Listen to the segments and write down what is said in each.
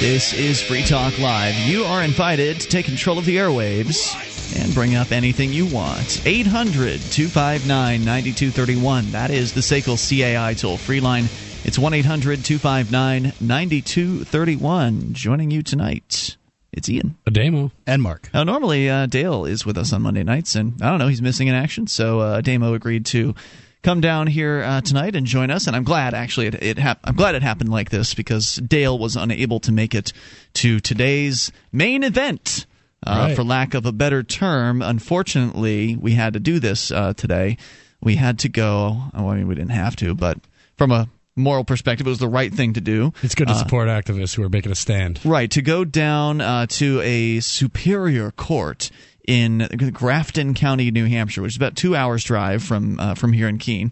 This is Free Talk Live. You are invited to take control of the airwaves and bring up anything you want. 800 259 9231. That is the SACL CAI toll free line. It's 1 800 259 9231. Joining you tonight. It's Ian. Ademo. And Mark. Now, normally, uh, Dale is with us on Monday nights, and I don't know, he's missing in action, so uh, Damo agreed to come down here uh, tonight and join us. And I'm glad, actually, it, it hap- I'm glad it happened like this because Dale was unable to make it to today's main event. Uh, Right. For lack of a better term, unfortunately, we had to do this uh, today. We had to go. Well, I mean, we didn't have to, but from a moral perspective, it was the right thing to do. It's good to support activists who are making a stand. Right, to go down uh, to a superior court in Grafton County, New Hampshire, which is about two hours drive from uh, from here in Keene,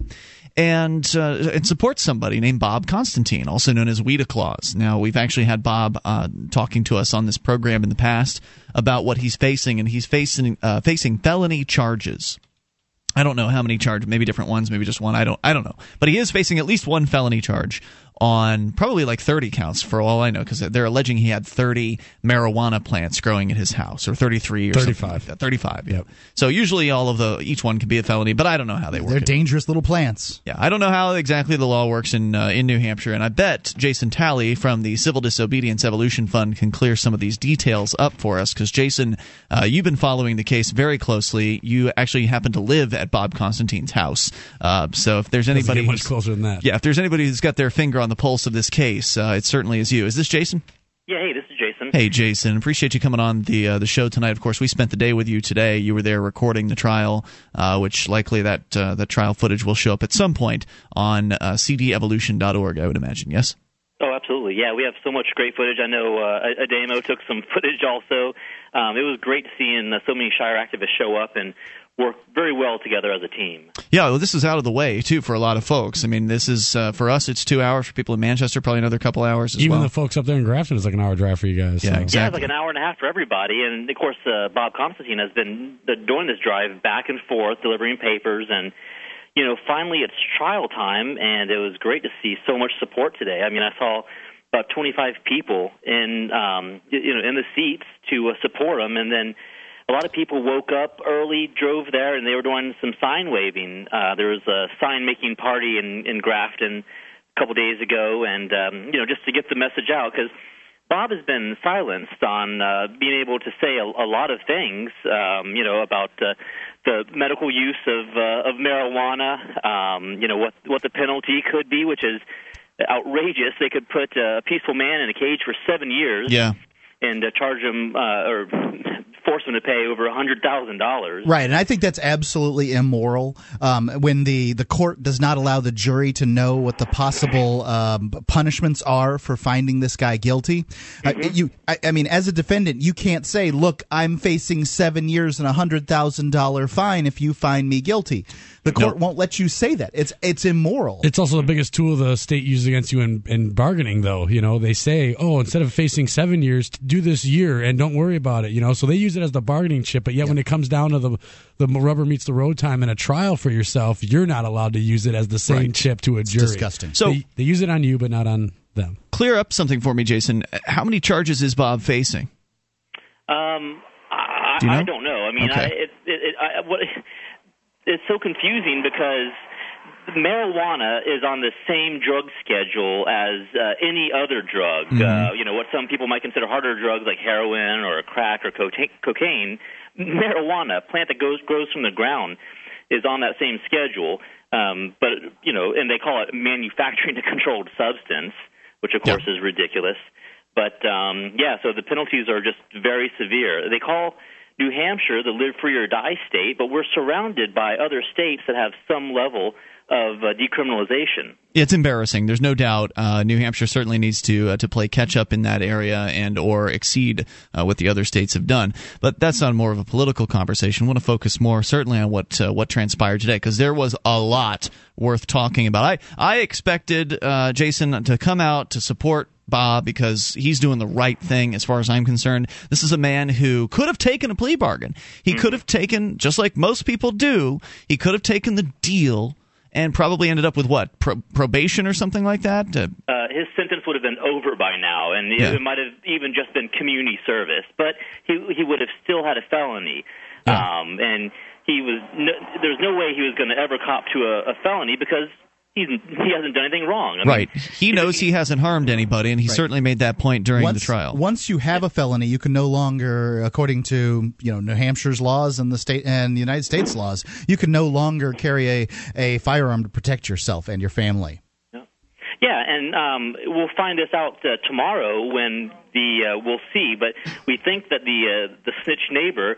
and uh, and support somebody named Bob Constantine, also known as Weeda Claus. Now we've actually had Bob uh, talking to us on this program in the past about what he's facing, and he's facing uh, facing felony charges. I don't know how many charges, maybe different ones, maybe just one. I don't I don't know. But he is facing at least one felony charge on probably like 30 counts for all I know because they're alleging he had 30 marijuana plants growing at his house or 33 or something 35. like that. 35. Yeah. Yep. So usually all of the each one can be a felony, but I don't know how they work. They're it. dangerous little plants. Yeah, I don't know how exactly the law works in uh, in New Hampshire, and I bet Jason Talley from the Civil Disobedience Evolution Fund can clear some of these details up for us. Because Jason, uh, you've been following the case very closely. You actually happen to live at Bob Constantine's house, uh, so if there's anybody, much closer than that. yeah, if there's anybody who's got their finger on the pulse of this case, uh, it certainly is you. Is this Jason? Yeah, hey, this is Jason. Hey, Jason. Appreciate you coming on the uh, the show tonight. Of course, we spent the day with you today. You were there recording the trial, uh, which likely that uh, that trial footage will show up at some point on uh, cdevolution.org. I would imagine. Yes. Oh, absolutely. Yeah, we have so much great footage. I know uh, Ademo took some footage also. Um, it was great seeing uh, so many Shire activists show up and work very well together as a team. Yeah. Well, this is out of the way too for a lot of folks. I mean, this is uh, for us. It's two hours for people in Manchester. Probably another couple hours as Even well. the folks up there in Grafton is like an hour drive for you guys. Yeah, so. exactly. Yeah, it's like an hour and a half for everybody. And of course, uh, Bob Constantine has been uh, doing this drive back and forth, delivering papers, and you know, finally it's trial time, and it was great to see so much support today. I mean, I saw about 25 people in um, you know in the seats to uh, support him, and then a lot of people woke up early, drove there, and they were doing some sign waving. Uh, there was a sign making party in in Grafton a couple days ago, and um, you know just to get the message out because. Bob has been silenced on uh, being able to say a, a lot of things, um, you know, about uh, the medical use of uh, of marijuana, um, you know, what what the penalty could be, which is outrageous. They could put a peaceful man in a cage for seven years yeah. And uh, charge him uh, or force him to pay over a hundred thousand dollars. Right, and I think that's absolutely immoral. Um, when the, the court does not allow the jury to know what the possible um, punishments are for finding this guy guilty, uh, you, I, I mean, as a defendant, you can't say, "Look, I'm facing seven years and a hundred thousand dollar fine if you find me guilty." The court won't let you say that. It's it's immoral. It's also the biggest tool the state uses against you in, in bargaining, though. You know, they say, oh, instead of facing seven years, do this year and don't worry about it. You know, so they use it as the bargaining chip. But yet, when it comes down to the the rubber meets the road time in a trial for yourself, you're not allowed to use it as the same Right. chip to a jury. disgusting. So- they, they use it on you, but not on them. Clear up something for me, Jason. How many charges is Bob facing? Um, I, Do you know? I don't know. I mean, Okay. I, it, it, it, I, what, it's so confusing because marijuana is on the same drug schedule as uh, any other drug. Mm-hmm. Uh, you know, what some people might consider harder drugs like heroin or crack or coca- cocaine. Marijuana, a plant that goes grows from the ground, is on that same schedule. Um, but you know, and they call it manufacturing a controlled substance, which of course is ridiculous. But um, yeah, so the penalties are just very severe. They call New Hampshire, the live free or die state, but we're surrounded by other states that have some level of uh, decriminalization. It's embarrassing. There's no doubt. Uh, New Hampshire certainly needs to uh, to play catch up in that area and or exceed uh, what the other states have done. But that's not more of a political conversation. I want to focus more certainly on what uh, what transpired today because there was a lot worth talking about. I I expected uh, Jason to come out to support Bob because he's doing the right thing as far as I'm concerned. This is a man who could have taken a plea bargain. He could have taken, just like most people do, he could have taken the deal and probably ended up with what Pro- probation or something like that. Uh, uh, his sentence would have been over by now, and yeah. it might have even just been community service. But he he would have still had a felony, yeah. um, and he was no, there's no way he was going to ever cop to a, a felony because he's he hasn't done anything wrong. I right. Mean, he knows he hasn't harmed anybody, and he right. certainly made that point during once, the trial. Once you have a felony, you can no longer, according to you know New Hampshire's laws and the state and the United States laws, you can no longer carry a a firearm to protect yourself and your family. Yeah, and um, we'll find this out uh, tomorrow when the uh, we'll see. But we think that the uh, the snitch neighbor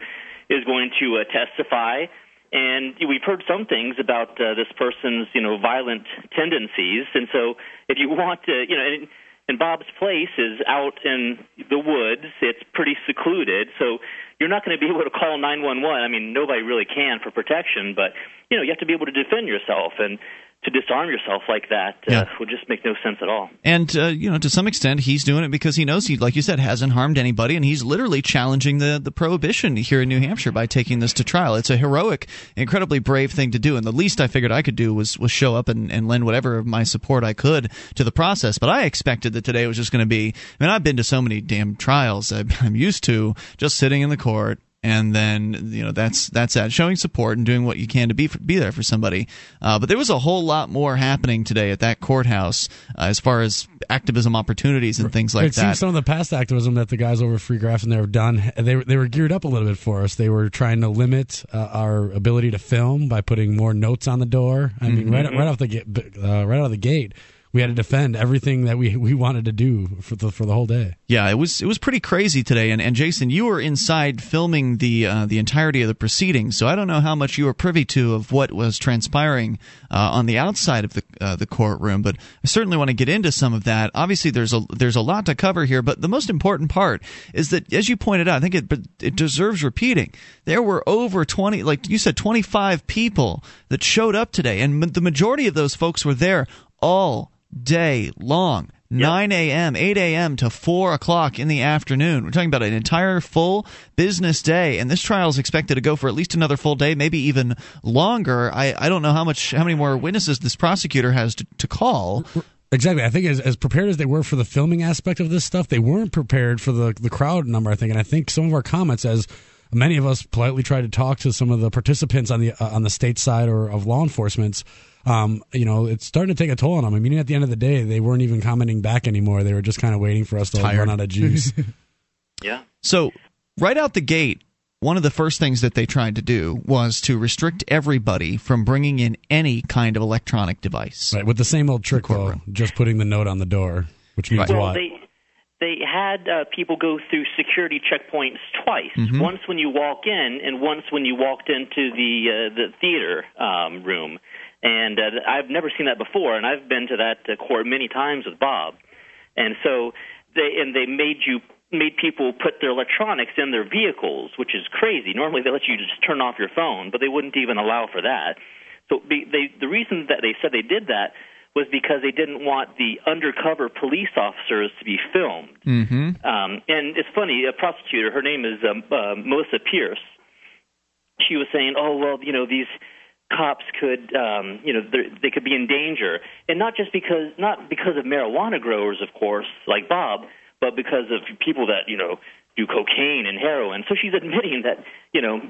is going to uh, testify and we've heard some things about uh, this person's you know violent tendencies. And so if you want to you know and, and Bob's place is out in the woods. It's pretty secluded. So you're not going to be able to call 911 I mean nobody really can for protection but you know you have to be able to defend yourself. And to disarm yourself like that uh, yeah. would just make no sense at all. And uh, you know, to some extent, he's doing it because he knows he, like you said, hasn't harmed anybody, and he's literally challenging the the prohibition here in New Hampshire by taking this to trial. It's a heroic, incredibly brave thing to do, and the least I figured I could do was was show up and, and lend whatever of my support I could to the process. But I expected that today was just going to be. I mean, I've been to so many damn trials. I'm used to just sitting in the court and then you know that's that's that showing support and doing what you can to be be there for somebody. Uh, but there was a whole lot more happening today at that courthouse uh, as far as activism opportunities and things like it that. Seems some of the past activism that the guys over Free Grafton there have done, they they were geared up a little bit for us. They were trying to limit uh, our ability to film by putting more notes on the door. I mean, mm-hmm. right right off the uh, right out of the gate we had to defend everything that we, we wanted to do for the for the whole day. Yeah, it was it was pretty crazy today. And, and Jason, you were inside filming the uh, the entirety of the proceedings, so I don't know how much you were privy to of what was transpiring uh, on the outside of the uh, the courtroom. But I certainly want to get into some of that. Obviously, there's a there's a lot to cover here, but the most important part is that, as you pointed out, I think it it deserves repeating. There were over twenty, like you said, twenty five people that showed up today, and the majority of those folks were there all day long. 9 a.m., 8 a.m. to 4 o'clock in the afternoon. We're talking about an entire full business day, and this trial is expected to go for at least another full day, maybe even longer. I, I don't know how much, how many more witnesses this prosecutor has to, to call. Exactly. I think as, as prepared as they were for the filming aspect of this stuff, they weren't prepared for the the crowd number. I think, and I think some of our comments as many of us politely tried to talk to some of the participants on the uh, on the state side or of law enforcement's um, you know, it's starting to take a toll on them. I mean, at the end of the day, they weren't even commenting back anymore. They were just kind of waiting for us to run out of juice. yeah. So, right out the gate, one of the first things that they tried to do was to restrict everybody from bringing in any kind of electronic device. Right, with the same old trick, though, just putting the note on the door, which means right. well, what? They, they had uh, people go through security checkpoints twice. Mm-hmm. Once when you walk in, and once when you walked into the uh, the theater um, room and uh, I've never seen that before. And I've been to that uh, court many times with Bob, and so they and they made you made people put their electronics in their vehicles, which is crazy. Normally they let you just turn off your phone, but they wouldn't even allow for that. So be, they, the reason that they said they did that was because they didn't want the undercover police officers to be filmed. Mm-hmm. Um, and it's funny, a prosecutor, her name is um, uh, Melissa Pierce. She was saying, "Oh well, you know these cops could, um, you know, they could be in danger, and not just because not because of marijuana growers, of course, like Bob, but because of people that you know do cocaine and heroin. So she's admitting that you know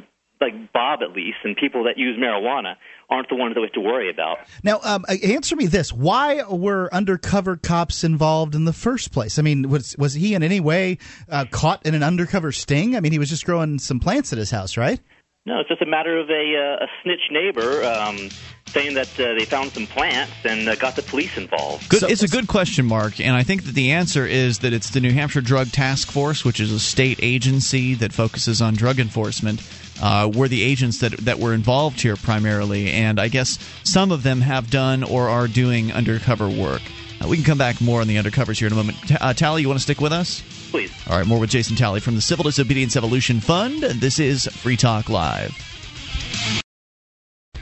like Bob at least, and people that use marijuana aren't the ones that we have to worry about. Now, um, answer me this: Why were undercover cops involved in the first place? I mean, was was he in any way uh, caught in an undercover sting? I mean, he was just growing some plants at his house, right? No, it's just a matter of a, uh, a snitch neighbor um, saying that uh, they found some plants and uh, got the police involved. Good, it's a good question, Mark, and I think that the answer is that it's the New Hampshire Drug Task Force, which is a state agency that focuses on drug enforcement. Uh, were the agents that that were involved here primarily, and I guess some of them have done or are doing undercover work. Uh, we can come back more on the undercovers here in a moment. T- uh, Talley, you want to stick with us? Please. All right, more with Jason Talley from the Civil Disobedience Evolution Fund. This is Free Talk Live.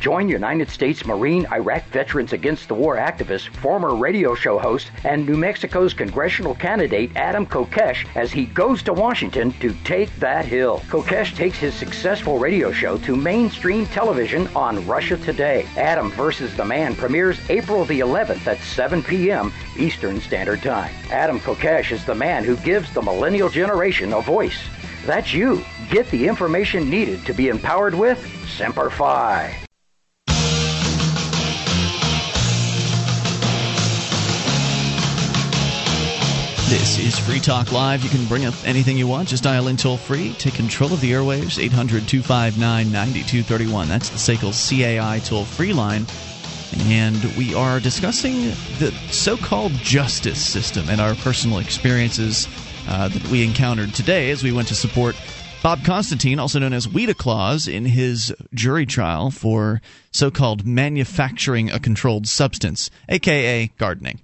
Join United States Marine Iraq Veterans Against the War activist, former radio show host, and New Mexico's congressional candidate Adam Kokesh as he goes to Washington to take that hill. Kokesh takes his successful radio show to mainstream television on Russia Today. Adam versus the Man premieres April the 11th at 7 p.m. Eastern Standard Time. Adam Kokesh is the man who gives the millennial generation a voice. That's you. Get the information needed to be empowered with Semper Fi. This is Free Talk Live. You can bring up anything you want. Just dial in toll free. Take control of the airwaves. 800 259 9231. That's the SACL CAI toll free line. And we are discussing the so called justice system and our personal experiences uh, that we encountered today as we went to support Bob Constantine, also known as Weeda Claus, in his jury trial for so called manufacturing a controlled substance, aka gardening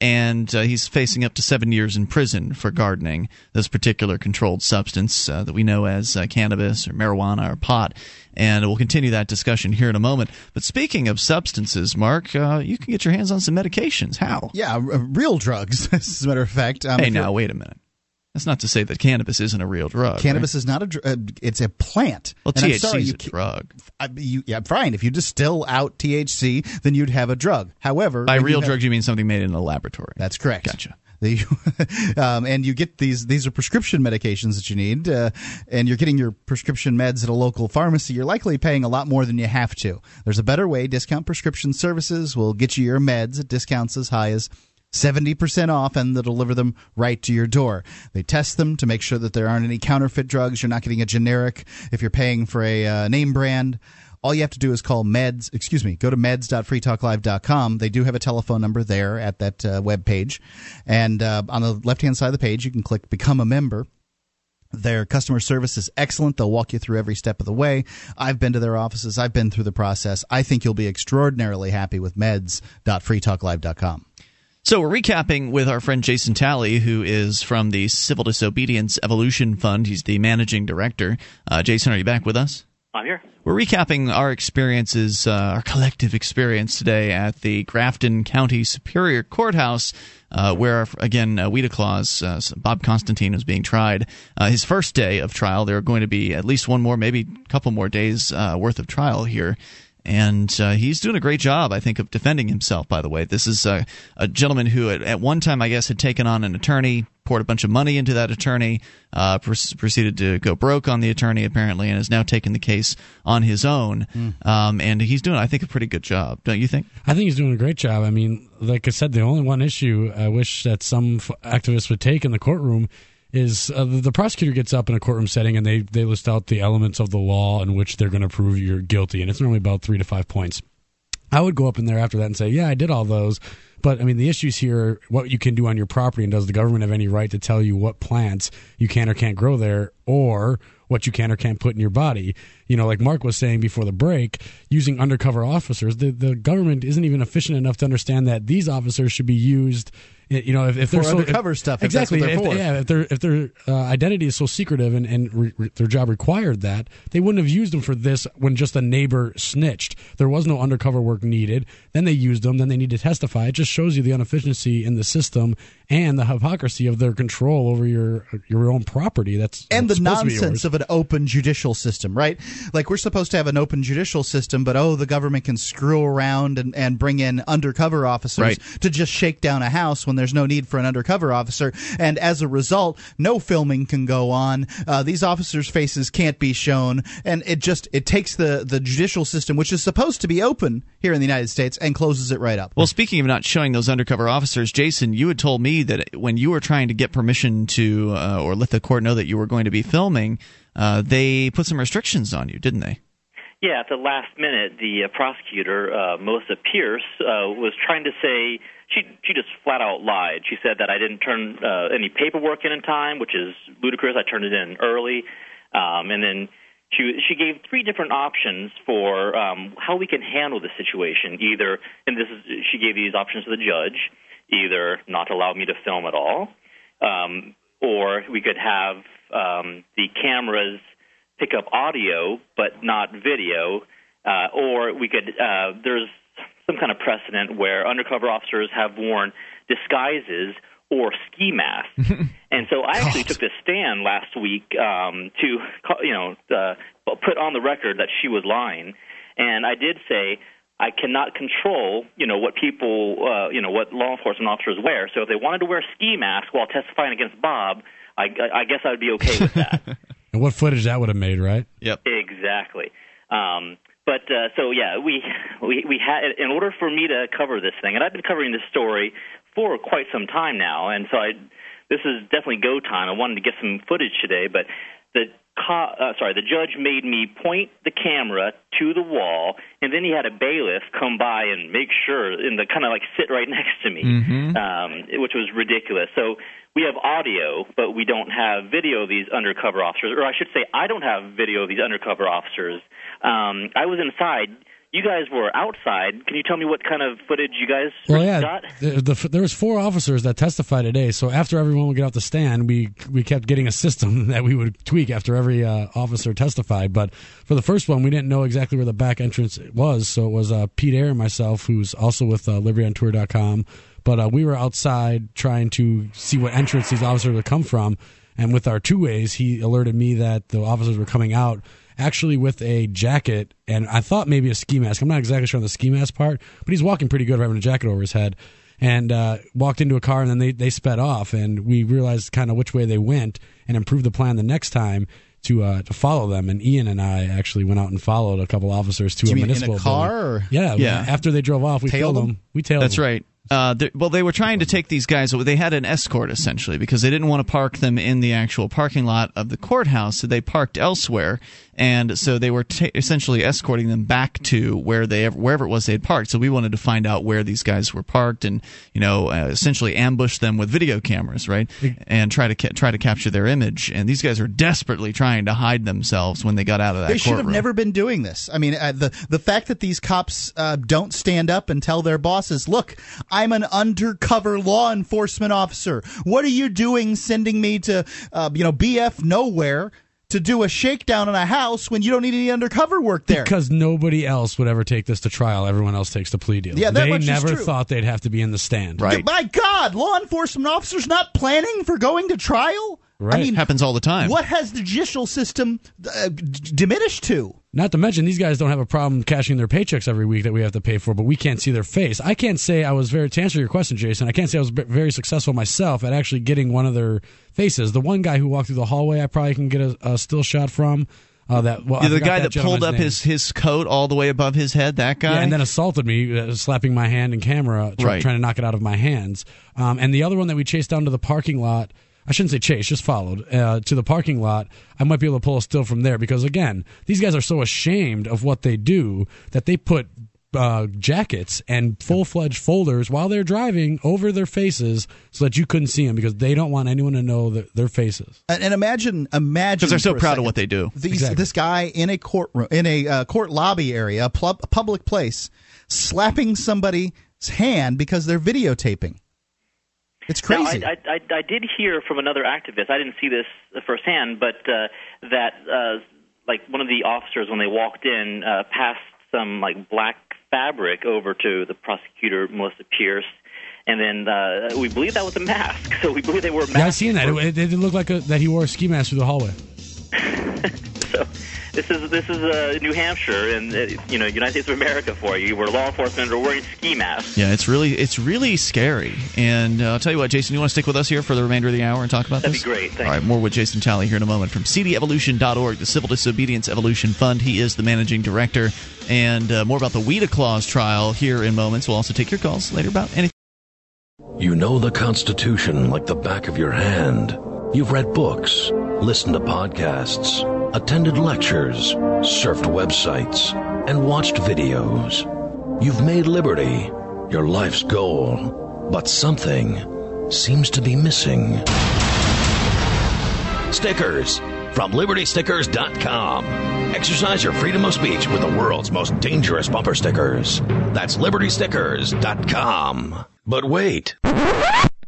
and uh, he's facing up to seven years in prison for gardening this particular controlled substance uh, that we know as uh, cannabis or marijuana or pot. And we'll continue that discussion here in a moment. But speaking of substances, Mark, uh, you can get your hands on some medications. How? Yeah, r- real drugs, as a matter of fact. Um, hey, now, wait a minute. That's not to say that cannabis isn't a real drug. Cannabis is not a drug. uh, it's a plant. Well, And THC is a ca- drug. I, you, yeah, fine. If you distill out THC, then you'd have a drug. However, By when you real have- drugs, you mean something made in a laboratory. That's correct. Gotcha. The, um, and you get these these are prescription medications that you need, uh, and you're getting your prescription meds at a local pharmacy. You're likely paying a lot more than you have to. There's a better way. Discount Prescription Services will get you your meds at discounts as high as 70% off and they'll deliver them right to your door. They test them to make sure that there aren't any counterfeit drugs. You're not getting a generic if you're paying for a uh, name brand. All you have to do is call meds, excuse me, go to meds.freetalklive.com. They do have a telephone number there at that uh, web page. And uh, on the left hand side of the page, you can click become a member. Their customer service is excellent. They'll walk you through every step of the way. I've been to their offices. I've been through the process. I think you'll be extraordinarily happy with meds.freetalklive.com. So we're recapping with our friend Jason Talley, who is from the Civil Disobedience Evolution Fund. He's the managing director. Uh, Jason, are you back with us? I'm here. We're recapping our experiences, uh, our collective experience today at the Grafton County Superior Courthouse, uh, where, again, uh, Weeda Claus, uh, Bob Constantine, was being tried. Uh, his first day of trial. There are going to be at least one more, maybe a couple more days uh, worth of trial here. And uh, he's doing a great job, I think, of defending himself, by the way. This is uh, a gentleman who, at, at one time, I guess, had taken on an attorney, poured a bunch of money into that attorney, uh, pr- proceeded to go broke on the attorney, apparently, and has now taken the case on his own. Um, and he's doing, I think, a pretty good job, don't you think? I think he's doing a great job. I mean, like I said, the only one issue I wish that some f- activists would take in the courtroom is uh, the, prosecutor gets up in a courtroom setting and they, they list out the elements of the law in which they're going to prove you're guilty, and it's normally about three to five points. I would go up in there after that and say, yeah, I did all those. But I mean, the issues here what you can do on your property, and does the government have any right to tell you what plants you can or can't grow there, or what you can or can't put in your body? You know, like Mark was saying before the break, using undercover officers, the, the government isn't even efficient enough to understand that these officers should be used. You know, if, if they're For so, undercover stuff, if that's exactly. what they're if for. yeah, if their if their uh, identity is so secretive and and re, re- their job required that, they wouldn't have used them for this when just a neighbor snitched. There was no undercover work needed. Then they used them. Then they need to testify. It just shows you the inefficiency in the system and the hypocrisy of their control over your your own property. That's and the supposed to be nonsense of an open judicial system, right? Like we're supposed to have an open judicial system, but oh, the government can screw around and, and bring in undercover officers Right. to just shake down a house when there's no need for an undercover officer, and as a result, no filming can go on. Uh, these officers' faces can't be shown, and it just it takes the the judicial system, which is supposed to be open here in the United States, and closes it right up. Well, speaking of not showing those undercover officers, Jason, you had told me that when you were trying to get permission to uh, or let the court know that you were going to be filming, uh, they put some restrictions on you, didn't they? Yeah, at the last minute, the uh, prosecutor, uh, Melissa Pierce, uh, was trying to say she she just flat out lied. She said that I didn't turn uh, any paperwork in in time, which is ludicrous. I turned it in early, um, and then she she gave three different options for um, how we can handle the situation. Either, and this is she gave these options to the judge, either not allow me to film at all, um, or we could have um, the cameras pick up audio but not video, uh, or we could. Uh, there's some kind of precedent where undercover officers have worn disguises or ski masks. and so I actually took this stand last week um, to, you know, uh, put on the record that she was lying, and I did say. I cannot control, you know, what people, uh, you know, what law enforcement officers wear. So if they wanted to wear ski masks while testifying against Bob, I, I guess I would be okay with that. And what footage that would have made, right? Yep. Exactly. Um, but uh, so yeah, we we we had in order for me to cover this thing, and I've been covering this story for quite some time now, and so I this is definitely go time. I wanted to get some footage today, but the co- uh, sorry, the judge made me point the camera to the wall, and then he had a bailiff come by and make sure, and the kind of like sit right next to me, Mhm. um, which was ridiculous. So we have audio, but we don't have video of these undercover officers, or I should say, I don't have video of these undercover officers. Um, I was inside. You guys were outside. Can you tell me what kind of footage you guys Well, yeah, got? the, the, there was four officers that testified today. So after everyone would get off the stand, we we kept getting a system that we would tweak after every uh, officer testified. But for the first one, we didn't know exactly where the back entrance was, so it was uh, Pete Eyre and myself, who's also with uh, LibertyOnTour.com. But uh, we were outside trying to see what entrance these officers would come from, and with our two ways, he alerted me that the officers were coming out actually with a jacket and I thought maybe a ski mask. I'm not exactly sure on the ski mask part, but he's walking pretty good having a jacket over his head. And uh, walked into a car, and then they, they sped off, and we realized kind of which way they went, and improved the plan the next time to uh, to follow them. And Ian and I actually went out and followed a couple officers to Do a mean in a municipal car, building. Yeah, Yeah. After they drove off, we Tailed tailed them? them. We tailed That's them. right. Uh, well, they were trying to take these guys. They had an escort essentially because they didn't want to park them in the actual parking lot of the courthouse, so they parked elsewhere, and so they were ta essentially escorting them back to where they wherever it was they had parked. So we wanted to find out where these guys were parked, and you know, uh, essentially ambush them with video cameras, right, and try to ca- try to capture their image. And these guys were desperately trying to hide themselves when they got out of that. They should have never been doing this. I mean, uh, the the fact that these cops uh, don't stand up and tell their bosses, "Look, I'm an undercover law enforcement officer. What are you doing, sending me to, uh, you know, BF nowhere to do a shakedown in a house when you don't need any undercover work there?" Because nobody else would ever take this to trial. Everyone else takes the plea deal. Yeah, that they much is never true. thought they'd have to be in the stand. Right. My God, law enforcement officers not planning for going to trial. Right. I mean, happens all the time. what has the judicial system uh, d- diminished to? Not to mention, these guys don't have a problem cashing their paychecks every week that we have to pay for, but we can't see their face. I can't say I was very, to answer your question, Jason, I can't say I was very successful myself at actually getting one of their faces. The one guy who walked through the hallway, I probably can get a, a still shot from. Uh, that well, the guy that, pulled up name. his, his coat all the way above his head, that guy. Yeah, and then assaulted me, uh, slapping my hand and camera, try, Right. trying to knock it out of my hands. Um, and the other one that we chased down to the parking lot, I shouldn't say chase, just followed uh, to the parking lot. I might be able to pull a still from there because again, these guys are so ashamed of what they do that they put uh, jackets and full fledged folders while they're driving over their faces so that you couldn't see them because they don't want anyone to know that their faces. And, and imagine, imagine because they're so proud second, of what they do. These, Exactly. This guy in a courtroom, in a uh, court lobby area, a, pub- a public place, slapping somebody's hand because they're videotaping. It's Now, crazy. I, I, I, I did hear from another activist. I didn't see this firsthand, but uh, that uh, like one of the officers when they walked in uh, passed some like black fabric over to the prosecutor Melissa Pierce, and then uh, we believe that was a mask. So we believe they were. Yeah, I seen that. It, it, it looked like a, that he wore a ski mask through the hallway. So this is this is uh, New Hampshire and uh, you know United States of America for you, where law enforcement are wearing ski masks. Yeah, it's really it's really scary. And uh, I'll tell you what, Jason, you want to stick with us here for the remainder of the hour and talk about this? That'd be great. Thanks. All right, more with Jason Talley here in a moment from cdevolution.org, the Civil Disobedience Evolution Fund. He is the managing director. And uh, more about the Weeda Claus trial here in moments. We'll also take your calls later about anything. You know the Constitution like the back of your hand. You've read books, listened to podcasts, attended lectures, surfed websites, and watched videos. You've made liberty your life's goal, but something seems to be missing. Stickers from libertystickers.com. Exercise your freedom of speech with the world's most dangerous bumper stickers. That's libertystickers.com. But wait.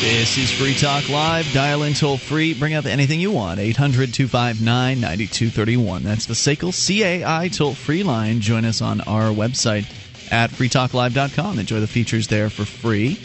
This is Free Talk Live. Dial in toll free. Bring up anything you want. 800 259 9231. That's the SACL CAI toll free line. Join us on our website at freetalklive.com. Enjoy the features there for free.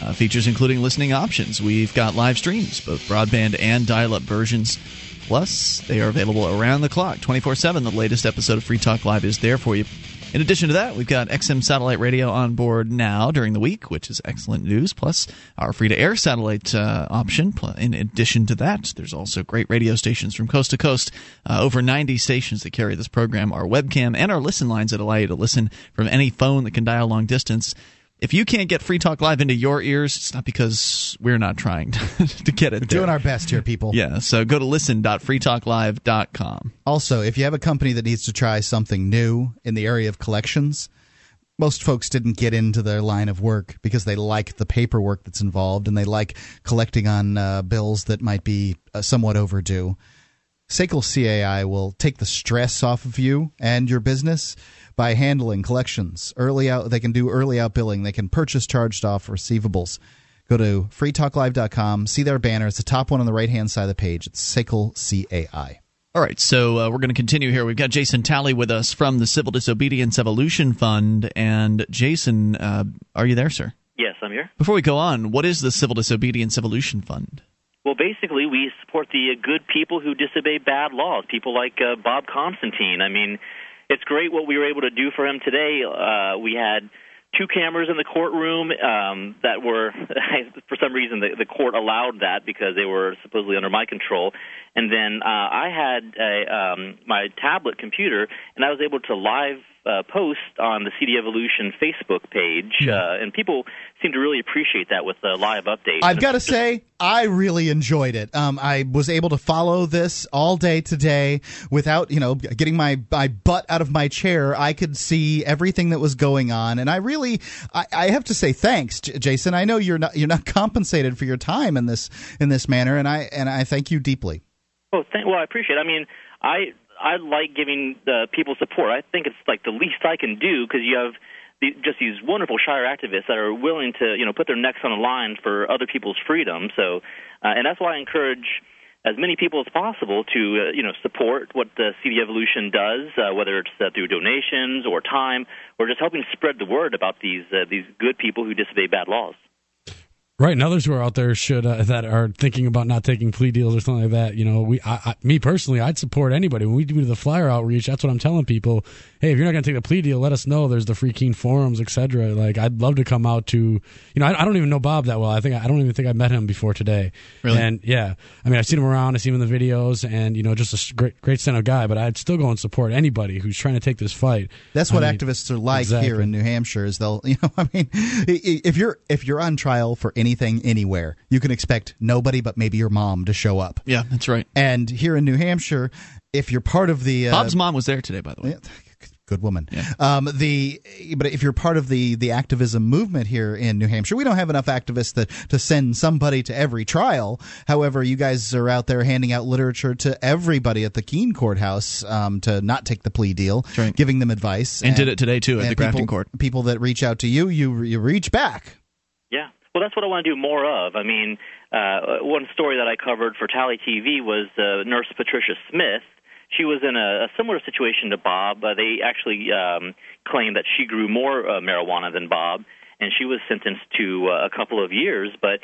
Uh, features including listening options. We've got live streams, both broadband and dial up versions. Plus, they are available around the clock, 24 7. The latest episode of Free Talk Live is there for you. In addition to that, we've got XM satellite radio on board now during the week, which is excellent news. Plus, our free to air satellite uh, option. In addition to that, there's also great radio stations from coast to coast. Uh, over 90 stations that carry this program, our webcam, and our listen lines that allow you to listen from any phone that can dial long distance. If you can't get Free Talk Live into your ears, it's not because we're not trying to, to get it. We're doing our best here, people. Yeah, so go to listen.freetalklive.com. Also, if you have a company that needs to try something new in the area of collections, most folks didn't get into their line of work because they like the paperwork that's involved and they like collecting on uh, bills that might be uh, somewhat overdue. SACL CAI will take the stress off of you and your business by handling collections. Early out, they can do early out billing. They can purchase charged off receivables. Go to freetalklive.com. See their banner. It's the top one on the right hand side of the page. It's SACL CAI. All right, so uh, we're going to continue here. We've got Jason Talley with us from the Civil Disobedience Evolution Fund. And Jason, uh, are you there, sir? Yes, I'm here. Before we go on, what is the Civil Disobedience Evolution Fund? Well, basically, we support the good people who disobey bad laws, people like uh, Bob Constantine. I mean, it's great what we were able to do for him today. Uh, we had two cameras in the courtroom um, that were, for some reason, the, the court allowed that because they were supposedly under my control. And then uh, I had a, um, my tablet computer, and I was able to live uh, post on the CD Evolution Facebook page, hmm. uh, and people seem to really appreciate that with the live updates. I've got to say, I really enjoyed it. Um, I was able to follow this all day today without, you know, getting my, my butt out of my chair. I could see everything that was going on, and I really, I, I have to say thanks, J- Jason. I know you're not you're not compensated for your time in this in this manner, and I and I thank you deeply. Oh, thank, well, I appreciate. it. I mean, I I like giving the people support. I think it's like the least I can do because you have the, just these wonderful Shire activists that are willing to you know put their necks on the line for other people's freedom. So, uh, and that's why I encourage as many people as possible to uh, you know support what the CD Evolution does, uh, whether it's uh, through donations or time, or just helping spread the word about these uh, these good people who disobey bad laws. Right, and others who are out there should uh, that are thinking about not taking plea deals or something like that. You know, we, I, I, me personally, I'd support anybody when we do the flyer outreach. That's what I'm telling people. Hey, if you're not going to take the plea deal, let us know. There's the free Keene forums, etc. Like, I'd love to come out to. You know, I, I, don't even know Bob that well. I think I don't even think I met him before today. Really? And yeah, I mean, I've seen him around. I've seen him in the videos, and you know, just a great, great stand of guy. But I'd still go and support anybody who's trying to take this fight. That's what mean, activists are like exactly. here in New Hampshire. Is they'll, you know, I mean, if you're if you're on trial for anything anywhere you can expect nobody but maybe your mom to show up. Yeah, that's right. And here in New Hampshire, if you're part of the uh, Bob's mom was there today, by the way. Good woman. Yeah. Um, the but if you're part of the the activism movement here in New Hampshire, we don't have enough activists to, to send somebody to every trial. However, you guys are out there handing out literature to everybody at the Keene courthouse um, to not take the plea deal, right. giving them advice, and, and, did it today too at the people, court. People that reach out to you, you you reach back. Well, that's what I want to do more of. I mean, uh, one story that I covered for Talley TV was uh, Nurse Patricia Smith. She was in a, a similar situation to Bob. Uh, they actually um, claimed that she grew more uh, marijuana than Bob, and she was sentenced to uh, a couple of years. But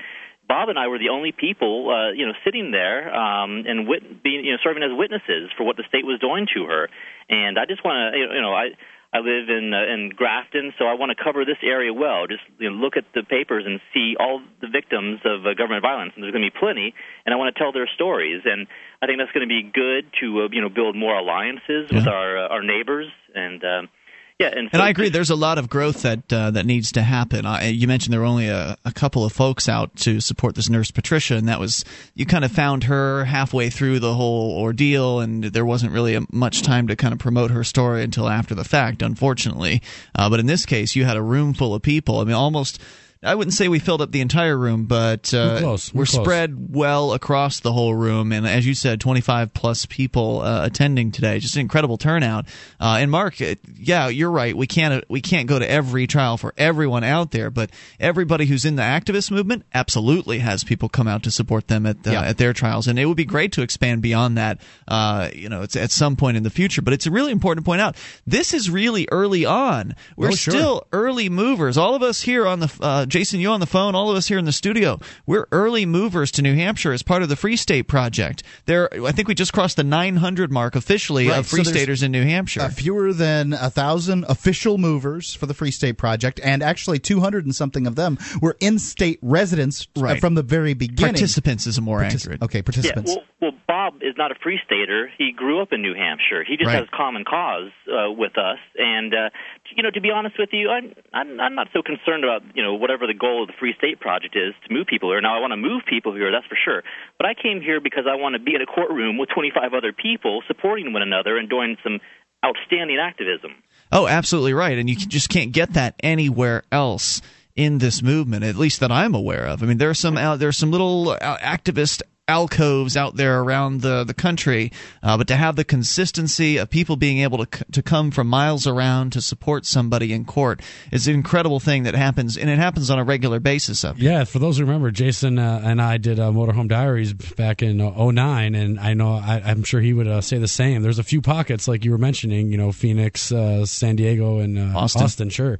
Bob and I were the only people, uh, you know, sitting there um, and wit- being, you know, serving as witnesses for what the state was doing to her. And I just want to, you know, I. I live in uh, in Grafton, so I want to cover this area well. Just you know, look at the papers and see all the victims of uh, government violence, and there's going to be plenty. And I want to tell their stories, and I think that's going to be good to uh, you know build more alliances yeah. with our uh, our neighbors and. Um, yeah, and, and I agree. There's a lot of growth that uh, that needs to happen. I, you mentioned there were only a, a, couple of folks out to support this nurse Patricia, and that was you kind of found her halfway through the whole ordeal, and there wasn't really a, much time to kind of promote her story until after the fact, unfortunately. Uh, but in this case, you had a room full of people. I mean, almost I wouldn't say we filled up the entire room, but uh, we're, close. We're, we're close. spread well across the whole room. And as you said, 25 plus people uh, attending today. Just an incredible turnout. Uh, and Mark, uh, yeah, you're right. We can't we can't go to every trial for everyone out there, but everybody who's in the activist movement absolutely has people come out to support them at yeah. at their trials. And it would be great to expand beyond that. Uh, you know, it's at some point in the future. But it's really important to point out this is really early on. We're oh, sure. still early movers. All of us here on the uh, Jason, you on the phone, all of us here in the studio, we're early movers to New Hampshire as part of the Free State Project. There, I think we just crossed the 900 mark officially right. of Free so Staters in New Hampshire. Uh, fewer than a thousand official movers for the Free State Project, and actually 200 and something of them were in-state residents uh, right. from the very beginning. Participants is a more Partic- accurate. Okay, participants. Yeah, well, well, Bob is not a Free Stater. He grew up in New Hampshire. He just right. has common cause uh, with us, and uh, you know, to be honest with you, I'm, I'm I'm not so concerned about you know whatever the goal of the Free State Project is to move people here. Now, I want to move people here, that's for sure. But I came here because I want to be in a courtroom with 25 other people supporting one another and doing some outstanding activism. Oh, absolutely right, and you just can't get that anywhere else in this movement, at least that I'm aware of. I mean, there are some uh, there are some little uh, activist alcoves out there around the the country, uh, but to have the consistency of people being able to to come from miles around to support somebody in court is an incredible thing that happens, and it happens on a regular basis. Up yeah, for those who remember, Jason uh, and I did uh, Motorhome Diaries back in uh, 09, and I know I, am sure he would uh, say the same. There's a few pockets like you were mentioning, you know, Phoenix, uh, San Diego, and uh, Austin. Austin, sure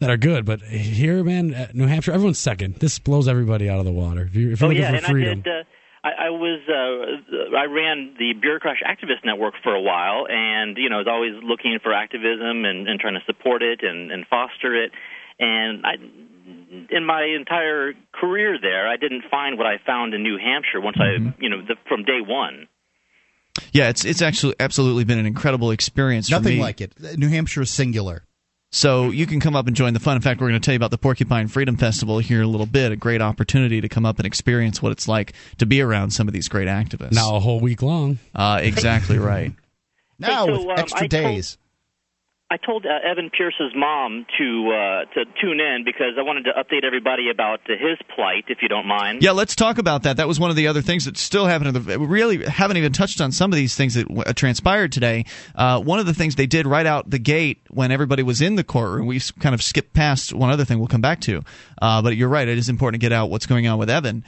that are good. But here, man, New Hampshire, everyone's second. This blows everybody out of the water. If you're, if you're oh, looking yeah, for freedom. I did, I, I was uh, I ran the Bureaucrash Activist Network for a while, and you know I was always looking for activism and, and trying to support it and, and foster it. And I, in my entire career there, I didn't find what I found in New Hampshire once mm-hmm. I you know the, from day one. Yeah, it's it's actually absolutely been an incredible experience. Nothing like it. New Hampshire is singular. So you can come up and join the fun. In fact, we're going to tell you about the Porcupine Freedom Festival here in a little bit. A great opportunity to come up and experience what it's like to be around some of these great activists. Now a whole week long. Uh, exactly right. now hey, so, with um, extra days. I told uh, Evan Pierce's mom to uh, to tune in because I wanted to update everybody about his plight, if you don't mind. Yeah, let's talk about that. That was one of the other things that still happened. We really haven't even touched on some of these things that uh, transpired today. Uh, one of the things they did right out the gate when everybody was in the courtroom, we kind of skipped past one other thing we'll come back to. Uh, but you're right; it is important to get out what's going on with Evan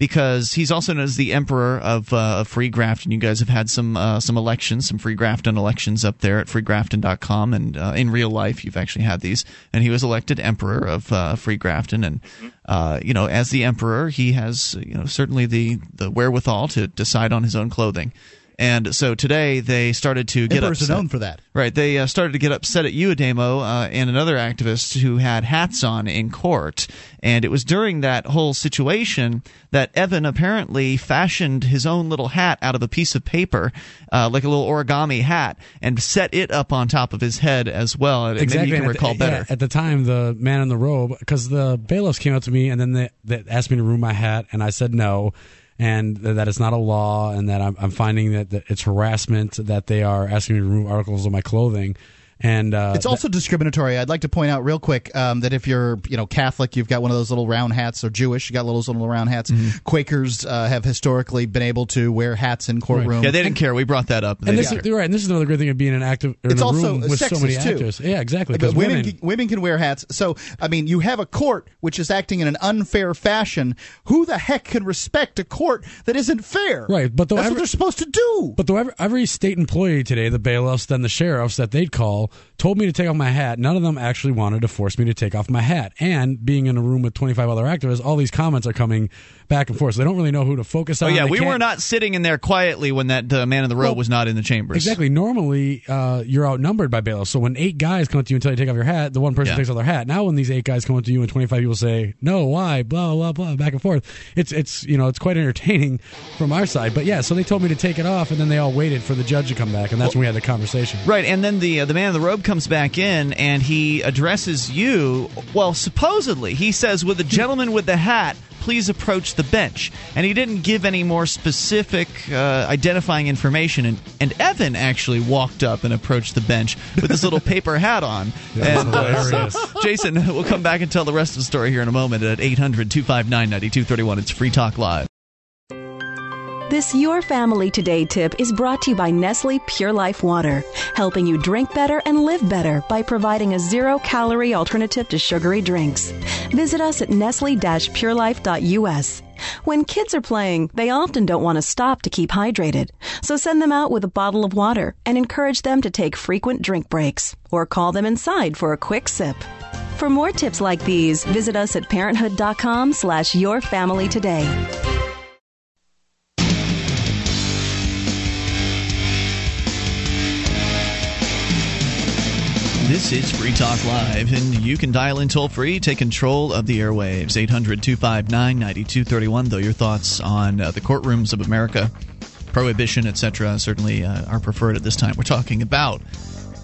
because he's also known as the emperor of, uh, Free Grafton. You guys have had some uh, some elections, some Free Grafton elections up there at freegrafton.com, and uh, in real life, you've actually had these. And he was elected emperor of uh, Free Grafton, and uh, you know, as the emperor, he has you know certainly the the wherewithal to decide on his own clothing. And so today they started to get Emperors upset. known for that. Right. They uh, started to get upset at you, Ademo, uh, and another activist who had hats on in court. And it was during that whole situation that Evan apparently fashioned his own little hat out of a piece of paper, uh, like a little origami hat, and set it up on top of his head as well. Exactly. Maybe you can recall the, better. Yeah, at the time, the man in the robe, because the bailiffs came up to me and then they, they asked me to remove my hat, and I said no and that it's not a law, and that I'm, I'm finding that, that it's harassment that they are asking me to remove articles of my clothing. And uh, it's also discriminatory. I'd like to point out real quick um, that if you're, you know, Catholic, you've got one of those little round hats, or Jewish, you got those little round hats. Mm-hmm. Quakers uh, have historically been able to wear hats in courtrooms. Right. Yeah, they didn't care. We brought that up. and this is, right. And this is another great thing of being an active. it's in also room with so many too. actors. Yeah, exactly. Because women women, can, women can wear hats. So I mean, you have a court which is acting in an unfair fashion. Who the heck can respect a court that isn't fair? Right. But that's every, what they're supposed to do. But though every, every state employee today, the bailiffs, then the sheriffs, that they'd call people told me to take off my hat. None of them actually wanted to force me to take off my hat. And being in a room with 25 other activists, all these comments are coming back and forth. So they don't really know who to focus on. Oh on. yeah, They we can't- were not sitting in there quietly when that uh, man in the robe Well, was not in the chambers. Exactly. Normally, uh, you're outnumbered by bailiffs. So when eight guys come up to you and tell you to take off your hat, the one person Yeah. takes off their hat. Now, when these eight guys come up to you and 25 people say, no, why, blah, blah, blah, back and forth, it's, it's you know, it's quite entertaining from our side. But yeah, so they told me to take it off, and then they all waited for the judge to come back, and that's when we had the conversation. Right, and then the uh, the man in the robe comes back in and he addresses you. Well, supposedly he says, "With the gentleman with the hat, please approach the bench." And he didn't give any more specific uh, identifying information. And, and Evan actually walked up and approached the bench with his little paper hat on. Yeah, and uh, so, Jason, we'll come back and tell the rest of the story here in a moment at 800 259 9231. It's Free Talk Live. This Your Family Today tip is brought to you by Nestle Pure Life Water, helping you drink better and live better by providing a zero calorie alternative to sugary drinks. Visit us at nestle purelife.us. When kids are playing, they often don't want to stop to keep hydrated. So send them out with a bottle of water and encourage them to take frequent drink breaks or call them inside for a quick sip. For more tips like these, visit us at parenthood.com slash your family today. This is Free Talk Live, and you can dial in toll free, take control of the airwaves. 800 259 9231. Though your thoughts on uh, the courtrooms of America, prohibition, etc., certainly uh, are preferred at this time. We're talking about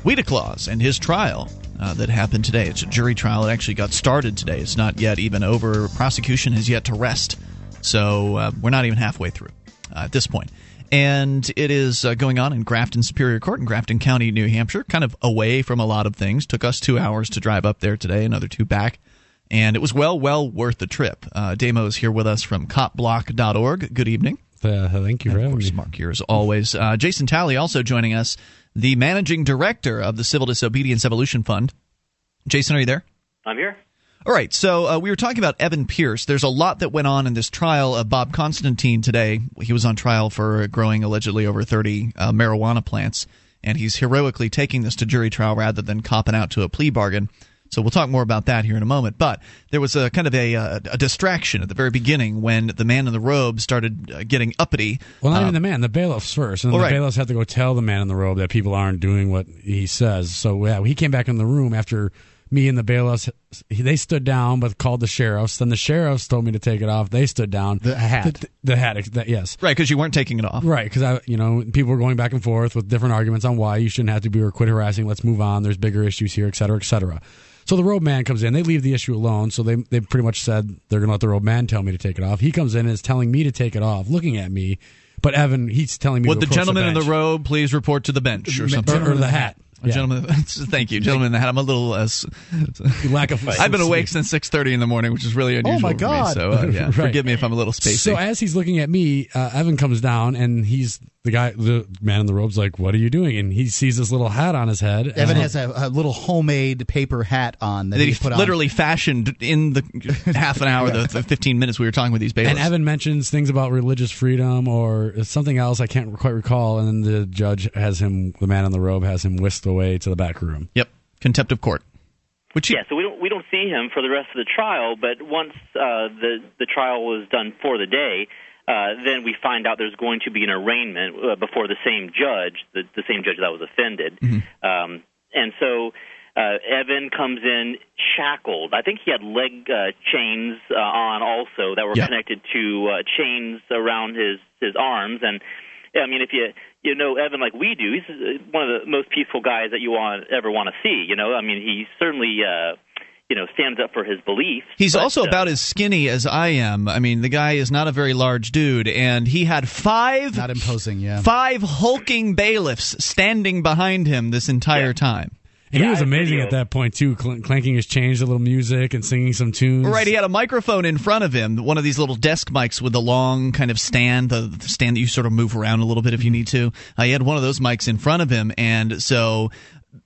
Weeda Claus and his trial uh, that happened today. It's a jury trial. It actually got started today. It's not yet even over. Prosecution has yet to rest. So uh, we're not even halfway through uh, at this point. And it is uh, going on in Grafton Superior Court in Grafton County, New Hampshire, kind of away from a lot of things. Took us two hours to drive up there today, another two back. And it was well, well worth the trip. Uh, Damo is here with us from copblock.org. Good evening. Uh, thank you for Of having course, me. Mark here as always. Uh, Jason Talley also joining us, the managing director of the Civil Disobedience Evolution Fund. Jason, are you there? I'm here. All right, so uh, we were talking about Evan Pierce. There's a lot that went on in this trial of Bob Constantine today. He was on trial for growing allegedly over 30 uh, marijuana plants, and he's heroically taking this to jury trial rather than copping out to a plea bargain. So we'll talk more about that here in a moment. But there was a kind of a, uh, a distraction at the very beginning when the man in the robe started uh, getting uppity. Well, not Uh, even the man, the bailiffs first, and then Well, the right. bailiffs have to go tell the man in the robe that people aren't doing what he says. So yeah, he came back in the room after me and the bailiffs. They stood down, but called the sheriffs. Then the sheriffs told me to take it off. They stood down. The hat. The, the hat. ex- that- yes. Right, because you weren't taking it off. Right, because I, you know, people were going back and forth with different arguments on why you shouldn't have to be or quit harassing. Let's move on. There's bigger issues here, et cetera, et cetera. So the robe man comes in. They leave the issue alone. So they they pretty much said they're going to let the robe man tell me to take it off. He comes in and is telling me to take it off, looking at me. But Evan, he's telling me Would to the approach gentleman in the bench. robe please report to the bench or something? or, or the hat. Yeah. gentleman, thank you, gentlemen. I'm a little. Uh, lack of. I've been awake since 6:30 in the morning, which is really unusual. Oh my for me, God. so uh, yeah, Right. forgive me if I'm a little spacey. So as he's looking at me, uh, Evan comes down and he's the guy, the man in the robe's like, "What are you doing?" And he sees this little hat on his head. Evan And- has a, a little homemade paper hat on that, that he he put on. literally fashioned in the half an hour, the, the 15 minutes we were talking with these bailiffs. And Evan mentions things about religious freedom or something else I can't quite recall, and then the judge has him, the man in the robe, has him whisked away to the back room. yep, contempt of court. Which he, Yeah, so we don't we don't see him for the rest of the trial, but once uh, the the trial was done for the day, uh, then we find out there's going to be an arraignment uh, before the same judge, the, the same judge that was offended, um, and so. Uh, Evan comes in shackled. I think he had leg uh, chains uh, on also that were Yeah. connected to uh, chains around his his arms. And yeah, I mean, if you you know Evan like we do, he's uh, one of the most peaceful guys that you want ever want to see. You know, I mean, he certainly uh, you know stands up for his beliefs. He's but, also uh, about as skinny as I am. I mean, the guy is not a very large dude, and he had five Not imposing, yeah. five hulking bailiffs standing behind him this entire Yeah. time. And Yeah, he was amazing at that point, too, cl- clanking his chains, a little music, and singing some tunes. Right, he had a microphone in front of him, one of these little desk mics with the long kind of stand, the, the stand that you sort of move around a little bit if you need to. Uh, he had one of those mics in front of him, and so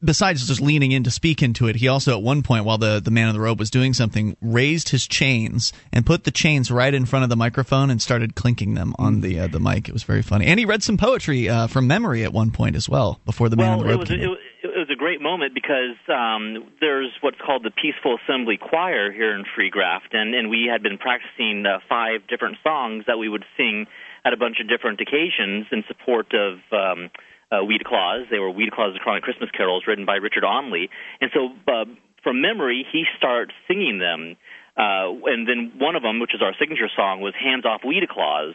besides just leaning in to speak into it, he also at one point while the, the man in the robe was doing something, raised his chains and put the chains right in front of the microphone and started clinking them on the uh, the mic. It was very funny, and he read some poetry uh, from memory at one point as well before the man in Well, the robe. it was came it was, it was a great moment because um, there's what's called the Peaceful Assembly Choir here in Free Graft, and, and we had been practicing uh, five different songs that we would sing at a bunch of different occasions in support of um, uh, Weeda Claus. They were Weeda Claus' Chronic Christmas Carols written by Richard Onley. And so, uh, from memory, he starts singing them. Uh, and then one of them, which is our signature song, was Hands Off Weeda Claus.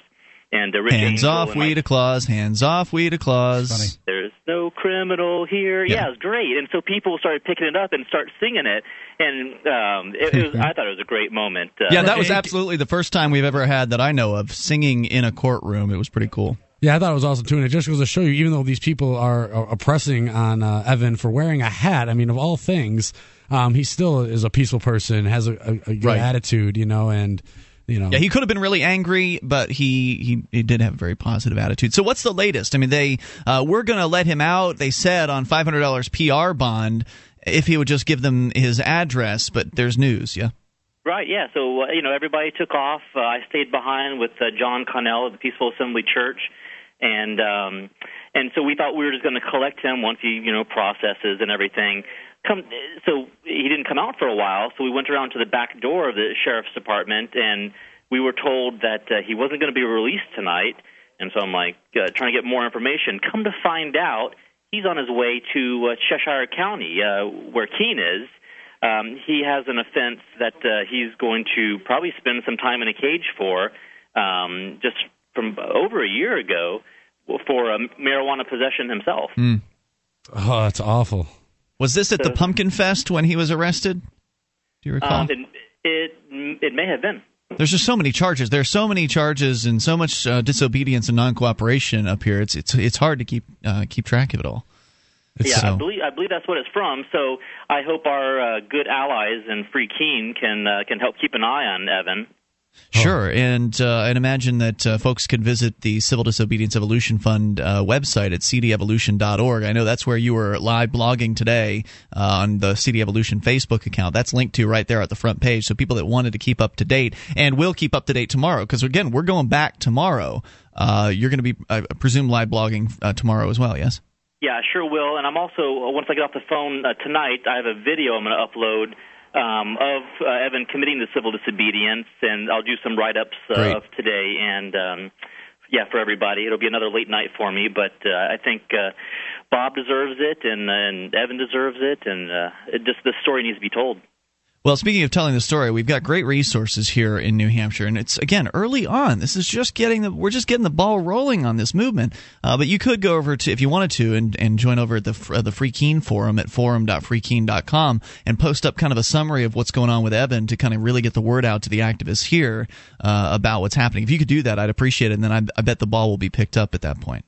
And uh, Rich hands Angel off, and Weeda Claus. Hands off, Weeda Claus. Funny. there's no criminal here. Yeah. Yeah. it was great. And so people started picking it up and start singing it, and um, it, it was, I thought it was a great moment. Uh, Yeah, that was absolutely the first time we've ever had that I know of singing in a courtroom. It was pretty cool. Yeah, I thought it was awesome too, and it just goes to show you, even though these people are, are oppressing on uh, Evan for wearing a hat. I mean, of all things, um, he still is a peaceful person, has a, a, a good Right. attitude, you know, and you know. Yeah, he could have been really angry, but he he, he did have a very positive attitude. So what's the latest? I mean, they uh, we're going to let him out. They said on five hundred dollars PR bond if he would just give them his address. But there's news. Yeah. Right, yeah. So, uh, you know, everybody took off. Uh, I stayed behind with uh, John Connell of the Peaceful Assembly Church. And um, and so we thought we were just going to collect him once he, you know, processes and everything. Come, so he didn't come out for a while. So we went around to the back door of the sheriff's department, and we were told that uh, he wasn't going to be released tonight. And so I'm like uh, trying to get more information. Come to find out, he's on his way to uh, Cheshire County, uh, where Keene is. Um, he has an offense that uh, he's going to probably spend some time in a cage for, um, just from over a year ago, for uh, marijuana possession himself. oh, that's awful. Was this at the Pumpkin Fest when he was arrested? Do you recall? Um, it, it it may have been. There's just so many charges. There's so many charges and so much uh, disobedience and non-cooperation up here. It's it's it's hard to keep uh, keep track of it all. Yeah, so- I believe I believe that's what it's from. So I hope our uh, good allies in Free Keene can uh, can help keep an eye on Evan. Sure, and uh, and imagine that uh, folks could visit the Civil Disobedience Evolution Fund uh, website at cdevolution.org. I know that's where you were live blogging today uh, on the CD Evolution Facebook account. That's linked to right there at the front page. So people that wanted to keep up to date and will keep up to date tomorrow, because again, we're going back tomorrow. Uh, you're going to be, I presume, live blogging uh, tomorrow as well. Yes. Yeah, I sure will. And I'm also once I get off the phone uh, tonight, I have a video I'm going to upload um, of uh, Evan committing the civil disobedience, and I'll do some write-ups uh, of today. And um, yeah, for everybody, it'll be another late night for me, but uh, I think uh, Bob deserves it, and, and Evan deserves it, and uh, it just the story needs to be told. Well, speaking of telling the story, we've got great resources here in New Hampshire, and it's again early on. This is just getting the we're just getting the ball rolling on this movement. Uh, but you could go over to if you wanted to and, and join over at the uh, the Free Keene forum at forum.freekeene.com and post up kind of a summary of what's going on with Evan to kind of really get the word out to the activists here uh, about what's happening. If you could do that, I'd appreciate it, and then I, I bet the ball will be picked up at that point.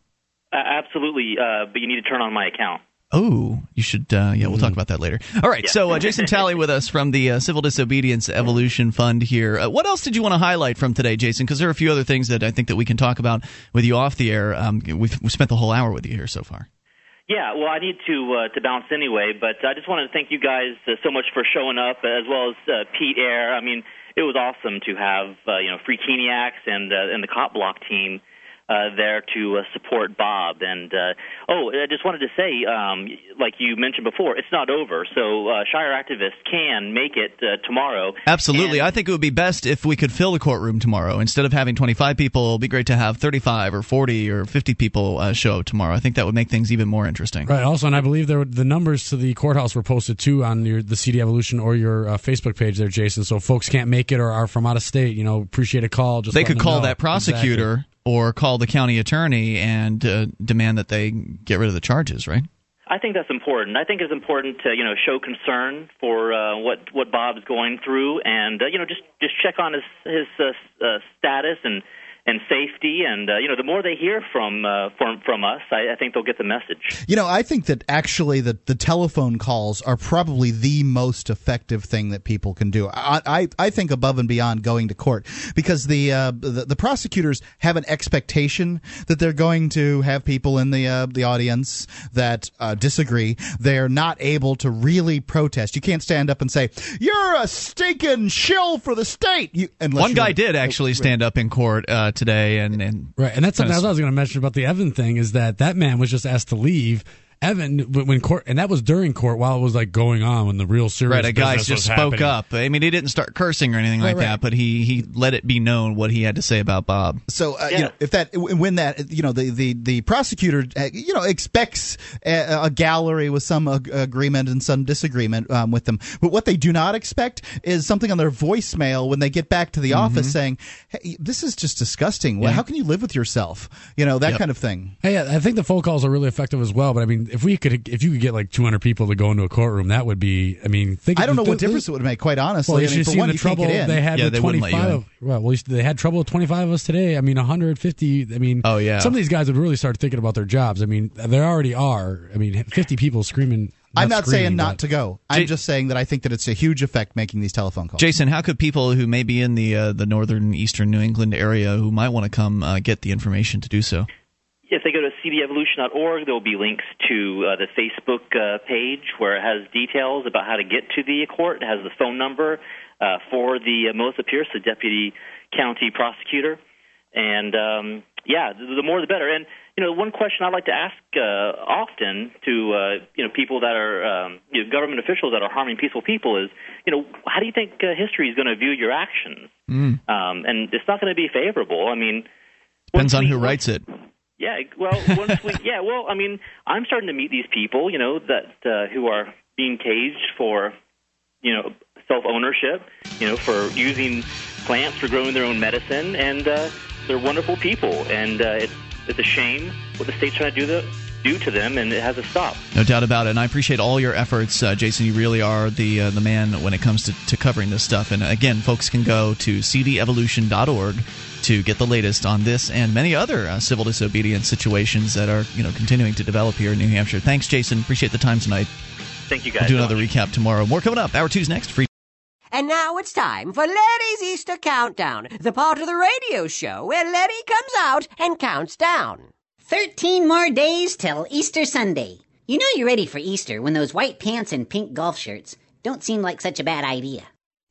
Absolutely, uh, but you need to turn on my account. Oh, you should. Uh, yeah, we'll talk about that later. All right. So, uh, Jason Talley with us from the uh, Civil Disobedience Evolution Fund here. Uh, what else did you want to highlight from today, Jason? Because there are a few other things that I think that we can talk about with you off the air. Um, we've, we've spent the whole hour with you here so far. Yeah, well, I need to uh, to bounce anyway, but I just wanted to thank you guys uh, so much for showing up, as well as uh, Pete Eyre. I mean, it was awesome to have uh, you know Free Keeniacs and uh, and the Cop Block team uh, there to uh, support Bob. And uh, oh, I just wanted to say, um, like you mentioned before, it's not over. So uh, Shire activists can make it uh, tomorrow. Absolutely. And- I think it would be best if we could fill the courtroom tomorrow. Instead of having 25 people, it would be great to have 35 or 40 or 50 people uh, show up tomorrow. I think that would make things even more interesting. Right. Also, and I believe there were, the numbers to the courthouse were posted too on your the CD Evolution or your uh, Facebook page there, Jason. So folks can't make it or are from out of state, you know, appreciate a call. Just they could call know. that prosecutor Exactly. Or call the county attorney and uh, demand that they get rid of the charges, right? I think that's important. I think it's important to you know show concern for uh, what what Bob's going through, and uh, you know just just check on his his uh, uh, status and and safety, and uh, you know the more they hear from uh, from from us, I, I think they'll get the message. You know, I think that actually the, the telephone calls are probably the most effective thing that people can do. I I, I think above and beyond going to court because the, uh, the the prosecutors have an expectation that they're going to have people in the uh, the audience that uh, disagree. They're not able to really protest. You can't stand up and say you're a stinking shill for the state. You, One guy did actually stand up in court uh, today, and, and Right, and that's something I was going to mention about the Evan thing is that that man was just asked to leave, Evan when court and that was during court while it was like going on when the real serious right. A guy just spoke happening. up. I mean, he didn't start cursing or anything Right, like right. that, but he he let it be known what he had to say about Bob. So uh, you know, if that when that you know the the the prosecutor uh, you know expects a, a gallery with some ag- agreement and some disagreement um, with them, but what they do not expect is something on their voicemail when they get back to the office saying, "Hey, this is just disgusting. Well, Yeah. How can you live with yourself? You know that Yep. kind of thing." Hey, I think the phone calls are really effective as well. But I mean, if we could, if you could get like 200 people to go into a courtroom, that would be. I mean, think I don't know th- what difference it would make. Quite honestly, Well, you I mean, have for seen one, the you can't trouble in. they had Yeah, with they wouldn't let you 25. Well, at they had trouble with 25 of us today. I mean, 150. I mean, Oh, yeah. Some of these guys would really start thinking about their jobs. I mean, there already are. I mean, 50 people screaming. I'm not saying not to go. I'm J- just saying that I think that it's a huge effect making these telephone calls. Jason, how could people who may be in the uh, the northern eastern New England area who might want to come uh, get the information to do so? If they go to cdevolution.org, there will be links to uh, the Facebook uh, page where it has details about how to get to the court. It has the phone number uh, for the uh, Melissa Pierce, the deputy county prosecutor. And um, yeah, the, the more the better. And you know, one question I like to ask uh, often to uh, you know people that are um, you know, government officials that are harming peaceful people is, you know, how do you think uh, history is going to view your actions? Um, and it's not going to be favorable. I mean, Depends on who writes it. Yeah, well, once we, yeah, well, I mean, I'm starting to meet these people, you know, that uh, who are being caged for, you know, self ownership, you know, for using plants for growing their own medicine, and uh, they're wonderful people, and uh, it's it's a shame what the state's trying to do the, do to them, and it has to stop. No doubt about it. And I appreciate all your efforts, uh, Jason. You really are the uh, the man when it comes to, to covering this stuff. And again, folks can go to cdevolution.org to get the latest on this and many other uh, civil disobedience situations that are you know continuing to develop here in New Hampshire. Thanks, Jason. Appreciate the time tonight. Thank you guys. We'll do another much. recap tomorrow. More coming up. Hour two's next. Free. And now it's time for Larry's Easter Countdown, the part of the radio show where Larry comes out and counts down. 13 more days till Easter Sunday. You know you're ready for Easter when those white pants and pink golf shirts don't seem like such a bad idea.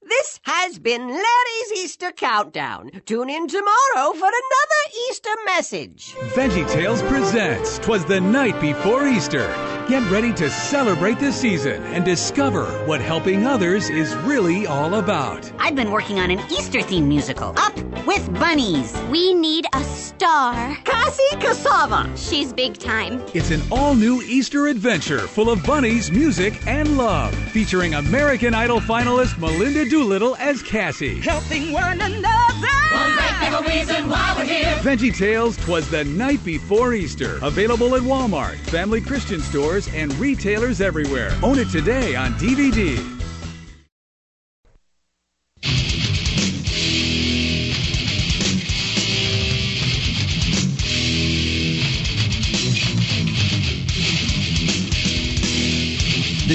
This has been Larry's Easter Countdown. Tune in tomorrow for another Easter message. Veggie Tales presents Twas the Night Before Easter. Get ready to celebrate the season and discover what helping others is really all about. I've been working on an Easter themed musical, Up with Bunnies. We need a star. Cassie Cassava. She's big time. It's an all new Easter adventure full of bunnies, music, and love, featuring American Idol finalist Melinda Doolittle as Cassie. Helping one another. One great big reason why we're here. Veggie Tales Twas the Night Before Easter. Available at Walmart, family Christian stores, and retailers everywhere. Own it today on DVD.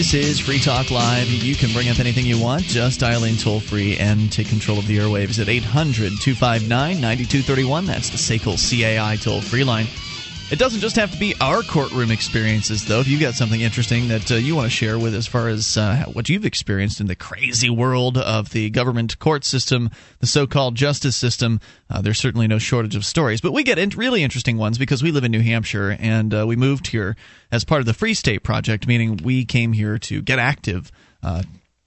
This is Free Talk Live. You can bring up anything you want. Just dial in toll free and take control of the airwaves at 800 259 9231. That's the SACL CAI toll free line. It doesn't just have to be our courtroom experiences, though. If you've got something interesting that uh, you want to share with as far as uh, what you've experienced in the crazy world of the government court system, the so called justice system, uh, there's certainly no shortage of stories. But we get in really interesting ones because we live in New Hampshire and uh, we moved here as part of the Free State Project, meaning we came here to get active. Uh,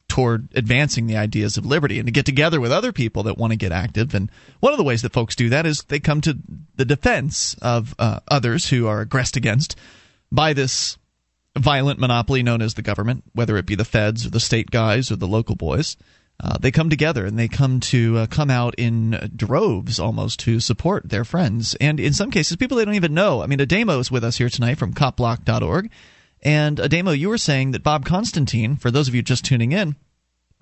toward advancing the ideas of liberty and to get together with other people that want to get active. And one of the ways that folks do that is they come to the defense of uh, others who are aggressed against by this violent monopoly known as the government, whether it be the feds or the state guys or the local boys. Uh, they come together and they come to uh, come out in droves almost to support their friends. And in some cases, people they don't even know. I mean, Ademo is with us here tonight from copblock.org. And Ademo, you were saying that Bob Constantine, for those of you just tuning in,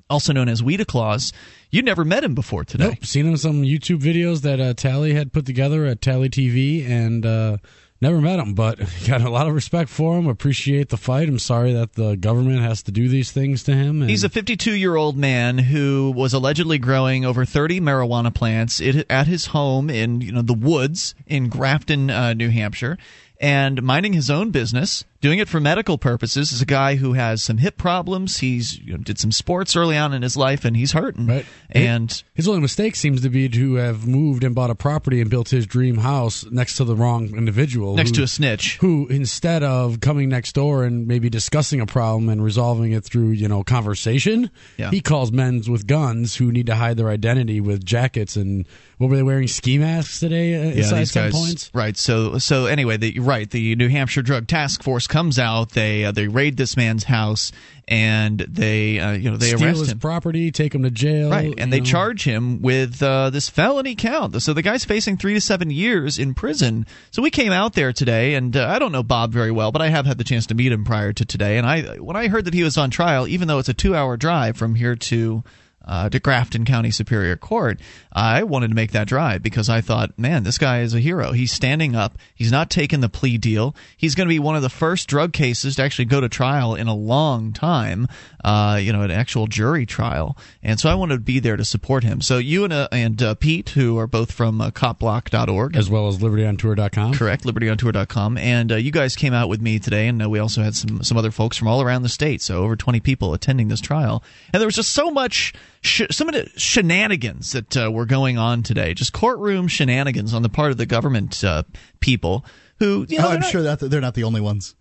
also known as Weeda Claus, you never met him before today. Nope. Seen him in some YouTube videos that uh, Talley had put together at Talley TV, and uh, never met him, but got a lot of respect for him. Appreciate the fight. I'm sorry that the government has to do these things to him. And He's a 52 year old man who was allegedly growing over 30 marijuana plants at his home in you know the woods in Grafton, uh, New Hampshire, and minding his own business. Doing it for medical purposes. Is a guy who has some hip problems. He's you know, did some sports early on in his life, and he's hurting. Right. And his only mistake seems to be to have moved and bought a property and built his dream house next to the wrong individual. next who- to a snitch. who instead of coming next door and maybe discussing a problem and resolving it through you know conversation Yeah. he calls men with guns who need to hide their identity with jackets and what were they wearing ski masks today uh, yeah, these guys. points Right. So so anyway, the, you're right. The New Hampshire Drug Task Force comes out. They uh, they raid this man's house and they uh, you know they steal arrest his him. property take him to jail Right, and they know. charge him with uh, this felony count. So the guy's facing three to seven years in prison. So we came out there today, and uh, I don't know Bob very well, but I have had the chance to meet him prior to today. And I, when I heard that he was on trial, even though it's a two-hour drive from here to uh, to Grafton County Superior Court, I wanted to make that drive because I thought, man, this guy is a hero. He's standing up. He's not taking the plea deal. He's going to be one of the first drug cases to actually go to trial in a long time. Uh, you know, an actual jury trial. And so I wanted to be there to support him. So you and uh, and uh, Pete, who are both from uh, copblock.org, as well as libertyontour.com correct, libertyontour.com, and uh, you guys came out with me today, and uh, we also had some some other folks from all around the state. So over 20 people attending this trial, and there was just so much. Sh- some of the shenanigans that uh, were going on today, just courtroom shenanigans on the part of the government uh, people who, you know, Oh, I'm not- sure that they're not the only ones.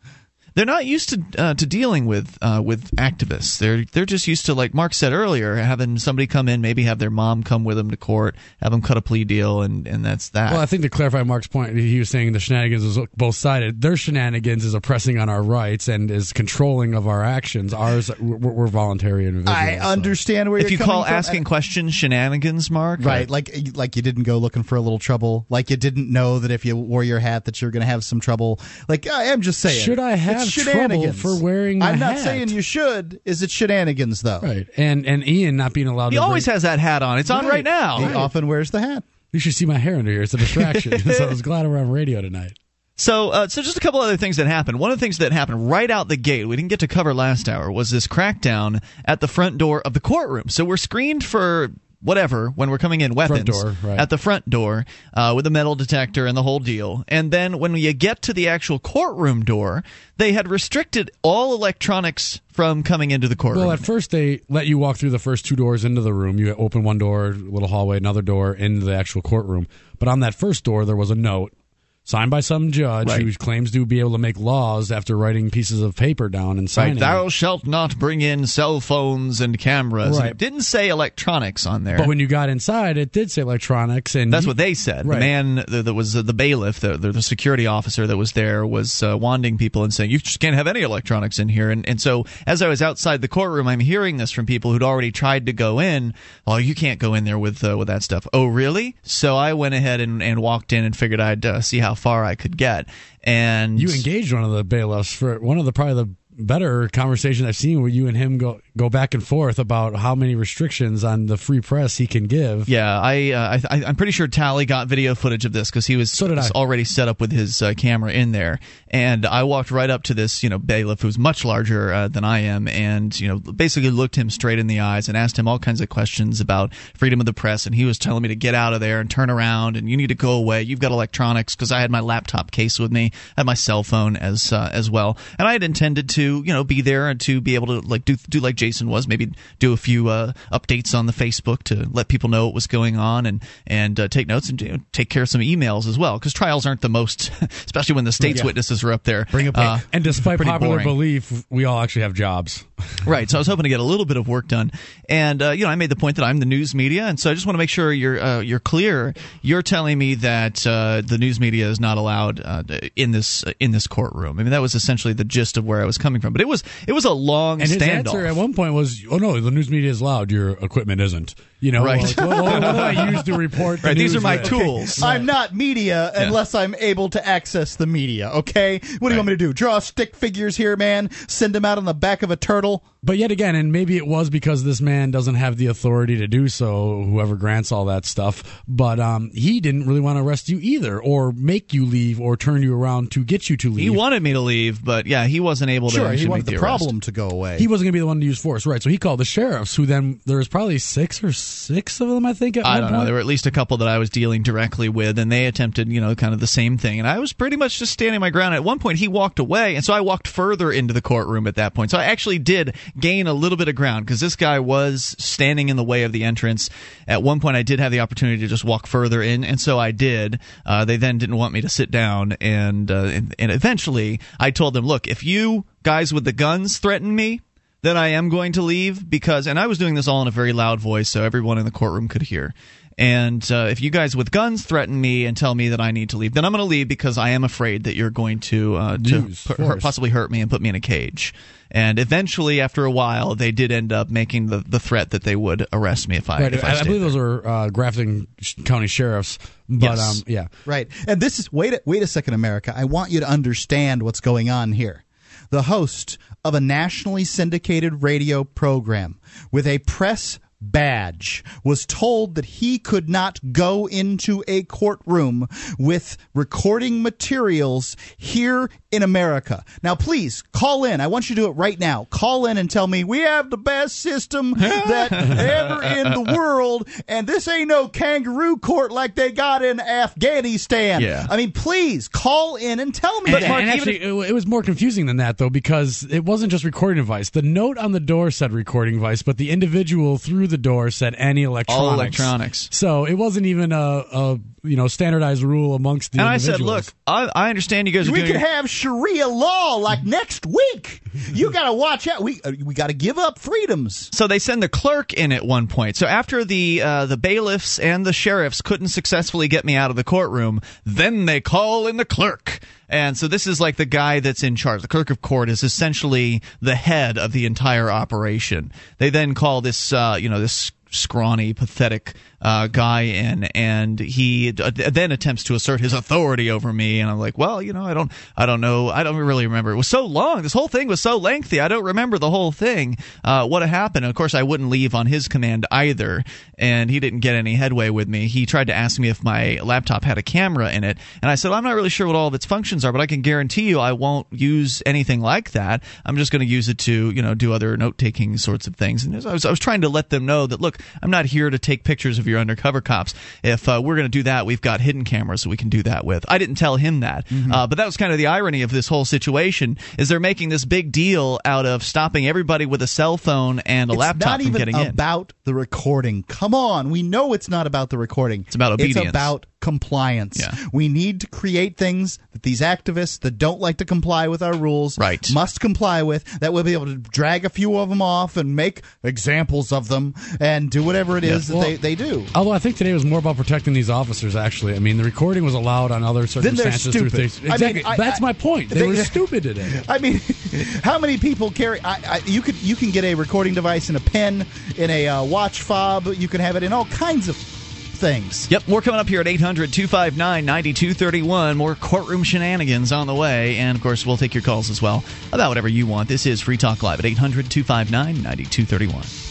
They're not used to uh, to dealing with uh, with activists. They're they're just used to like Mark said earlier, having somebody come in, maybe have their mom come with them to court, have them cut a plea deal, and and that's that. well, I think to clarify Mark's point, he was saying the shenanigans is both sided. Their shenanigans is oppressing on our rights and is controlling of our actions. Ours, we're, we're voluntary individuals. I understand where if you're you call from. asking questions shenanigans, Mark, Right, like like you didn't go looking for a little trouble, like you didn't know that if you wore your hat that you're going to have some trouble. Like I am just saying, Should I have it's trouble for wearing I'm not hat? saying you should. Is it shenanigans though? Right, and and Ian not being allowed. To. He always bring- has that hat on. It's on right now. He often wears the hat. You should see my hair under here. It's a distraction. so I was glad we're on radio tonight. So, uh, so just a couple other things that happened. One of the things that happened right out the gate, we didn't get to cover last hour, was this crackdown at the front door of the courtroom. So we're screened for whatever when we're coming in weapons door, right. at the front door uh, with a metal detector and the whole deal. And then when you get to the actual courtroom door, they had restricted all electronics from coming into the courtroom. Well, at first they let you walk through the first two doors into the room. You open one door, little hallway, another door into the actual courtroom. But on that first door, there was a note signed by some judge Right. who claims to be able to make laws after writing pieces of paper down and signing. Right, thou shalt not bring in cell phones and cameras. Right. It didn't say electronics on there. But when you got inside, it did say electronics, and That's he- what they said. Right. The man that that was uh, the bailiff, the, the, the security officer that was there, was uh, wanding people and saying, "You just can't have any electronics in here." And and so as I was outside the courtroom, I'm hearing this from people who'd already tried to go in. Oh, you can't go in there with uh, with that stuff. Oh, really? So I went ahead and, and walked in and figured I'd uh, see how far I could get. And You engaged one of the bailiffs for one of the probably the better conversation I've seen where you and him go go back and forth about how many restrictions on the free press he can give. Yeah, I, uh, I I'm pretty sure Talley got video footage of this because he was, So was already set up with his uh, camera in there, and I walked right up to this you know bailiff who's much larger uh, than I am, and you know basically looked him straight in the eyes and asked him all kinds of questions about freedom of the press, and he was telling me to get out of there and turn around, and you need to go away. You've got electronics because I had my laptop case with me, I had my cell phone as uh, as well, and I had intended to you know be there and to be able to like do do like Jason was, maybe do a few uh, updates on the Facebook to let people know what was going on and and uh, take notes and you know, take care of some emails as well because trials aren't the most, especially when the state's Yeah. witnesses are up there. Bring a uh, and despite popular boring. belief, we all actually have jobs. Right. So I was hoping to get a little bit of work done, and uh, you know, I made the point that I'm the news media, and so I just want to make sure you're uh, you're clear. You're telling me that uh, the news media is not allowed uh, in this in this courtroom. I mean, that was essentially the gist of where I was coming from. But it was it was a long And his standoff. answer at one point was, "Oh no, the news media is loud. Your equipment isn't." You know, Right. like, what, what, what do I use to report? The Right, these are my with? tools. I'm not media unless I'm able to access the media. Okay, what do you want me to do? Draw stick figures here, man? Send them out on the back of a turtle? But yet again, and maybe it was because this man doesn't have the authority to do so, whoever grants all that stuff. But um, he didn't really want to arrest you either, or make you leave, or turn you around to get you to leave. He wanted me to leave, but yeah, he wasn't able to. Sure, actually he wanted make the arrest. problem to go away. He wasn't going to be the one to use force, right? So he called the sheriffs, who then there was probably six or six of them, I think. At I one don't know. There were at least a couple that I was dealing directly with, and they attempted, you know, kind of the same thing. And I was pretty much just standing my ground. At one point, he walked away, and so I walked further into the courtroom at that point. So I actually did gain a little bit of ground because this guy was standing in the way of the entrance. At one point, I did have the opportunity to just walk further in, and so I did. Uh, they then didn't want me to sit down, and, uh, and and eventually, I told them, "Look, if you guys with the guns threaten me." Then I am going to leave because, and I was doing this all in a very loud voice so everyone in the courtroom could hear. And uh, if you guys with guns threaten me and tell me that I need to leave, then I'm going to leave because I am afraid that you're going to, uh, to Use pu- possibly hurt me and put me in a cage. And eventually, after a while, they did end up making the, the threat that they would arrest me if I. Right, if I, I, I believe there. those are uh, Grafton County sheriffs, but Yes. um, yeah, Right. And this is wait wait a second, America. I want you to understand what's going on here. The host of a nationally syndicated radio program with a press badge was told that he could not go into a courtroom with recording materials here in America. Now, please call in. I want you to do it right now. Call in and tell me we have the best system that ever in the world, and this ain't no kangaroo court like they got in Afghanistan. Yeah. I mean, please call in and tell me But that. and actually, it, it was more confusing than that, though, because it wasn't just recording device. The note on the door said recording device, but the individual through the door said any electronics. All electronics. So it wasn't even a, a you know standardized rule amongst the. And I said, look, I, I understand you guys are we doing. could have Sharia law like next week. You got to watch out. We uh, we got to give up freedoms. So they send the clerk in at one point. So after the uh, the bailiffs and the sheriffs couldn't successfully get me out of the courtroom, then they call in the clerk. And so this is like the guy that's in charge. The clerk of court is essentially the head of the entire operation. They then call this uh, you know this scrawny, pathetic uh, guy in, and he d- then attempts to assert his authority over me. And I'm like, well, you know, I don't, I don't know, I don't really remember. It was so long. This whole thing was so lengthy. I don't remember the whole thing. Uh, what happened? And of course, I wouldn't leave on his command either, and he didn't get any headway with me. He tried to ask me if my laptop had a camera in it, and I said, I'm not really sure what all of its functions are, but I can guarantee you I won't use anything like that. I'm just going to use it to, you know, do other note taking sorts of things. And I was, I was trying to let them know that, look, I'm not here to take pictures of your undercover cops. If uh, we're going to do that, we've got hidden cameras that we can do that with. I didn't tell him that, uh, but that was kind of the irony of this whole situation. Is they're making this big deal out of stopping everybody with a cell phone and a it's laptop not from even getting in. about the recording. Come on, we know it's not about the recording. It's about obedience. It's about compliance. Yeah. We need to create things that these activists that don't like to comply with our rules Right. must comply with. That we'll be able to drag a few of them off and make examples of them and do whatever it is that Well, they, they do. Although I think today was more about protecting these officers. Actually, I mean, the recording was allowed on other Then they're circumstances. through stupid. things- I mean, Exactly. I- That's I- my point. They, they- were stupid today. I mean, how many people carry? I, I, you could you can get a recording device in a pen, in a uh, watch fob. You can have it in all kinds of things. Yep, more coming up here at 800 259 9231. More courtroom shenanigans on the way. And of course, we'll take your calls as well about whatever you want. This is Free Talk Live at 800 259 9231.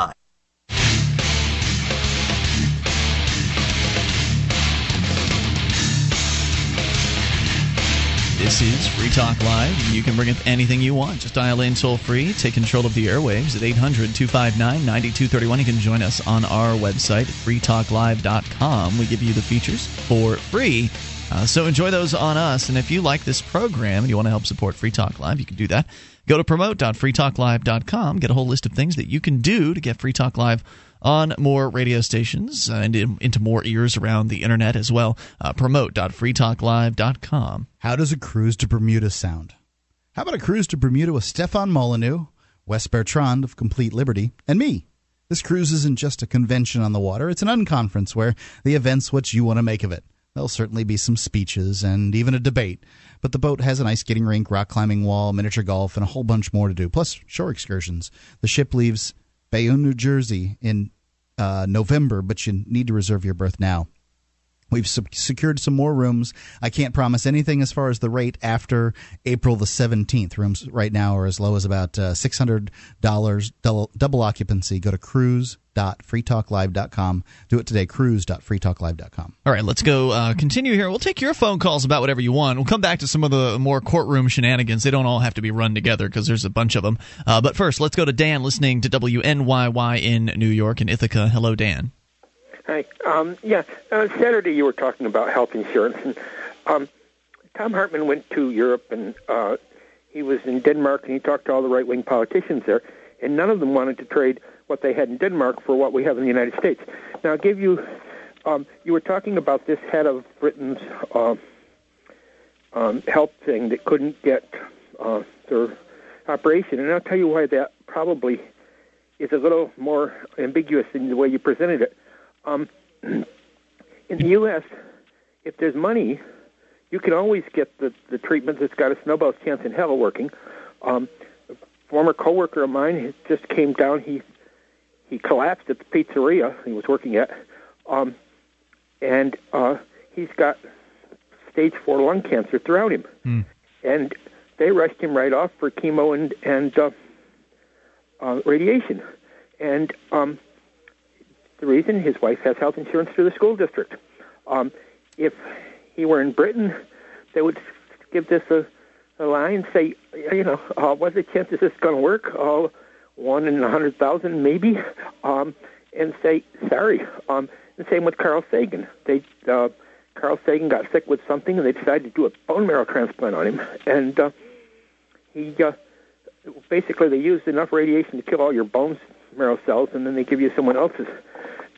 This is Free Talk Live. You can bring up anything you want. Just dial in toll free. Take control of the airwaves at 800 259 9231. You can join us on our website, freetalklive.com. We give you the features for free. Uh, so enjoy those on us. And if you like this program and you want to help support Free Talk Live, you can do that. Go to promote.freetalklive.com. Get a whole list of things that you can do to get Free Talk Live on more radio stations uh, and in, into more ears around the internet as well. Uh, promote.freetalklive.com. How does a cruise to Bermuda sound? How about a cruise to Bermuda with Stefan Molyneux, Wes Bertrand of Complete Liberty, and me? This cruise isn't just a convention on the water, it's an unconference where the event's what you want to make of it. There'll certainly be some speeches and even a debate, but the boat has an ice skating rink, rock climbing wall, miniature golf, and a whole bunch more to do, plus shore excursions. The ship leaves Bayonne, New Jersey in uh, November, but you need to reserve your berth now. We've secured some more rooms. I can't promise anything as far as the rate after April the 17th. Rooms right now are as low as about uh, $600 double, double occupancy. Go to cruise.freetalklive.com. Do it today, cruise.freetalklive.com. All right, let's go uh, continue here. We'll take your phone calls about whatever you want. We'll come back to some of the more courtroom shenanigans. They don't all have to be run together because there's a bunch of them. Uh, but first, let's go to Dan listening to WNYY in New York in Ithaca. Hello, Dan. Hi. Um, yeah, uh, Saturday you were talking about health insurance, and um, Thom Hartmann went to Europe, and uh, he was in Denmark, and he talked to all the right-wing politicians there, and none of them wanted to trade what they had in Denmark for what we have in the United States. Now, I'll give you. Um, you were talking about this head of Britain's uh, um, health thing that couldn't get uh, their operation, and I'll tell you why that probably is a little more ambiguous in the way you presented it. Um, in the U.S., if there's money, you can always get the, the treatment that's got a snowball's chance in hell working. Um, a former coworker of mine just came down. He he collapsed at the pizzeria he was working at, um, and uh, he's got stage four lung cancer throughout him. Mm. And they rushed him right off for chemo and and uh, uh, radiation. And um, the reason his wife has health insurance through the school district. Um, if he were in Britain, they would give this a, a line and say, you know, uh, what's the chances this is going to work? Uh, one in a hundred thousand, maybe. Um, and say, sorry. Um, the same with Carl Sagan. They uh, Carl Sagan got sick with something, and they decided to do a bone marrow transplant on him. And uh, he uh, basically they used enough radiation to kill all your bone marrow cells, and then they give you someone else's.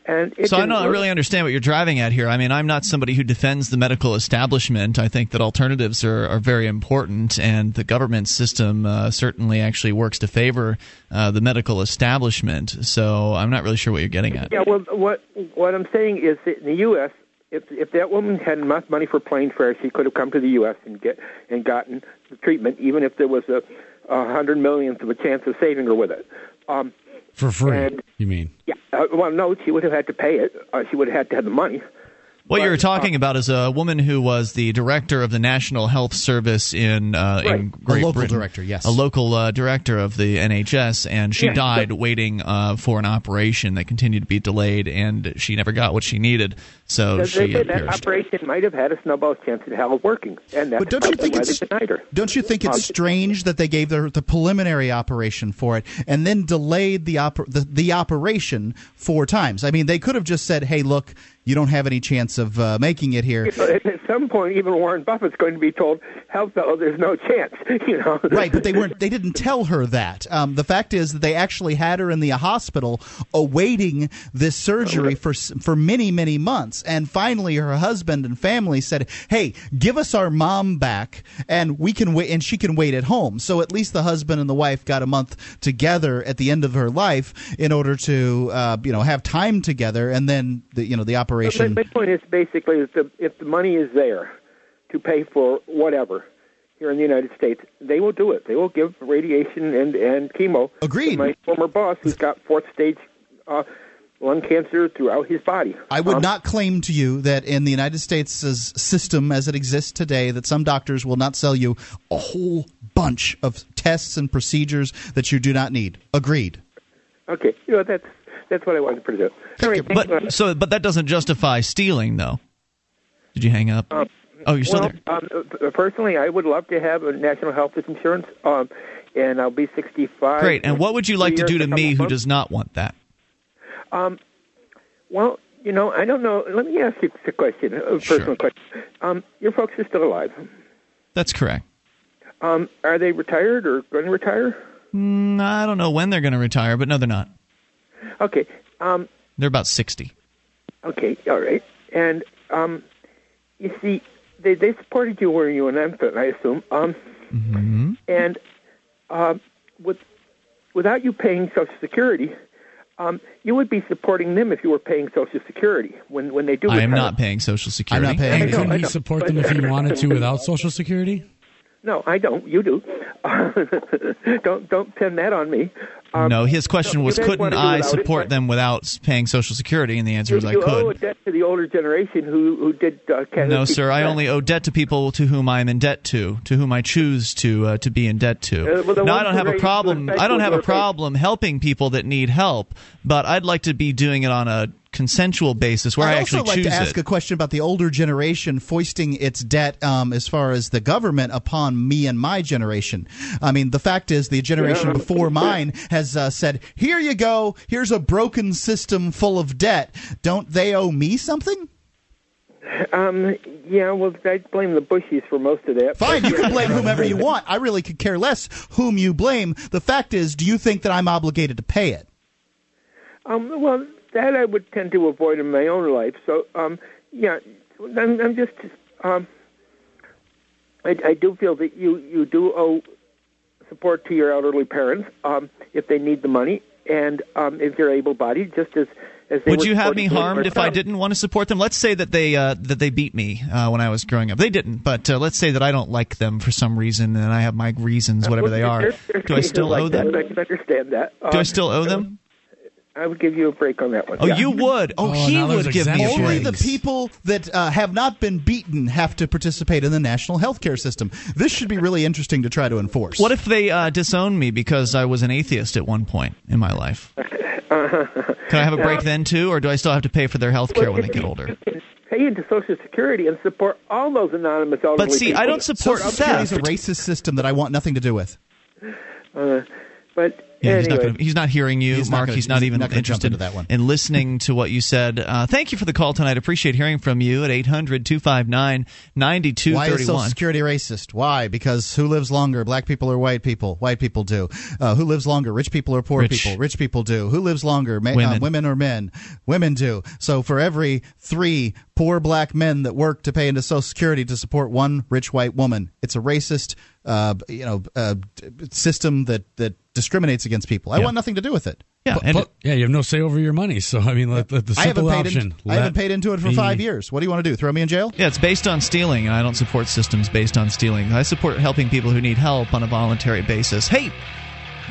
And so I don't really understand what you're driving at here. I mean, I'm not somebody who defends the medical establishment. I think that alternatives are, are very important, and the government system uh, certainly actually works to favor uh, the medical establishment. So I'm not really sure what you're getting at. Yeah, well, what what I'm saying is that in the U.S., if if that woman had enough money for plane fare, she could have come to the U.S. and get and gotten the treatment, even if there was a, a hundred millionth of a chance of saving her with it. Um, for free, and, you mean? Yeah. Uh, well, no, she would have had to pay it. Uh, she would have had to have the money. What but, you're talking uh, about is a woman who was the director of the National Health Service in, uh, right. in Great a local Britain. director, yes, a local uh, director of the NHS, and she Yeah, died but- waiting uh, for an operation that continued to be delayed, and she never got what she needed, so They- she they said that operation might have had a snowball's chance in hell of working, and that's But don't you think why it's they denied her. don't you think it's Um, strange that they gave the, the preliminary operation for it and then delayed the, oper- the the operation four times? I mean, they could have just said, "Hey, look, you don't have any chance of uh, making it here." you know, at some point, even Warren Buffett's going to be told, "Hell, fellow, there's no chance." You know, right, but they weren't. They didn't tell her that. Um, the fact is that they actually had her in the hospital awaiting this surgery for for many many months, and finally her husband and family said, "Hey, give us our mom back, and we can wait, and she can wait at home." So at least the husband and the wife got a month together at the end of her life in order to uh, you know have time together, and then the you know the My, operation. my point is basically if the if the money is there to pay for whatever here in the United States, they will do it. They will give radiation and and chemo. Agreed. To my former boss, who's got fourth stage uh, lung cancer throughout his body. I would Um, not claim to you that in the United States' system as it exists today, that some doctors will not sell you a whole bunch of tests and procedures that you do not need. Agreed. Okay, you know that's that's what I wanted to present. All right, thanks a. But so, but that doesn't justify stealing, though. Did you hang up? Um, oh, you're still well, there. Um, uh, personally, I would love to have a national health insurance, um, and I'll be 65. Great. And what would you like to do to me who months. does not want that? Um, well, you know, I don't know. Let me ask you a question, a personal question. Um, your folks are still alive. That's correct. Um, are they retired or going to retire? Mm, I don't know when they're going to retire, but no, they're not. Okay. Um, They're about 60. okay. All right. And um, you see, they they supported you when you were an infant, I assume. Um, Mm-hmm. and uh, with without you paying Social Security, um, you would be supporting them if you were paying Social Security when when they do. I am retire. not paying Social Security. And I know, couldn't I he know. support them if he wanted to without Social Security? No, I don't. You do. don't don't pin that on me. Um, no, his question was, couldn't I without it, support them without paying Social Security? And the answer is I you owe a debt to the older generation who who did. Uh, No, sir. I only owe debt to people to whom I am in debt to, to whom I choose to uh, to be in debt to. Uh, well, no, I don't have a problem. I don't have a problem helping people that need help, but I'd like to be doing it on a consensual basis where I I'd actually also like choose to ask it. a question about the older generation foisting its debt, um, as far as the government, upon me and my generation. I mean, the fact is, the generation Yeah. before mine has uh, said, "Here you go. Here's a broken system full of debt. Don't they owe me something?" Um, yeah, well, I blame the Bushies for most of that. Fine, you can blame whomever you want. I really could care less whom you blame. The fact is, do you think that I'm obligated to pay it? Um, well, that I would tend to avoid in my own life. So, um, yeah, I'm, I'm just, um, I, I do feel that you you do owe support to your elderly parents um, if they need the money, and um, if you're able-bodied, just as as they Would you have me harmed if I didn't want to support them? Let's say that they uh, that they beat me uh, when I was growing up. They didn't, but uh, let's say that I don't like them for some reason, and I have my reasons, whatever they are. Do I still owe them? I can understand that. Do I Um, still owe them? I would give you a break on that one. Oh, yeah. you would. Oh, Oh, he would give me a Only the people that uh, have not been beaten have to participate in the national health care system. This should be really interesting to try to enforce. What if they uh, disown me because I was an atheist at one point in my life? Can I have a break then too, or do I still have to pay for their health care when they get older? Pay into Social Security and support all those anonymous elderly But see, people. I don't support Social Security is a theft. racist system that I want nothing to do with. Uh, but Yeah, he's not, gonna, he's not hearing you, He's Mark. gonna- he's not he's even not interested into that one. in listening to what you said. Uh, thank you for the call tonight. Appreciate hearing from you at 800 259 Why is Social Security racist? Why? Because who lives longer? Black people or white people? White people do. Uh, who lives longer? Rich people or poor Rich. people? Rich people do. Who lives longer? Ma- Women. Uh, women or men? Women do. So for every three poor black men that work to pay into Social Security to support one rich white woman, it's a racist, uh, you know, uh, system that that discriminates against people. I Yeah. want nothing to do with it. Yeah, But- and but- yeah, you have no say over your money. So I mean, let, let the I haven't simple paid. option. In, I haven't paid into it for me- five years. What do you want to do? Throw me in jail? Yeah, it's based on stealing, and I don't support systems based on stealing. I support helping people who need help on a voluntary basis. Hey,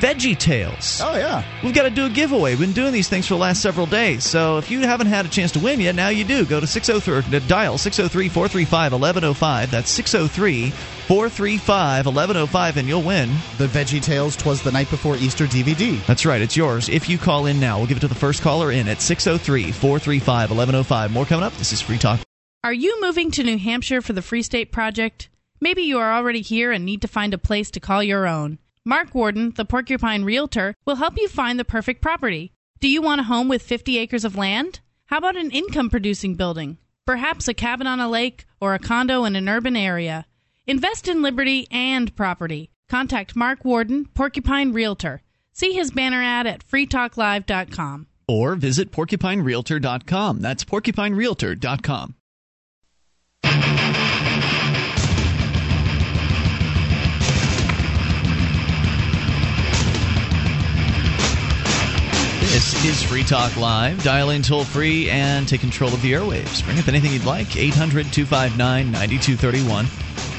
Veggie Tales. Oh yeah. We've got to do a giveaway. We've been doing these things for the last several days. So if you haven't had a chance to win yet, now you do. Go to 603 dial 603 435 1105. That's 603 435 1105 and you'll win. The Veggie Tales Twas the Night Before Easter DVD. That's right. It's yours. If you call in now, we'll give it to the first caller in at 603 435 1105. More coming up. This is Free Talk. Are you moving to New Hampshire for the Free State Project? Maybe you are already here and need to find a place to call your own. Mark Warden, the Porcupine Realtor, will help you find the perfect property. Do you want a home with 50 acres of land? How about an income producing building? Perhaps a cabin on a lake or a condo in an urban area. Invest in liberty and property. Contact Mark Warden, Porcupine Realtor. See his banner ad at freetalklive.com. Or visit porcupinerealtor.com. That's porcupinerealtor.com. This is Free Talk Live. Dial in toll free and take control of the airwaves. Bring up anything you'd like. 800 259 9231.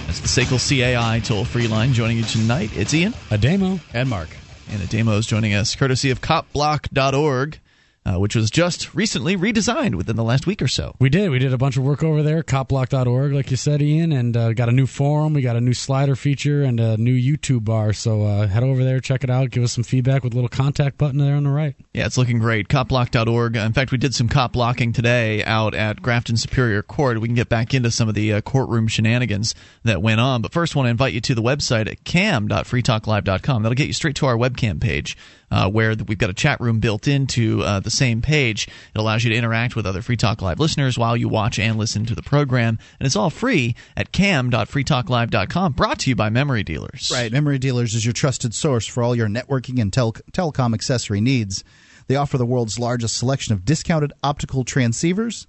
That's the SACL CAI toll free line. Joining you tonight, it's Ian. Ademo. And Mark. And Ademo is joining us courtesy of copblock.org, uh, which was just recently redesigned within the last week or so. We did. We did a bunch of work over there, copblock.org, like you said, Ian, and uh, got a new forum. We got a new slider feature and a new YouTube bar. So uh, head over there, check it out, give us some feedback with a little contact button there on the right. Yeah, it's looking great. Copblock.org. In fact, we did some cop blocking today out at Grafton Superior Court. We can get back into some of the uh, courtroom shenanigans that went on. But first, I want to invite you to the website at cam.freetalklive.com. That'll get you straight to our webcam page. Uh, where we've got a chat room built into uh, the same page. It allows you to interact with other Free Talk Live listeners while you watch and listen to the program. And it's all free at cam.freetalklive.com, brought to you by Memory Dealers. Right. Memory Dealers is your trusted source for all your networking and tel- telecom accessory needs. They offer the world's largest selection of discounted optical transceivers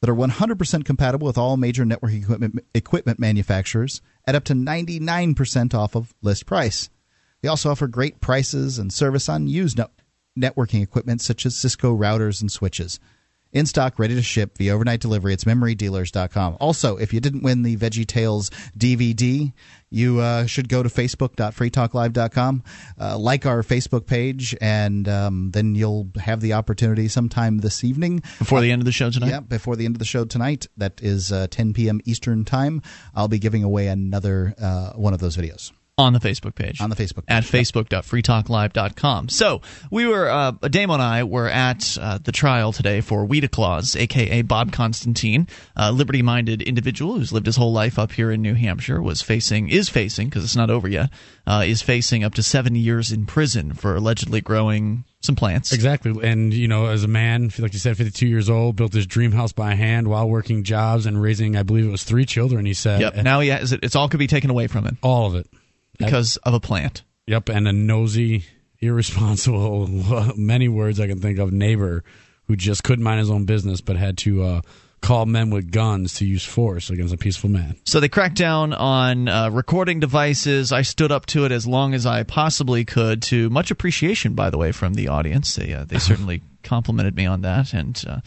that are 100% compatible with all major network equipment, equipment manufacturers at up to 99% off of list price. They also offer great prices and service on used no- networking equipment such as Cisco routers and switches. In stock, ready to ship via overnight delivery. It's memorydealers.com. Also, if you didn't win the Veggie Tales DVD, you uh, should go to facebook.freetalklive.com, uh, like our Facebook page, and um, then you'll have the opportunity sometime this evening. Before the end of the show tonight? Yeah, before the end of the show tonight. That is uh, 10 p.m. Eastern Time. I'll be giving away another uh, one of those videos on the Facebook page. On the Facebook page. At facebook.freetalklive.com. So we were, uh, Damo and I were at uh, the trial today for Weeda Claus, aka Bob Constantine, a liberty minded individual who's lived his whole life up here in New Hampshire, was facing, is facing, because it's not over yet, uh, is facing up to seven years in prison for allegedly growing some plants. Exactly. And, you know, as a man, like you said, 52 years old, built his dream house by hand while working jobs and raising, I believe it was three children, he said. Yep. Now he has it, it's all could be taken away from him. All of it because of a plant. Yep, and a nosy, irresponsible, many words I can think of neighbor who just couldn't mind his own business but had to uh, call men with guns to use force against a peaceful man. So they cracked down on uh, recording devices. I stood up to it as long as I possibly could, to much appreciation, by the way, from the audience. They uh, they certainly complimented me on that, and uh,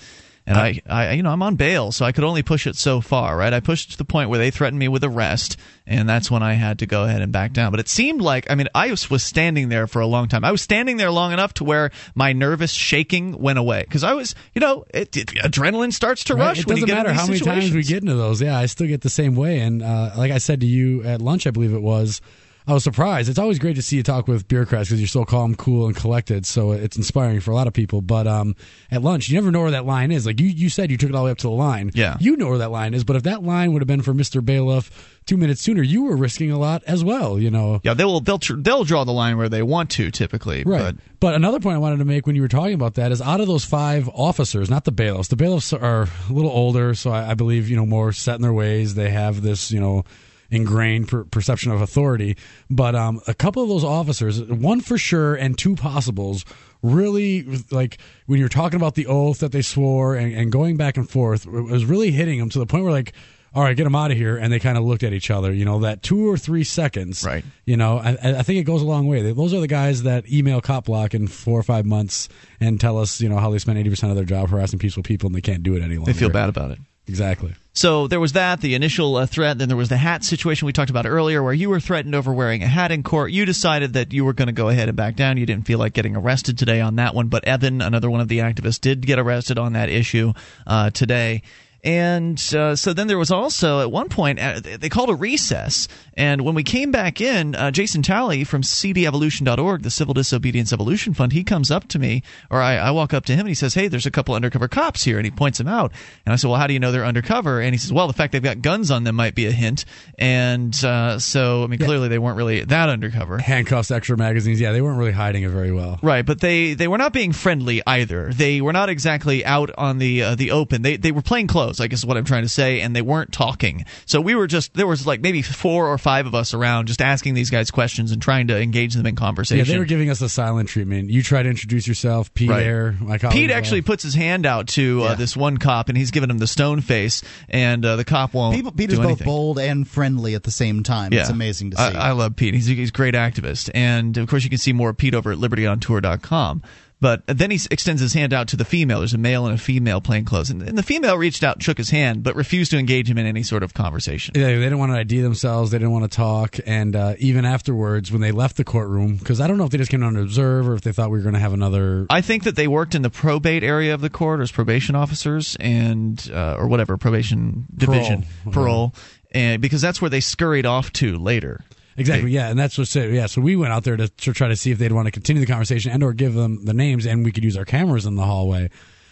and I, I, you know, I'm on bail, so I could only push it so far, right? I pushed to the point where they threatened me with arrest, and that's when I had to go ahead and back down. But it seemed like, I mean, I was, standing there for a long time. I was standing there long enough to where my nervous shaking went away because I was, you know, it, it, adrenaline starts to right. rush. It when doesn't you get matter how many times we get into those. Yeah, I still get the same way. And uh, like I said to you at lunch, I believe it was. I was surprised. It's always great to see you talk with bureaucrats because you're so calm, cool, and collected. So it's inspiring for a lot of people. But um, at lunch, you never know where that line is. Like you, you said, you took it all the way up to the line. Yeah. You know where that line is. But if that line would have been for Mr. Bailiff two minutes sooner, you were risking a lot as well. You know. Yeah, they will. They'll tr- they'll draw the line where they want to typically. Right. But. but another point I wanted to make when you were talking about that is out of those five officers, not the bailiffs. The bailiffs are a little older, so I, I believe you know more set in their ways. They have this you know ingrained per- perception of authority. But um, a couple of those officers, one for sure, and two possibles, really like when you're talking about the oath that they swore and, and going back and forth, it was really hitting them to the point where like. All right, get them out of here, and they kind of looked at each other. You know that two or three seconds. Right. You know, I, I think it goes a long way. Those are the guys that email cop block in four or five months and tell us, you know, how they spend eighty percent of their job harassing peaceful people, and they can't do it any longer. They feel bad about it. Exactly. So there was that, the initial uh, threat. Then there was the hat situation we talked about earlier, where you were threatened over wearing a hat in court. You decided that you were going to go ahead and back down. You didn't feel like getting arrested today on that one. But Evan, another one of the activists, did get arrested on that issue uh, today. And uh, so then there was also at one point uh, they called a recess, and when we came back in, uh, Jason Talley from CDEvolution.org, the Civil Disobedience Evolution Fund, he comes up to me, or I, I, walk up to him, and he says, "Hey, there's a couple undercover cops here," and he points them out, and I said, "Well, how do you know they're undercover?" And he says, "Well, the fact they've got guns on them might be a hint." And uh, so, I mean, yeah. clearly they weren't really that undercover. Handcuffs, extra magazines, yeah, they weren't really hiding it very well, right? But they they were not being friendly either. They were not exactly out on the uh, the open. They they were playing close. I guess is what I'm trying to say, and they weren't talking. So we were just there was like maybe four or five of us around, just asking these guys questions and trying to engage them in conversation. Yeah, they were giving us the silent treatment. You try to introduce yourself, Pete. Right. Eyre, my colleague. Pete actually puts his hand out to uh, this one cop, and he's giving him the stone face, and uh, the cop won't. Pete, Pete do is both anything. bold and friendly at the same time. Yeah. It's amazing to see. I, I love Pete. He's, he's a great activist, and of course you can see more of Pete over at libertyontour.com. But then he extends his hand out to the female. There's a male and a female plainclothes. And, and the female reached out and shook his hand, but refused to engage him in any sort of conversation. Yeah, they didn't want to ID themselves. They didn't want to talk. And uh, even afterwards, when they left the courtroom, because I don't know if they just came down to observe or if they thought we were going to have another. I think that they worked in the probate area of the court as probation officers and, uh, or whatever, probation division, Parole. parole, and because that's where they scurried off to later. Exactly, yeah, and that's what's it. Yeah, so we went out there to, to try to see if they'd want to continue the conversation and or give them the names, and we could use our cameras in the hallway.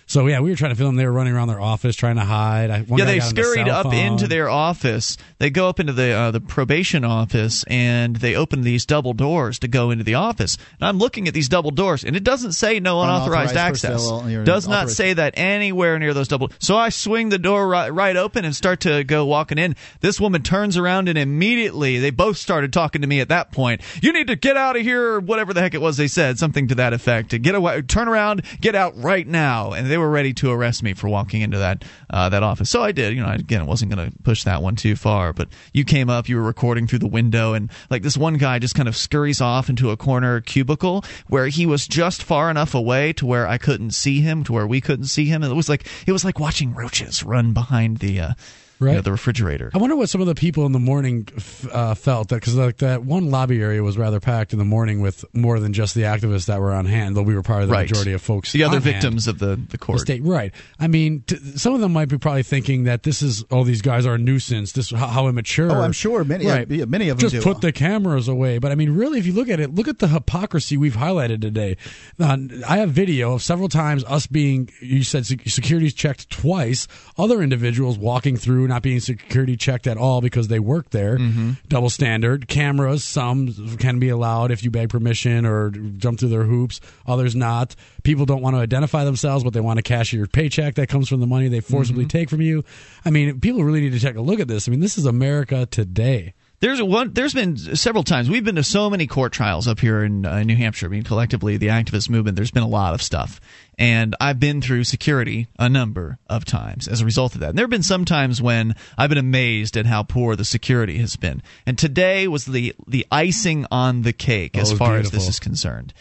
So yeah, we were trying to film. They were running around their office trying to hide. I, one yeah, they got on the scurried up phone. into their office. They go up into the uh, the probation office and they open these double doors to go into the office. And I'm looking at these double doors, and it doesn't say no unauthorized, Unauthorized access. personnel, Does not say that anywhere near those double. So I swing the door right, right open and start to go walking in. This woman turns around and immediately they both started talking to me at that point. You need to get out of here, or whatever the heck it was they said, something to that effect. To get away, turn around, get out right now. And they were ready to arrest me for walking into that uh, that office. So I did. You know, again, I wasn't going to push that one too far. But you came up, you were recording through the window, and like this one guy just kind of scurries off into a corner cubicle where he was just far enough away to where I couldn't see him, to where we couldn't see him. And it was like it was like watching roaches run behind the. Uh, right. You know, the refrigerator. I wonder what some of the people in the morning f- uh, felt that because like that one lobby area was rather packed in the morning with more than just the activists that were on hand. Though we were part of the right. majority of folks. The other victims hand. of the the court. The state, right? I mean, t- some of them might be probably thinking that this is all oh, these guys are a nuisance. This how, how immature. Oh, I'm sure many right. yeah, many of them just put the cameras away. But I mean, really, if you look at it, look at the hypocrisy we've highlighted today. Uh, I have video of several times us being you said security's checked twice. Other individuals walking through not being security checked at all because they work there. Mm-hmm. Double standard. Cameras, some can be allowed if you beg permission or jump through their hoops, others not. People don't want to identify themselves, but they want to cash your paycheck that comes from the money they forcibly mm-hmm. take from you. I mean, people really need to take a look at this. I mean, this is America today. There's one. There's been several times we've been to so many court trials up here in uh, New Hampshire. I mean, collectively, the activist movement. There's been a lot of stuff, and I've been through security a number of times as a result of that. And there have been some times when I've been amazed at how poor the security has been. And today was the the icing on the cake oh, as far beautiful. as this is concerned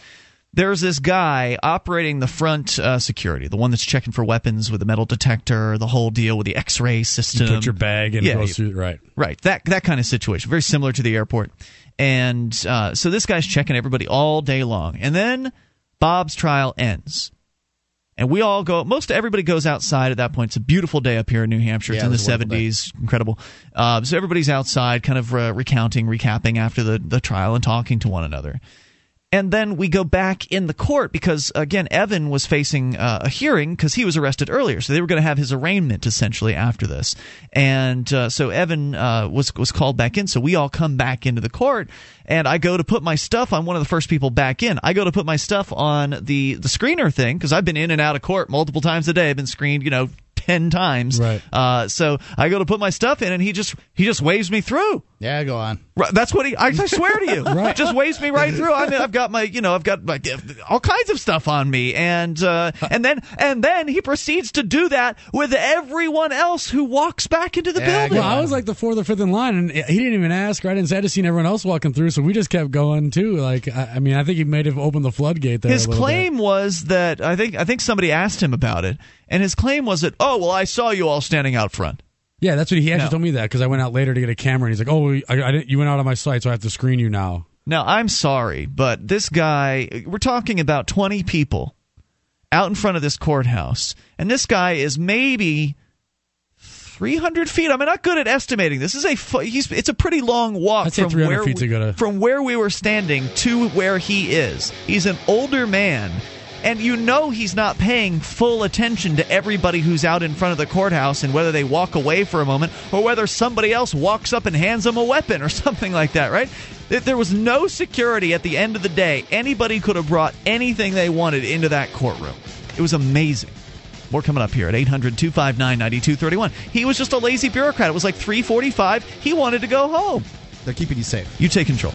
there's this guy operating the front uh, security, the one that's checking for weapons with the metal detector, the whole deal with the X-ray system. You put your bag and yeah, goes through right, right. That that kind of situation, very similar to the airport. And uh, so this guy's checking everybody all day long, and then Bob's trial ends. And we all go. Most everybody goes outside at that point. It's a beautiful day up here in New Hampshire. Yeah, it's in the seventies, incredible. Uh, so everybody's outside, kind of uh, recounting, recapping after the the trial, and talking to one another. And then we go back in the court because, again, Evan was facing uh, a hearing because he was arrested earlier. So they were going to have his arraignment essentially after this. And uh, so Evan uh, was, was called back in. So we all come back into the court. And I go to put my stuff on one of the first people back in. I go to put my stuff on the, the screener thing because I've been in and out of court multiple times a day. I've been screened, you know, ten times. Right. Uh, so I go to put my stuff in, and he just he just waves me through. Yeah, go on. Right, that's what he. I, I swear to you, right. just waves me right through. I mean, I've got my, you know, I've got my, all kinds of stuff on me, and uh, and then and then he proceeds to do that with everyone else who walks back into the Yeah, building. Well, I was like the fourth or fifth in line, and he didn't even ask. Right, and so I just seen everyone else walking through, so we just kept going too. Like, I, I mean, I think he might have opened the floodgate there. His a claim bit. was that I think I think somebody asked him about it, and his claim was that oh well, I saw you all standing out front. Yeah, that's what he actually No. told me that because I went out later to get a camera, and he's like, "Oh, I, I didn't, you went out on my site, so I have to screen you now." Now, I'm sorry, but this guy, we're talking about 20 people out in front of this courthouse, and this guy is maybe 300 feet. I'm not good at estimating. This is a—he's—it's a pretty long walk from where feet's we, a good, uh, from where we were standing to where he is. He's an older man. And you know he's not paying full attention to everybody who's out in front of the courthouse and whether they walk away for a moment or whether somebody else walks up and hands them a weapon or something like that, right? Th- There was no security at the end of the day. Anybody could have brought anything they wanted into that courtroom. It was amazing. More coming up here at 800 259 9231. He was just a lazy bureaucrat. It was like 345. He wanted to go home. They're keeping you safe. You take control.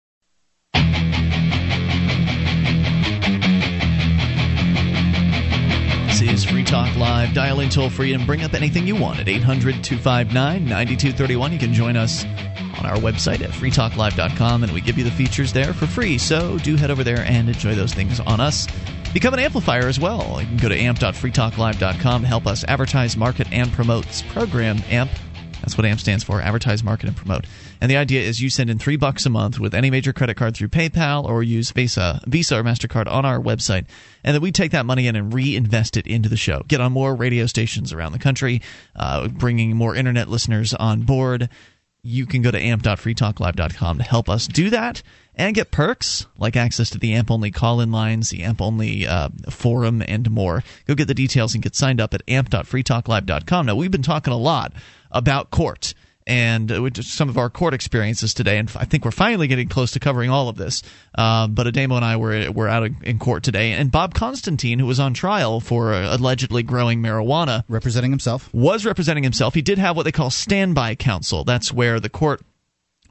This is Free Talk Live. Dial in toll free and bring up anything you want at 800 259 9231. You can join us on our website at freetalklive.com and we give you the features there for free. So do head over there and enjoy those things on us. Become an amplifier as well. You can go to amp.freetalklive.com to help us advertise, market, and promote this program. AMP that's what AMP stands for advertise, market, and promote. And the idea is you send in three bucks a month with any major credit card through PayPal or use Visa, Visa or MasterCard on our website. And then we take that money in and reinvest it into the show. Get on more radio stations around the country, uh, bringing more internet listeners on board. You can go to amp.freetalklive.com to help us do that and get perks like access to the AMP only call in lines, the AMP only uh, forum, and more. Go get the details and get signed up at amp.freetalklive.com. Now, we've been talking a lot about court and uh, some of our court experiences today. And I think we're finally getting close to covering all of this. Uh, but Ademo and I were were out in court today, and Bob Constantine, who was on trial for uh, allegedly growing marijuana, representing himself, was representing himself. He did have what they call standby counsel. That's where the court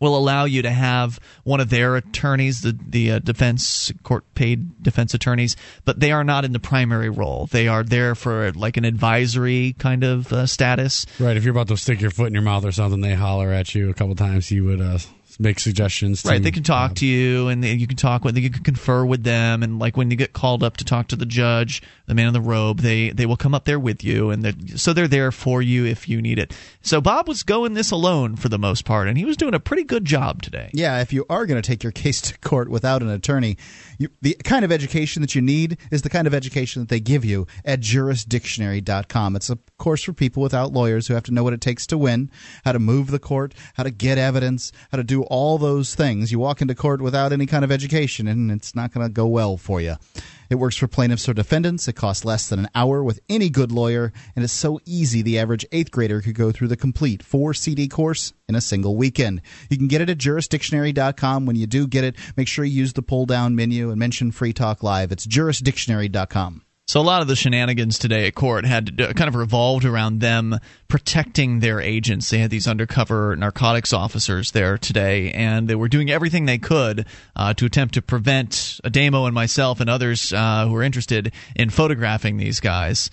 will allow you to have one of their attorneys, the the uh, defense court paid defense attorneys, but they are not in the primary role. They are there for like an advisory kind of uh, status. Right. If you're about to stick your foot in your mouth or something, they holler at you a couple times. You would uh, make suggestions. right, they can talk uh, to you, and they, you can talk with, you can confer with them, and like when you get called up to talk to the judge, the man in the robe, they they will come up there with you, and they're, so they're there for you if you need it. So Bob was going this alone for the most part, and he was doing a pretty good job today. Yeah, if you are going to take your case to court without an attorney, you, the kind of education that you need is the kind of education that they give you at jurisdictionary.com. It's a course for people without lawyers who have to know what it takes to win, how to move the court, how to get evidence, how to do all those things. You walk into court without any kind of education, and it's not going to go well for you. It works for plaintiffs or defendants. It costs less than an hour with any good lawyer, and it's so easy the average eighth grader could go through the complete four CD course in a single weekend. You can get it at jurisdictionary.com. When you do get it, make sure you use the pull down menu and mention Free Talk Live. It's jurisdictionary.com. So a lot of the shenanigans today at court had kind of revolved around them protecting their agents. They had these undercover narcotics officers there today, and they were doing everything they could uh, to attempt to prevent Ademo and myself and others uh, who were interested in photographing these guys.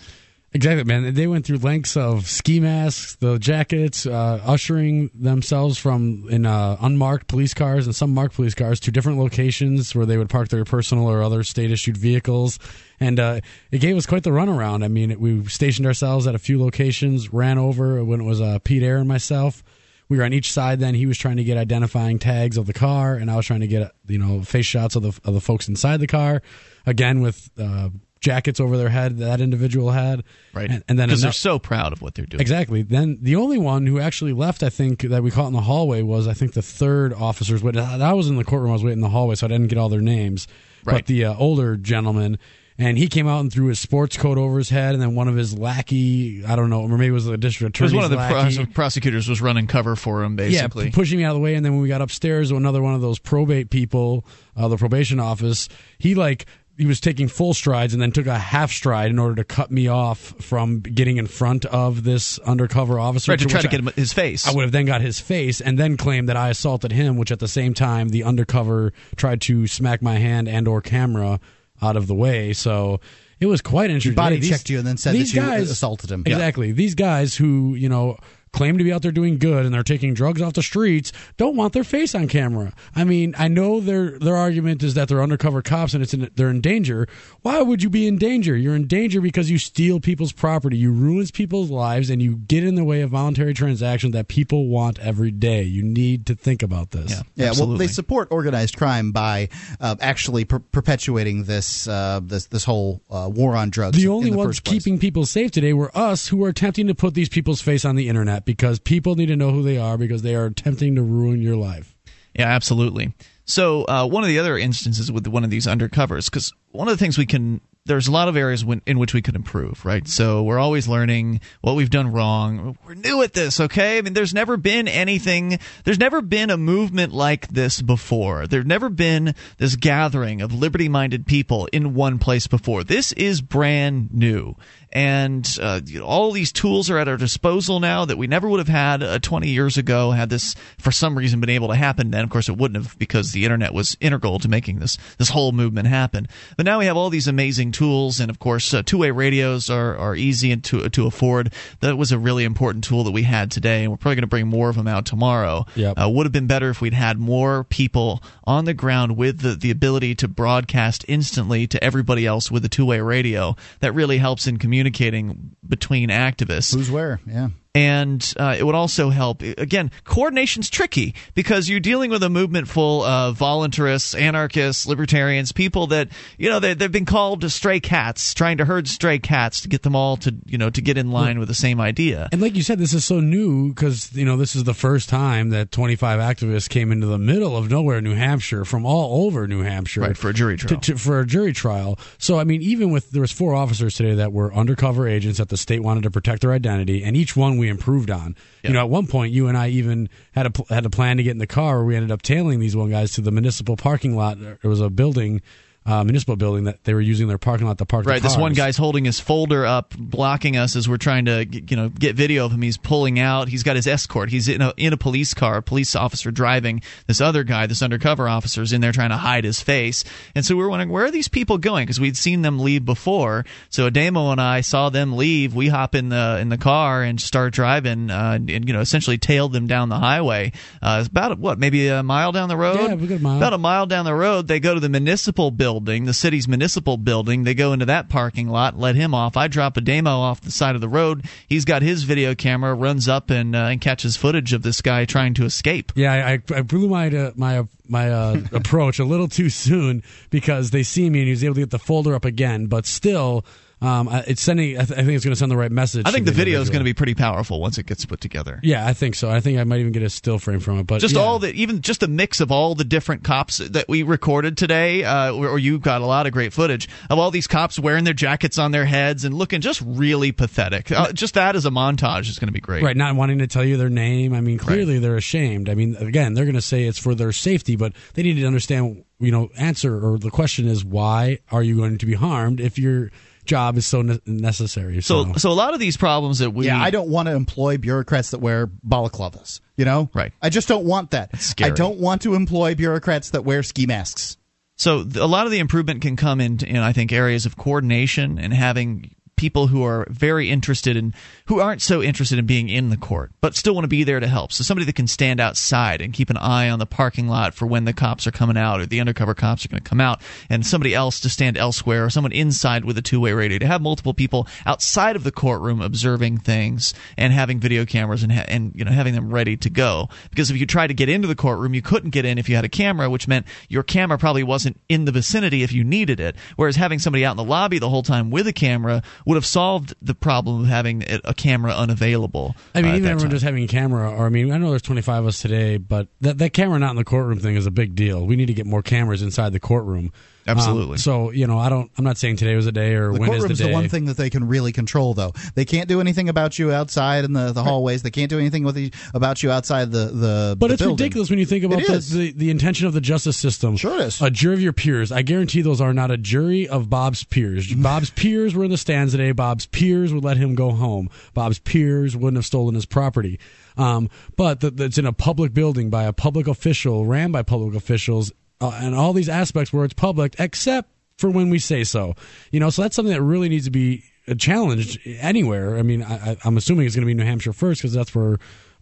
Exactly, man. They went through lengths of ski masks, the jackets, uh, ushering themselves from in uh, unmarked police cars and some marked police cars to different locations where they would park their personal or other state issued vehicles. And uh, it gave us quite the runaround. I mean, we stationed ourselves at a few locations, ran over when it was uh, Pete Eyre and myself. We were on each side. Then he was trying to get identifying tags of the car, and I was trying to get you know face shots of the of the folks inside the car. Again with uh, jackets over their head that individual had. Right. And, and then because they're so proud of what they're doing. Exactly. Then the only one who actually left, I think, that we caught in the hallway was I think the third officer's witness. I was in the courtroom. I was waiting in the hallway, so I didn't get all their names. Right. But the uh, older gentleman. And he came out and threw his sports coat over his head, and then one of his lackey, I don't know, or maybe it was the district attorney. One of the lackey. prosecutors was running cover for him, basically. Yeah, pushing me out of the way. And then when we got upstairs, another one of those probate people, uh, the probation office, he like he was taking full strides and then took a half stride in order to cut me off from getting in front of this undercover officer. Right, to try to which get him his face. I would have then got his face and then claimed that I assaulted him, which at the same time the undercover tried to smack my hand and or camera out of the way. So it was quite interesting. He body These- checked you and then said that these you guys, assaulted him. Exactly. These guys who, you know, claim to be out there doing good and they're taking drugs off the streets don't want their face on camera. I mean, I know their their argument is that they're undercover cops and it's in, they're in danger. Why would you be in danger? You're in danger because you steal people's property, you ruin people's lives, and you get in the way of voluntary transactions that people want every day. You need to think about this. Yeah, Yeah, absolutely. well, they support organized crime by uh, actually per- perpetuating this uh, this this whole uh, war on drugs. The only in the ones first place. keeping people safe today were us who are attempting to put these people's face on the internet because people need to know who they are because they are attempting to ruin your life. Yeah, absolutely. So uh, one of the other instances with one of these undercovers, because one of the things we can, there's a lot of areas when, in which we could improve, right? So we're always learning what we've done wrong. We're new at this, okay? I mean, there's never been anything, there's never been a movement like this before. There's never been this gathering of liberty-minded people in one place before. This is brand new and uh, you know, all these tools are at our disposal now that we never would have had uh, 20 years ago had this for some reason been able to happen. Then of course it wouldn't have because the internet was integral to making this this whole movement happen. But now we have all these amazing tools and of course uh, two-way radios are, are easy to, to afford. That was a really important tool that we had today and we're probably going to bring more of them out tomorrow. Yep. uh, would have been better if we'd had more people on the ground with the, the ability to broadcast instantly to everybody else with a two-way radio. That really helps in communicating between activists Who's where? Yeah. And uh, it would also help. Again, coordination's tricky because you're dealing with a movement full of voluntarists, anarchists, libertarians, people that you know they, they've been called stray cats, trying to herd stray cats to get them all to you know to get in line with the same idea. And like you said, this is so new because you know this is the first time that 25 activists came into the middle of nowhere, New Hampshire, from all over New Hampshire, right, for a jury trial. To, to, for a jury trial. So I mean, even with there was four officers today that were undercover agents that the state wanted to protect their identity, and each one we improved on. You know, at one point, you and I even had a had a plan to get in the car where we ended up tailing these one guys to the municipal parking lot. There was a building uh, municipal building that they were using their parking lot to park. Right. The This one guy's holding his folder up, blocking us as we're trying to, you know, get video of him. He's pulling out. He's got his escort. He's in a in a police car, a police officer driving. This other guy, this undercover officer, is in there trying to hide his face. And so we were wondering where are these people going because we'd seen them leave before. So Ademo and I saw them leave. We hop in the in the car and start driving, uh, and you know, essentially tailed them down the highway. Uh, it's about what maybe a mile down the road. Yeah, we got a mile. About a mile down the road, they go to the municipal building, the city's municipal building. They go into that parking lot, let him off. I drop Ademo off the side of the road. He's got his video camera, runs up and, uh, and catches footage of this guy trying to escape. Yeah, I, I blew my uh, my my uh, approach a little too soon because they see me and he was able to get the folder up again, but still. Um, it's sending. I, th- I think it's going to send the right message. I think to the video is going to be pretty powerful once it gets put together. Yeah, I think so. I think I might even get a still frame from it. But just yeah. all the even just a mix of all the different cops that we recorded today, uh, or, you got a lot of great footage of all these cops wearing their jackets on their heads and looking just really pathetic. Uh, just that as a montage is going to be great. Right, not wanting to tell you their name. I mean, clearly they're ashamed. I mean, again, they're going to say it's for their safety, but they need to understand, you know, answer or the question is why are you going to be harmed if your job is so ne- necessary? So, so a lot of these problems that we yeah, I don't want to employ bureaucrats that wear balaclavas. You know, right? I just don't want that. I scary. don't want to employ bureaucrats that wear ski masks. So a lot of the improvement can come in, in I think areas of coordination and having people who are very interested in who aren't so interested in being in the court but still want to be there to help. So somebody that can stand outside and keep an eye on the parking lot for when the cops are coming out or the undercover cops are going to come out and somebody else to stand elsewhere or someone inside with a two-way radio to have multiple people outside of the courtroom observing things and having video cameras and ha- and you know having them ready to go. Because if you tried to get into the courtroom you couldn't get in if you had a camera which meant your camera probably wasn't in the vicinity if you needed it. Whereas having somebody out in the lobby the whole time with a camera would have solved the problem of having a camera unavailable. I mean, uh, even everyone time. just having a camera, or I mean, I know there's 25 of us today, but that that camera not in the courtroom thing is a big deal. We need to get more cameras inside the courtroom. Um, Absolutely. so you know, I don't. I'm not saying today was a day or The when is the courtroom's day. the one thing that they can really control, though. They can't do anything about you outside in the, the hallways. They can't do anything with you, about you outside the the. But the it's building. ridiculous when you think about It the, the, the intention of the justice system. Sure it is. A jury of your peers. I guarantee those are not a jury of Bob's peers. Bob's peers were in the stands today. Bob's peers would let him go home. Bob's peers wouldn't have stolen his property. Um, but that it's in a public building by a public official, ran by public officials, uh, and all these aspects where it's public, except for when we say so. You know, so that's something that really needs to be challenged anywhere. I mean, I, I'm assuming it's going to be New Hampshire first because that's where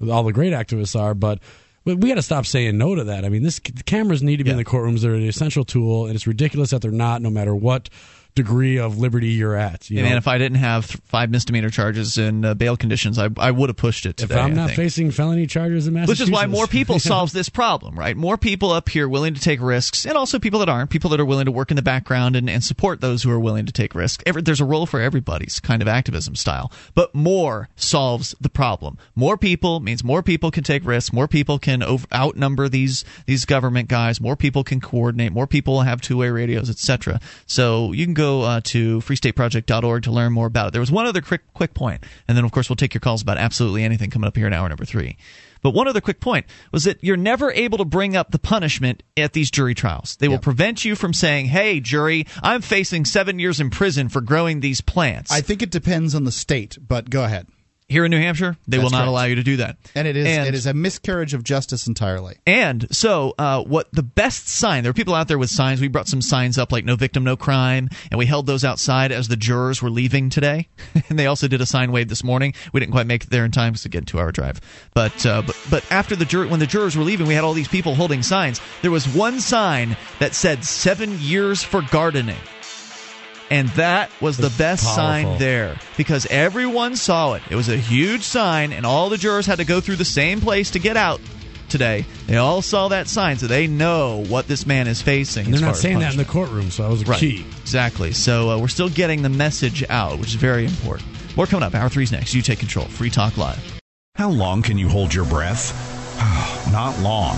all the great activists are, but. But we got to stop saying no to that. I mean, this the cameras need to be in the courtrooms. They're an essential tool, and it's ridiculous that they're not, no matter what degree of liberty you're at. You Yeah, know? man, if I didn't have th- five misdemeanor charges and uh, bail conditions, I, I would have pushed it Today, If. I'm not facing felony charges in Massachusetts, Which is why more people Yeah. solves this problem, right? More people up here willing to take risks, and also people that aren't, people that are willing to work in the background and, and support those who are willing to take risks. Every, there's a role for everybody's kind of activism style, but more solves the problem. More people means more people can take risks, more people can over, outnumber these these government guys, more people can coordinate, more people have two way radios, etc. So you can go uh, to freestateproject.org to learn more about it. There was one other quick quick point, and then of course we'll take your calls about absolutely anything coming up here in hour number three. But one other quick point was that you're never able to bring up the punishment at these jury trials. They will prevent you from saying, "Hey, jury, I'm facing seven years in prison for growing these plants." I think it depends on the state, but go ahead. Here in New Hampshire, they will not correct. allow you to do that. And it is And- it is a miscarriage of justice entirely. And so, uh, what the best sign? There were people out there with signs. We brought some signs up, like "No victim, no crime," and we held those outside as the jurors were leaving today. and they also did a sign wave this morning. We didn't quite make it there in time to get a two-hour drive. But, uh, but but after the jur- when the jurors were leaving, we had all these people holding signs. There was one sign that said seven years for gardening." And that was the best powerful. sign there because everyone saw it. It was a huge sign, and all the jurors had to go through the same place to get out today. They all saw that sign, so they know what this man is facing. And they're not saying that in the courtroom, so that was a Right. key. Exactly. So uh, we're still getting the message out, which is very important. More coming up. Hour three's next. You take control. Free Talk Live. How long can you hold your breath? Not long.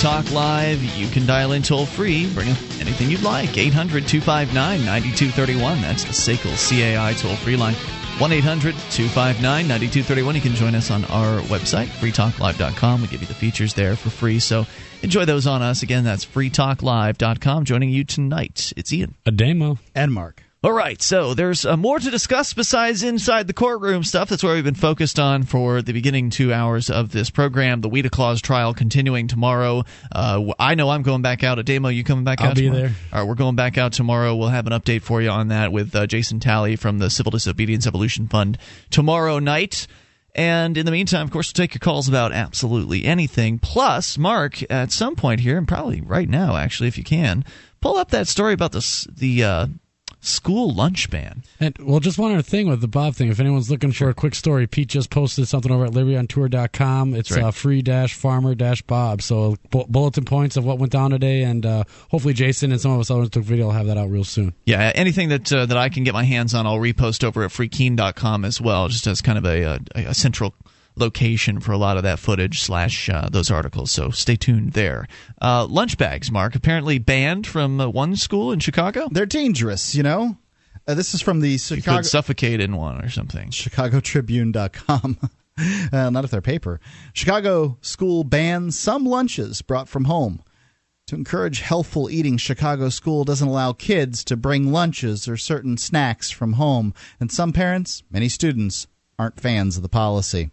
Talk Live. You can dial in toll free. Bring up anything you'd like. 800 259 9231. That's the SACL CAI toll free line. 1 800 259 9231. You can join us on our website, freetalklive.com. We give you the features there for free. So enjoy those on us. Again, that's freetalklive.com. Joining you tonight, it's Ian. Ademo. And Mark. All right, so there's uh, more to discuss besides inside the courtroom stuff. That's where we've been focused on for the beginning two hours of this program. The Weeda Claus trial continuing tomorrow. Uh, I know I'm going back out at Demo. You coming back I'll out? be tomorrow? there. All right, we're going back out tomorrow. We'll have an update for you on that with uh, Jason Talley from the Civil Disobedience Evolution Fund tomorrow night. And in the meantime, of course, we'll take your calls about absolutely anything. Plus, Mark, at some point here, and probably right now, actually, if you can, pull up that story about the the uh, school lunch ban. And well, just one other thing with the Bob thing. If anyone's looking for a quick story, Pete just posted something over at libertyontour.com. It's right. uh, free dash farmer dash Bob. So bu- bulletin points of what went down today, and uh, hopefully Jason and some of us others took video I'll have that out real soon. Yeah, anything that uh, that I can get my hands on, I'll repost over at freekeene.com as well, just as kind of a, a, a central location for a lot of that footage slash uh, those articles. So stay tuned there. Uh, lunch bags, Mark, apparently banned from uh, one school in Chicago. They're dangerous, you know? Uh, this is from the You Chicago. could suffocate in one or something. ChicagoTribune.com. uh, not if they're paper. Chicago school bans some lunches brought from home. To encourage healthful eating, Chicago school doesn't allow kids to bring lunches or certain snacks from home, and some parents, many students, aren't fans of the policy.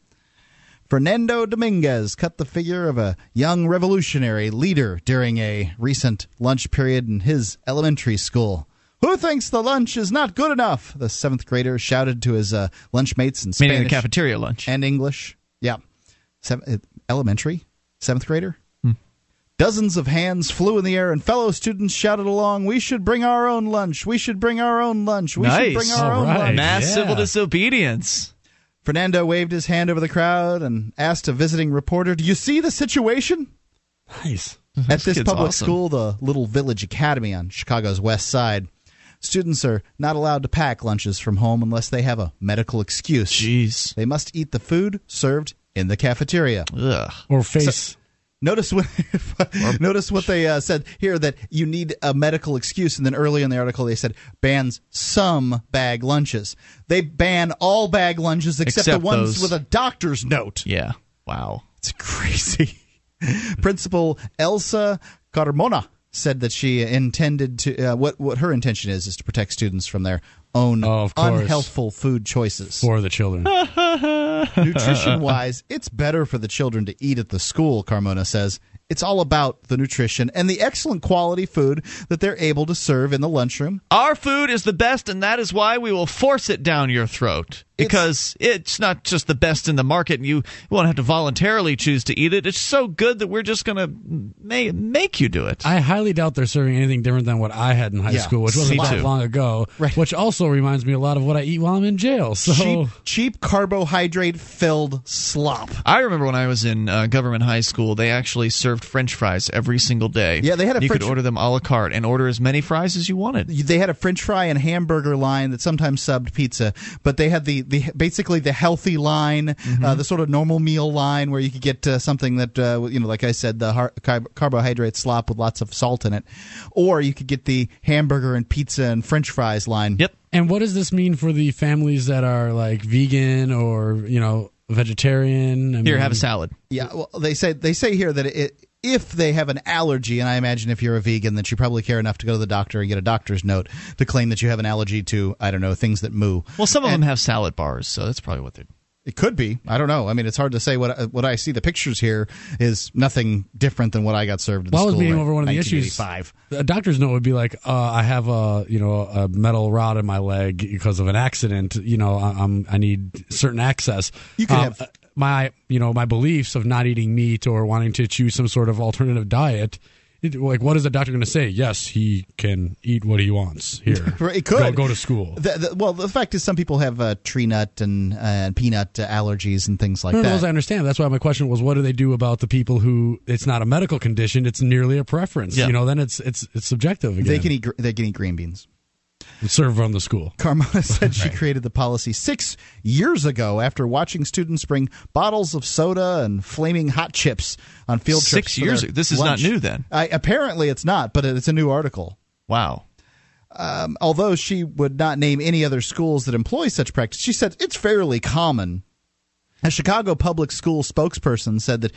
Fernando Dominguez cut the figure of a young revolutionary leader during a recent lunch period in his elementary school. Who thinks the lunch is not good enough? The seventh grader shouted to his uh, lunchmates in Spanish Meaning the cafeteria lunch. and English. Yeah, Seven, uh, elementary, seventh grader. Dozens of hands flew in the air, and fellow students shouted along, "We should bring our own lunch. We should bring our own lunch. We nice. should bring our own lunch." Mass civil disobedience. Fernando waved his hand over the crowd and asked a visiting reporter, "Do you see the situation?" Nice. At this kid's public awesome. school, the Little Village Academy on Chicago's west side, students are not allowed to pack lunches from home unless they have a medical excuse. Jeez. They must eat the food served in the cafeteria. Ugh. Or face. Notice what notice what they uh, said here that you need a medical excuse, and then early in the article they said bans some bag lunches. They ban all bag lunches except, Except the ones those- with a doctor's note. Yeah. Wow. It's crazy. Principal Elsa Carmona said that she intended to uh, what what her intention is is to protect students from their own Oh, unhealthful food choices. For the children. Nutrition wise, it's better for the children to eat at the school, Carmona says. It's all about the nutrition and the excellent quality food that they're able to serve in the lunchroom. Our food is the best, and that is why we will force it down your throat. Because it's, not just the best in the market, and you won't have to voluntarily choose to eat it. It's so good that we're just going to ma- make you do it. I highly doubt they're serving anything different than what I had in high Yeah, school, which wasn't me that long ago. Which also reminds me a lot of what I eat while I'm in jail. So Cheap, cheap carbohydrate filled slop. I remember when I was in uh, government high school, they actually served French fries every single day. Yeah, they had a You French- could order them a la carte and order as many fries as you wanted. They had a French fry and hamburger line that sometimes subbed pizza, but they had the, the basically the healthy line, Mm-hmm. uh, the sort of normal meal line where you could get uh, something that uh, you know, like I said, the har- carb- carbohydrate slop with lots of salt in it, or you could get the hamburger and pizza and French fries line. Yep. And what does this mean for the families that are like vegan or you know vegetarian? I Here, have a salad. Yeah, well, they say they say here that it, if they have an allergy, and I imagine if you're a vegan, that you probably care enough to go to the doctor and get a doctor's note to claim that you have an allergy to I don't know things that moo. Well, some of them have salad bars, so that's probably what they're. It could be. I don't know. I mean, it's hard to say. What what I see the pictures here is nothing different than what I got served. In While I the was school meeting in over one of the issues, 1985. a doctor's note would be like, uh, "I have a you know a metal rod in my leg because of an accident. You know, I, I'm I need certain access." You could Um, have- my you know my beliefs of not eating meat or wanting to choose some sort of alternative diet. It, like, what is the doctor going to say? Yes, he can eat what he wants here. It could go, go to school. The, the, well, the fact is, some people have uh, tree nut and uh, peanut uh, allergies and things like no, no, that. those I understand. That's why my question was, what do they do about the people who it's not a medical condition; it's nearly a preference. Yeah. You know, then it's it's it's subjective again. they can eat. They can eat green beans. Serve on the school. Carmona said she created the policy six years ago after watching students bring bottles of soda and flaming hot chips on field trips. Six years ago. This is not new then. I, apparently, it's not, but it's a new article. Wow. Um, although she would not name any other schools that employ such practice, she said it's fairly common. A Chicago public school spokesperson said that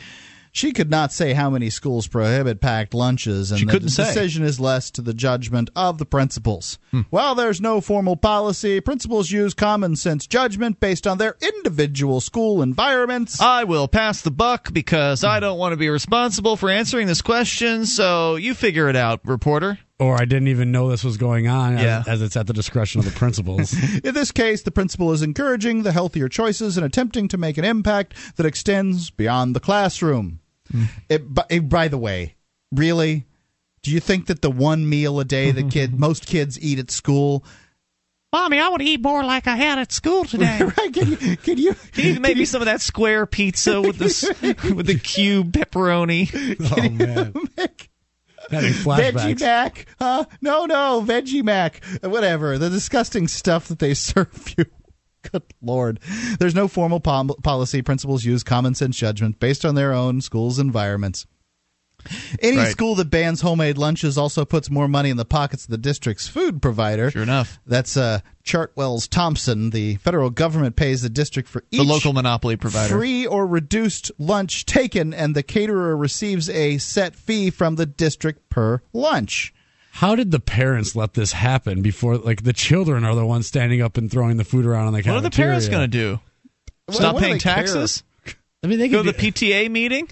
she could not say how many schools prohibit packed lunches, and She that couldn't the say. decision is left to the judgment of the principals. Hmm. While there's no formal policy, principals use common sense judgment based on their individual school environments. I will pass the buck because I don't want to be responsible for answering this question, so you figure it out, reporter. Or I didn't even know this was going on, as- Yeah. as, it's at the discretion of the principals. In this case, the principal is encouraging the healthier choices and attempting to make an impact that extends beyond the classroom. Mm. It, by, it- by the way, really, do you think that the one meal a day that kid most kids eat at school? Mommy, I want to eat more like I had at school today. right? Can you? Can you? Can you make me some of that square pizza with this with the cube pepperoni? oh man, having Veggie. Mac? Huh? No, no, Veggie Mac. Whatever. The disgusting stuff that they serve you. Good Lord. There's no formal pom- policy. Principals use common sense judgment based on their own school's environments. Any Right. school that bans homemade lunches also puts more money in the pockets of the district's food provider. Sure enough. That's uh, Chartwell's Thompson. The federal government pays the district for each The local monopoly provider. free or reduced lunch taken, and the caterer receives a set fee from the district per lunch. How did the parents let this happen before? Like the children are the ones standing up and throwing the food around on the What are the parents going to do? Stop what do paying they care? taxes? I mean, they Go to the PTA meeting?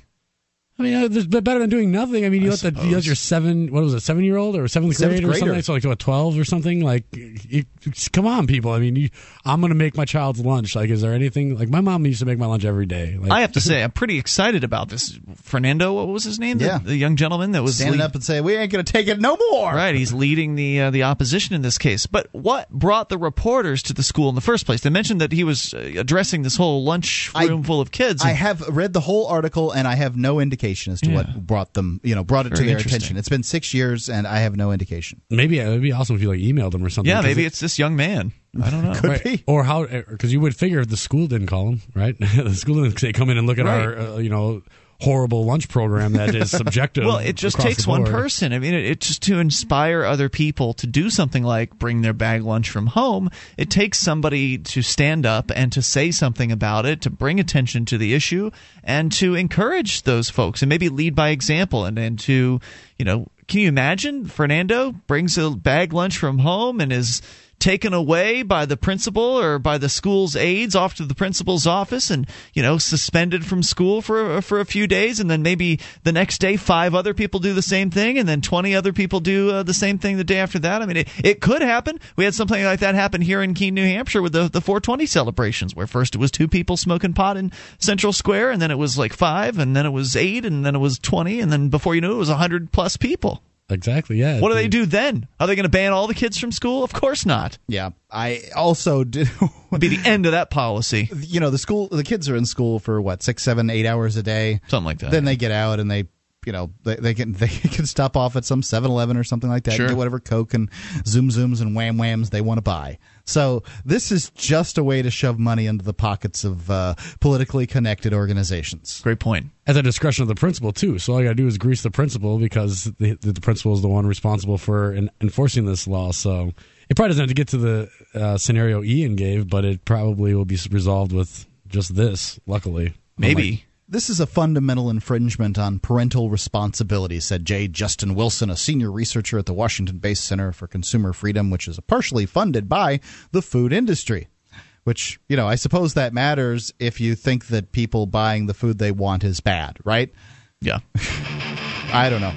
I mean, uh, there's better than doing nothing. I mean, you I let the you suppose. let your seven what was it seven year old or seventh Seventh grade or grader. something so like to a twelve or something like you, come on people. I mean, you, I'm gonna make my child's lunch. Like, is there anything like my mom used to make my lunch every day? Like, I have to say, I'm pretty excited about this. Fernando, what was his name? The- Yeah. The, young gentleman that was Standing lead- up and saying, "We ain't going to take it no more." Right, he's leading the uh, the opposition in this case. But what brought the reporters to the school in the first place? They mentioned that he was uh, addressing this whole lunch I- room full of kids. I have read the whole article, and I have no indication as to Yeah. what brought them, you know, brought it to their attention. It's been six years, and I have no indication. maybe it would be awesome if you like emailed them or something. Yeah, maybe it- it's this young man. I don't know. Could right. be. or how because you would figure if the school didn't call them, right? the school didn't say come in and look at our uh, you know horrible lunch program that is subjective. Well, it just takes one person. I mean, it, it just to inspire other people to do something like bring their bag lunch from home. It takes somebody to stand up and to say something about it, to bring attention to the issue, and to encourage those folks, and maybe lead by example, and and to you know. Can you imagine Fernando brings a bag lunch from home and is taken away by the principal or by the school's aides off to the principal's office and you know suspended from school for for a few days. And then maybe the next day five other people do the same thing and then 20 other people do uh, the same thing the day after that. I mean it, it could happen. We had something like that happen here in keene new hampshire with the, the 420 celebrations where first it was two people smoking pot in central square and then it was like five and then it was eight and then it was 20 and then before you knew it, it was 100 plus people Exactly. Yeah. what do they do then? Are they going to ban all the kids from school? Of course not. Yeah, I also did. Would be the end of that policy. You know, the school, the kids are in school for what six, seven, eight hours a day, something like that. Then they get out and they, you know, they, they can they can stop off at some 7-Eleven or something like that, Sure. and get whatever Coke and Zoom Zooms and Wham Whams they want to buy. So this is just a way to shove money into the pockets of uh, politically connected organizations. Great point. At the discretion of the principal too. So all you got to do is grease the principal because the, the principal is the one responsible for en- enforcing this law. So it probably doesn't have to get to the uh, scenario Ian gave, but it probably will be resolved with just this. Luckily, Maybe. This is a fundamental infringement on parental responsibility, said J. Justin Wilson, a senior researcher at the Washington based Center for Consumer Freedom, which is partially funded by the food industry. Which, you know, I suppose that matters if you think that people buying the food they want is bad, right? Yeah. I don't know.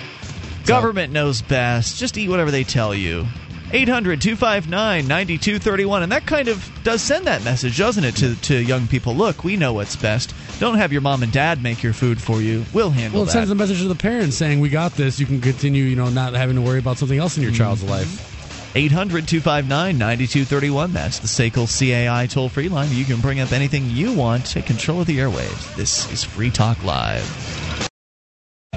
Government knows best. Just eat whatever they tell you. 800 259 9231. And that kind of does send that message, doesn't it, to, to young people? Look, we know what's best. Don't have your mom and dad make your food for you. We'll handle Well, it that. sends a message to the parents saying, "We got this. You can continue, you know, not having to worry about something else in your mm-hmm. child's life." 800 259 9231. That's the SACL CAI toll free line. You can bring up anything you want. Take control of the airwaves. This is Free Talk Live.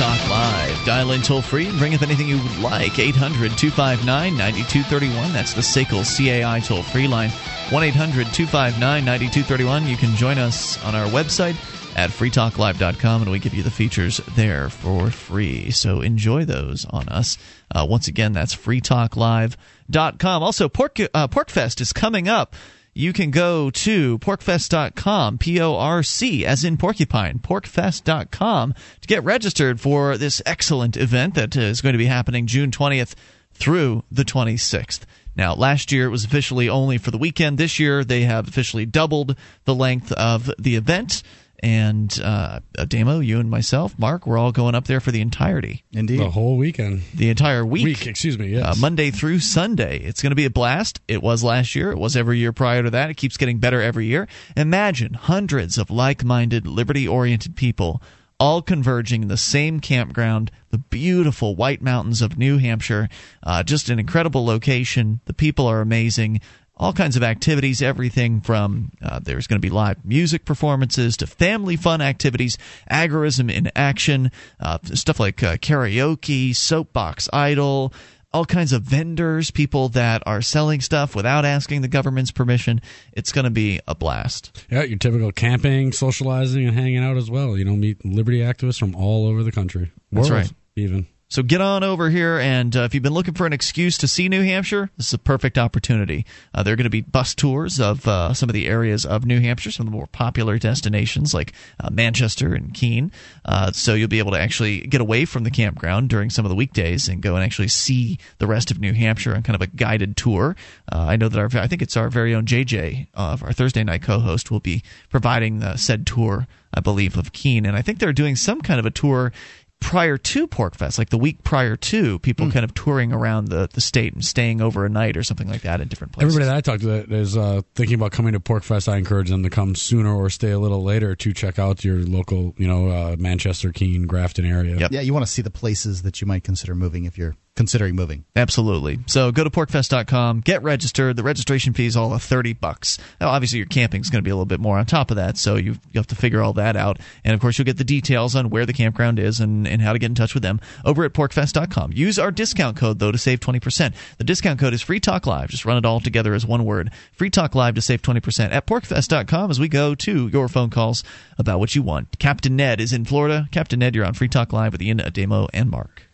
Talk Live. Dial in toll free and bring up anything you would like. 800 259 9231. That's the SACL CAI toll free line. 1 800 259 9231. You can join us on our website at freetalklive.com and we give you the features there for free. So enjoy those on us. Uh, once again, that's freetalklive.com. Also, Pork, uh, PorcFest is coming up. You can go to porcfest.com, P O R C, as in porcupine, porcfest.com, to get registered for this excellent event that is going to be happening June 20th through the 26th. Now, last year it was officially only for the weekend. This year they have officially doubled the length of the event. And uh, Damo, you and myself, Mark, we're all going up there for the entirety. Indeed. The whole weekend. The entire week. Week, excuse me. Yes. Uh, Monday through Sunday. It's going to be a blast. It was last year. It was every year prior to that. It keeps getting better every year. Imagine hundreds of like minded, liberty oriented people all converging in the same campground, the beautiful White Mountains of New Hampshire. Uh, just an incredible location. The people are amazing all kinds of activities, everything from uh, there's going to be live music performances to family fun activities, agorism in action, uh, stuff like uh, karaoke, soapbox idol, all kinds of vendors, people that are selling stuff without asking the government's permission. It's going to be a blast. Yeah, your typical camping, socializing, and hanging out as well. You know, meet liberty activists from all over the country. That's right. Even. So get on over here, and uh, if you've been looking for an excuse to see New Hampshire, this is a perfect opportunity. Uh, there are going to be bus tours of uh, some of the areas of New Hampshire, some of the more popular destinations like uh, Manchester and Keene. Uh, so you'll be able to actually get away from the campground during some of the weekdays and go and actually see the rest of New Hampshire on kind of a guided tour. Uh, I know that our, I think it's our very own JJ, our Thursday night co-host, will be providing the said tour, I believe, of Keene, and I think they're doing some kind of a tour prior to PorcFest, like the week prior to, people Hmm. kind of touring around the, the state and staying over a night or something like that in different places. Everybody that I talked to that is uh, thinking about coming to PorcFest. I encourage them to come sooner or stay a little later to check out your local, you know, uh, Manchester, Keene, Grafton area. Yeah, you want to see the places that you might consider moving if you're considering moving. Absolutely. So go to porcfest.com, get registered. The registration fee is all of 30 bucks. Now, obviously, your camping is going to be a little bit more on top of that, so you, you have to figure all that out. And of course, you'll get the details on where the campground is and, and how to get in touch with them over at porcfest.com. Use our discount code, though, to save 20%. The discount code is Free Talk Live. Just run it all together as one word. Free Talk Live to save 20% at porcfest.com as we go to your phone calls about what you want. Captain Ned is in Florida. Captain Ned, you're on Free Talk Live with Ian Ademo and Mark.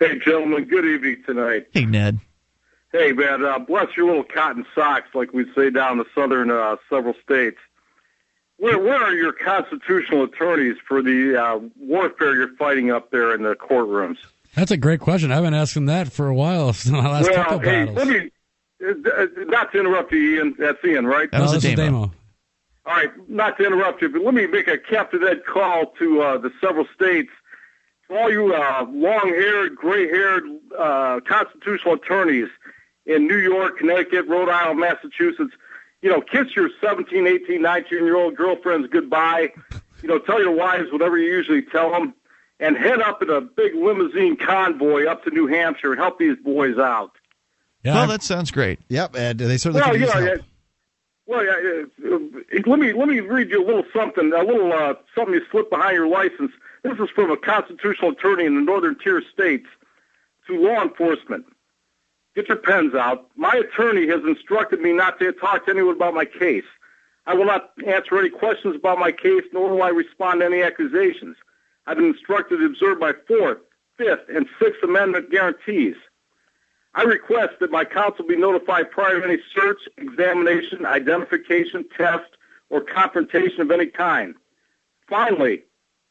Hey, gentlemen, good evening tonight. Hey, Ned. Hey, man, uh, bless your little cotton socks, like we say down in the southern uh, several states. Where, where are your constitutional attorneys for the uh, warfare you're fighting up there in the courtrooms? That's a great question. I've been asking that for a while. the last well, couple hey, battles. let me, uh, uh, not to interrupt you, Ian. That's Ian, right? No, this is Damo. All right, not to interrupt you, but let me make a Captain Ned call to uh, the several states. For all you uh, long-haired, gray-haired uh, constitutional attorneys in New York, Connecticut, Rhode Island, Massachusetts, you know, kiss your 17, 18, 19-year-old girlfriends goodbye. You know, tell your wives whatever you usually tell them, and head up in a big limousine convoy up to New Hampshire and help these boys out. well, that sounds great. Yep, and they certainly Well, could you use know, help. yeah, well, yeah, uh, uh, let me let me read you a little something, a little uh, something you slip behind your license. This is from a constitutional attorney in the northern tier states to law enforcement. Get your pens out. My attorney has instructed me not to talk to anyone about my case. I will not answer any questions about my case, nor will I respond to any accusations. I've been instructed to observe my Fourth, Fifth, and Sixth Amendment guarantees. I request that my counsel be notified prior to any search, examination, identification, test, or confrontation of any kind. Finally,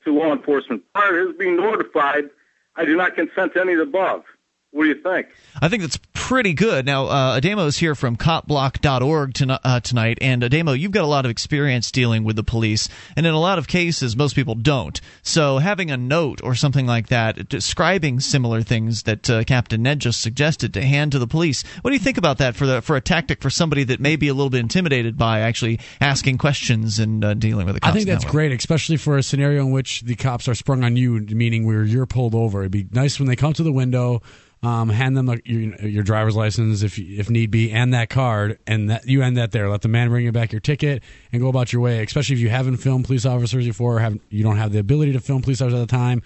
to law enforcement, prior to his being notified, I do not consent to any of the above. What do you think? I think that's pretty good. Now, uh, Ademo is here from copblock.org ton- uh, tonight, and Ademo, you've got a lot of experience dealing with the police, and in a lot of cases, most people don't. So, having a note or something like that describing similar things that uh, Captain Ned just suggested to hand to the police, what do you think about that for the for a tactic for somebody that may be a little bit intimidated by actually asking questions and uh, dealing with the cops? I think that's that great, especially for a scenario in which the cops are sprung on you, meaning where you're pulled over. It'd be nice when they come to the window, um, hand them a, your, your driver's license if if need be, and that card, and that you end that there. Let the man bring you back your ticket and go about your way. Especially if you haven't filmed police officers before, or have you don't have the ability to film police officers at the time.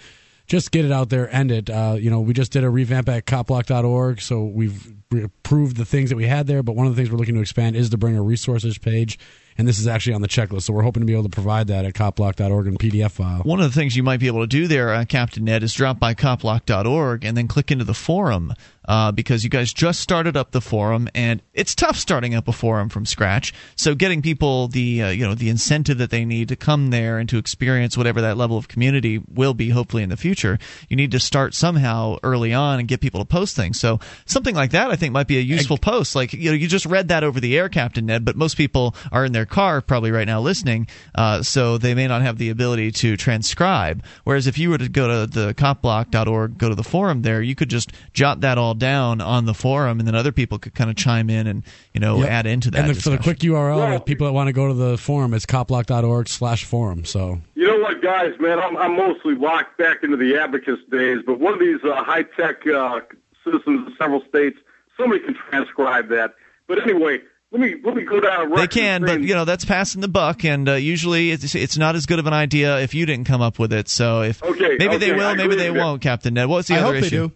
Just get it out there, end it. Uh, you know, we just did a revamp at copblock.org, so we've approved the things that we had there. But one of the things we're looking to expand is to bring a resources page, and this is actually on the checklist. So we're hoping to be able to provide that at copblock.org in PDF file. One of the things you might be able to do there, uh, Captain Ned, is drop by copblock.org and then click into the forum uh, because you guys just started up the forum and it's tough starting up a forum from scratch. So getting people the uh, you know the incentive that they need to come there and to experience whatever that level of community will be, hopefully in the future, you need to start somehow early on and get people to post things. So something like that, I think, might be a useful post. Like you know, you just read that over the air, Captain Ned, but most people are in their car probably right now listening, uh, so they may not have the ability to transcribe. Whereas if you were to go to the copblock.org, go to the forum there, you could just jot that all down on the forum, and then other people could kind of chime in and you know Yep. add into that. And the, for the quick URL, people that want to go to the forum, it's copblock.org slash forum. So You know what, guys, man? I'm, I'm mostly locked back into the abacus days, but one of these uh, high tech uh, citizens of several states, somebody can transcribe that. But anyway, let me let me go down. a They record can, but you know that's passing the buck, and uh, usually it's it's not as good of an idea if you didn't come up with it. So if Okay, maybe they will, I maybe they won't, Captain Ned. What's the I other hope they issue?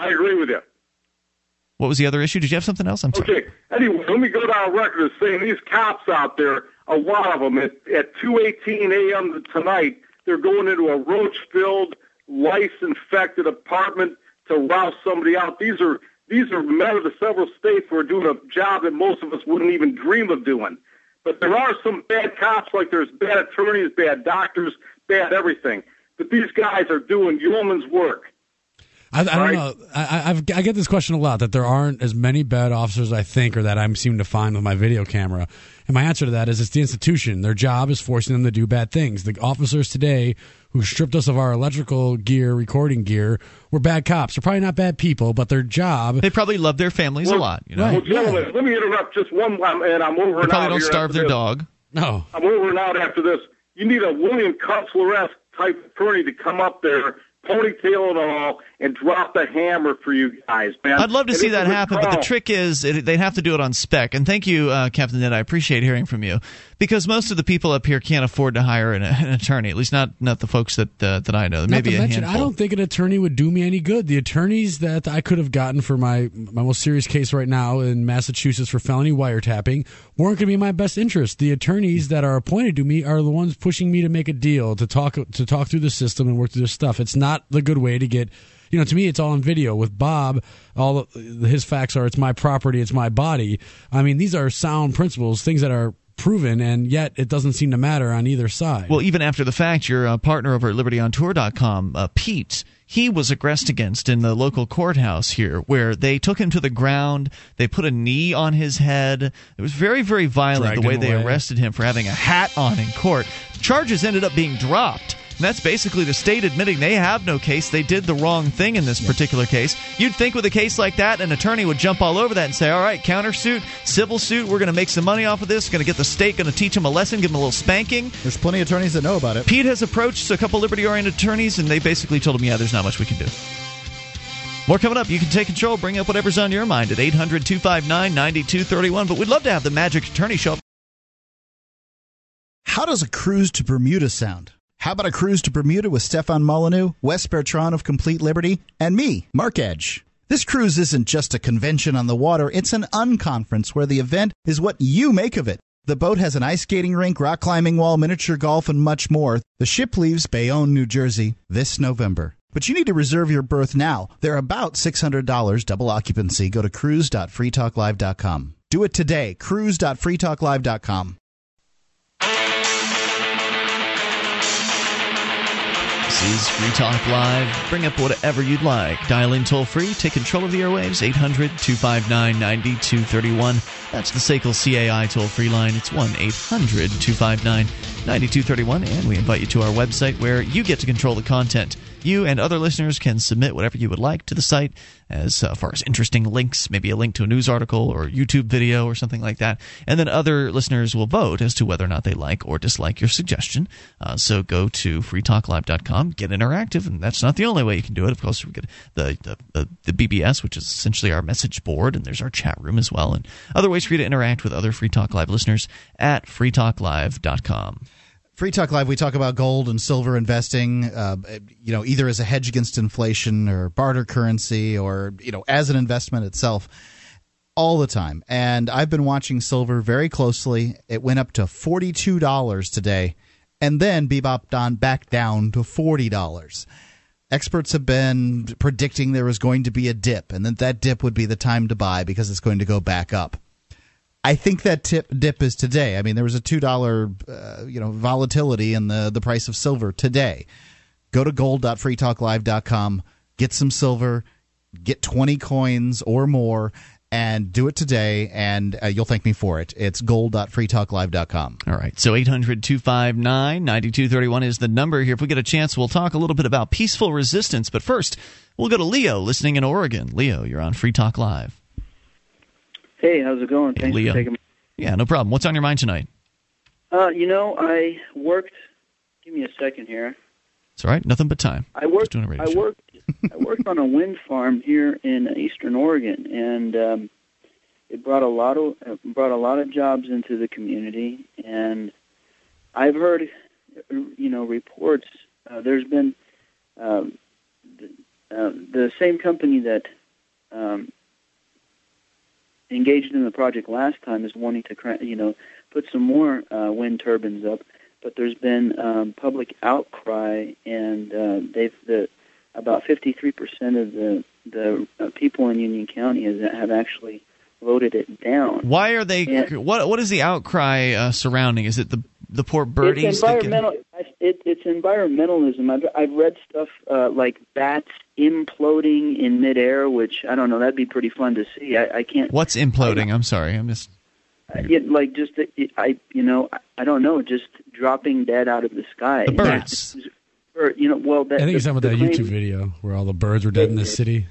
I agree with you. What was the other issue? Did you have something else? I'm sorry. Okay. Anyway, let me go down record as saying these cops out there, a lot of them at at 2:18 a.m. tonight, they're going into a roach-filled, lice-infected apartment to rouse somebody out. These are these are men of the several states who are doing a job that most of us wouldn't even dream of doing. But there are some bad cops, like there's bad attorneys, bad doctors, bad everything. But these guys are doing yeoman's work. I, I don't know. I, I- I've, I get this question a lot that there aren't as many bad officers I think or that I seem to find with my video camera. And my answer to that is it's the institution. Their job is forcing them to do bad things. The officers today who stripped us of our electrical gear, recording gear, were bad cops. They're probably not bad people, but their job. They probably love their families a lot. You know, Well, gentlemen, let me interrupt just one, and I'm over they and probably don't starve their this. dog. No. I'm over and out after this. You need a William Kunstler-esque type attorney to come up there ponytail it all, and drop the hammer for you guys, man. I'd love to And see that happen, but the trick is it, they'd have to do it on spec. And thank you, uh, Captain Ned. I appreciate hearing from you because most of the people up here can't afford to hire an, an attorney. At least not not the folks that uh, that I know. Not Maybe to a mention, handful. I don't think an attorney would do me any good. The attorneys that I could have gotten for my my most serious case right now in Massachusetts for felony wiretapping weren't going to be in my best interest. The attorneys that are appointed to me are the ones pushing me to make a deal to talk to talk through the system and work through this stuff. It's not the good way to get. You know, to me, it's all on video. With Bob, all his facts are it's my property, it's my body. I mean, these are sound principles, things that are proven, and yet it doesn't seem to matter on either side. Well, even after the fact, your uh, partner over at LibertyOnTour.com, uh, Pete, he was aggressed against in the local courthouse here, where they took him to the ground, they put a knee on his head. It was very, very violent Dragged the way they away. arrested him for having a hat on in court. Charges ended up being dropped. And that's basically the state admitting they have no case. They did the wrong thing in this particular case. You'd think with a case like that, an attorney would jump all over that and say, all right, countersuit, civil suit, we're going to make some money off of this, going to get the state, going to teach them a lesson, give them a little spanking. There's plenty of attorneys that know about it. Pete has approached a couple liberty oriented attorneys, and they basically told him, yeah, there's not much we can do. More coming up. You can take control, bring up whatever's on your mind at 800 259 9231. But we'd love to have the magic attorney show up. How does a cruise to Bermuda sound? How about a cruise to Bermuda with Stefan Molyneux, Wes Bertrand of Complete Liberty, and me, Mark Edge? This cruise isn't just a convention on the water, it's an unconference where the event is what you make of it. The boat has an ice skating rink, rock climbing wall, miniature golf, and much more. The ship leaves Bayonne, New Jersey this November. But you need to reserve your berth now. They're about $600 double occupancy. Go to cruise.freetalklive.com. Do it today. cruise.freetalklive.com. This is Free Talk Live. Bring up whatever you'd like. Dial in toll free. Take control of the airwaves. 800 259 9231. That's the SACL CAI toll free line. It's 1 800 259 9231. And we invite you to our website where you get to control the content. You and other listeners can submit whatever you would like to the site as uh, far as interesting links, maybe a link to a news article or YouTube video or something like that. And then other listeners will vote as to whether or not they like or dislike your suggestion. Uh, so go to freetalklive.com, get interactive, and that's not the only way you can do it. Of course, we get the, the, the, BBS, which is essentially our message board, and there's our chat room as well, and other ways for you to interact with other Free Talk Live listeners at freetalklive.com. Free Talk Live, we talk about gold and silver investing, uh, you know, either as a hedge against inflation or barter currency or, you know, as an investment itself all the time. And I've been watching silver very closely. It went up to $42 today and then bebopped on back down to $40. Experts have been predicting there was going to be a dip and that that dip would be the time to buy because it's going to go back up. I think that tip dip is today. I mean, there was a two dollar, uh, you know, volatility in the the price of silver today. Go to gold.freetalklive.com, get some silver, get twenty coins or more, and do it today, and uh, you'll thank me for it. It's gold.freetalklive.com. All right. So 800 259 9231 is the number here. If we get a chance, we'll talk a little bit about peaceful resistance. But first, we'll go to Leo listening in Oregon. Leo, you're on Free Talk Live. Hey, how's it going? Thanks Leo. for taking. Yeah, no problem. What's on your mind tonight? Uh, you know, I worked. Give me a second here. It's all right. Nothing but time. I worked. doing a radio I show. worked. I worked on a wind farm here in Eastern Oregon, and um, it brought a lot of brought a lot of jobs into the community. And I've heard, you know, reports. Uh, there's been um, the, uh, the same company that um, engaged in the project last time is wanting to, you know, put some more uh, wind turbines up. But there's been um, public outcry, and uh, they've the about 53% of the the uh, people in Union County has, have actually voted it down. Why are they? And- what What is the outcry uh, surrounding? Is it the the poor birdies? It's that get- environmental. It, it's environmentalism. I've I've read stuff uh, like bats imploding in midair, which I don't know. That'd be pretty fun to see. I, I can't. What's imploding? I'm sorry. I'm just. Uh, it, like just uh, it, I you know I, I don't know just dropping dead out of the sky. The birds. Or, you know, well, that, I think the, it's talking about that claim- YouTube video where all the birds were dead in the city.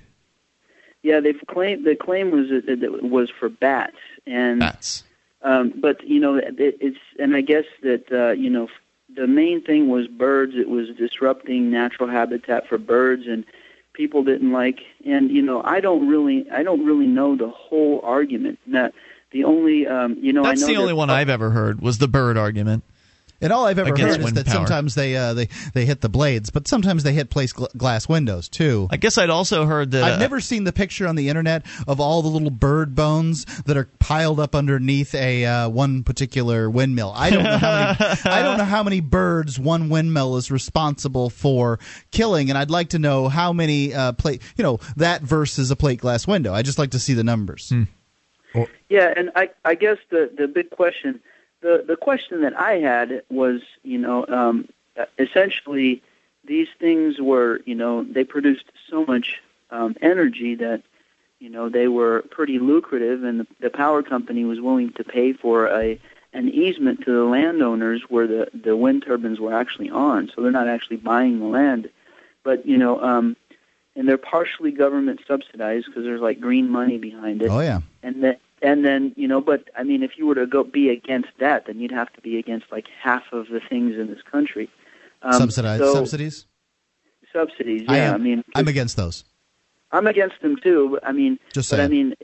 Yeah, they've claimed the claim was that that it was for bats and bats. Um, but you know, it, it's and I guess that uh, you know, the main thing was birds. It was disrupting natural habitat for birds, and people didn't like. And you know, I don't really, I don't really know the whole argument. That the only, um, you know, That's I know the only one I've ever heard was the bird argument. And all I've ever heard is that power. sometimes they uh, they they hit the blades, but sometimes they hit place gl- glass windows too. I guess I'd also heard that I've uh, never seen the picture on the internet of all the little bird bones that are piled up underneath a uh, one particular windmill. I don't know how many, I don't know how many birds one windmill is responsible for killing, and I'd like to know how many uh, plate you know that versus a plate glass window. I just like to see the numbers. Yeah, and I I guess the the big question, the the question that I had was, you know, um, essentially these things were, you know, they produced so much um, energy that, you know, they were pretty lucrative, and the, the power company was willing to pay for a an easement to the landowners where the the wind turbines were actually on. So they're not actually buying the land, but you know, um, and they're partially government subsidized because there's like green money behind it Oh yeah. and then and then you know but i mean if you were to go be against that then you'd have to be against like half of the things in this country um, Subsidized so- subsidies. subsidies yeah I I, mean I'm against those. i'm against them too but i mean Just but i mean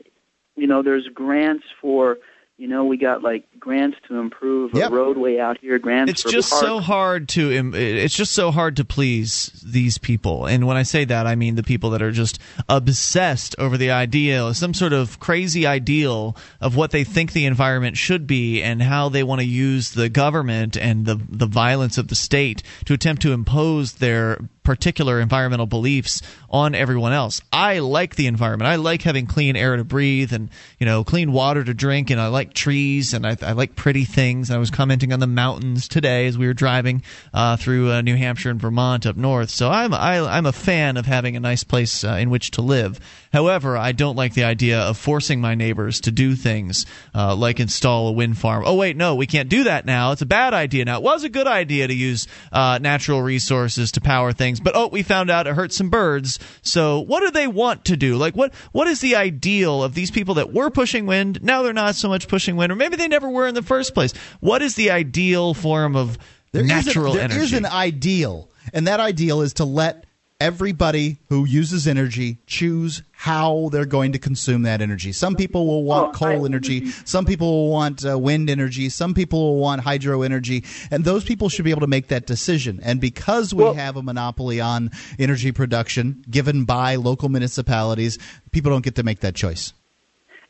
you know there's grants for you know we got like grants to improve a Yep. roadway out here grants it's just so hard to it's just so hard to please these people and when i say that i mean the people that are just obsessed over the ideal some sort of crazy ideal of what they think the environment should be and how they want to use the government and the the violence of the state to attempt to impose their particular environmental beliefs on everyone else. I like the environment. I like having clean air to breathe and you know clean water to drink, and I like trees and I, I like pretty things. And I was commenting on the mountains today as we were driving uh, through uh, New Hampshire and Vermont up north. So I'm I, I'm a fan of having a nice place uh, in which to live. However, I don't like the idea of forcing my neighbors to do things uh, like install a wind farm. Oh wait, no, we can't do that now. It's a bad idea now. It was a good idea to use uh, natural resources to power things, but oh, we found out it hurts some birds. So what do they want to do? Like what what is the ideal of these people that were pushing wind? Now they're not so much pushing wind, or maybe they never were in the first place. What is the ideal form of There is a- natural there energy? is an ideal, and that ideal is to let everybody who uses energy choose how they're going to consume that energy. Some people will want coal energy, some people will want uh, wind energy, some people will want hydro energy, and those people should be able to make that decision. And because we have a monopoly on energy production given by local municipalities, people don't get to make that choice.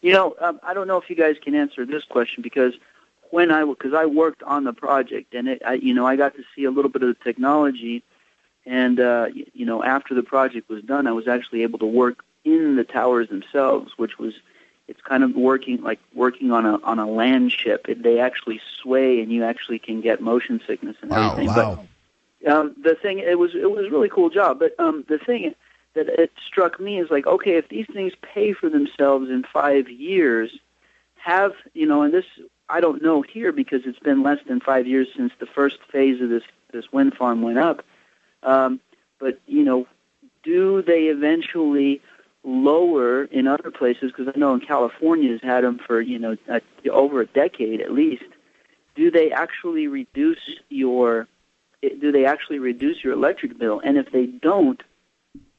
You know, um, I don't know if you guys can answer this question because when I because I worked on the project and it, I, you know, I got to see a little bit of the technology, and uh, you know, after the project was done, I was actually able to work in the towers themselves, which was it's kind of working like working on a on a land ship. It, they actually sway, and you actually can get motion sickness and Wow, everything. wow. But um, the thing it was it was a really cool job. But um, the thing that it struck me is like, okay, if these things pay for themselves in five years, have you know, and this I don't know here because it's been less than five years since the first phase of this this wind farm went up. Um, but you know, do they eventually lower in other places? Because I know in California has had them for you know a, over a decade at least. Do they actually reduce your do they actually reduce your electric bill? And if they don't,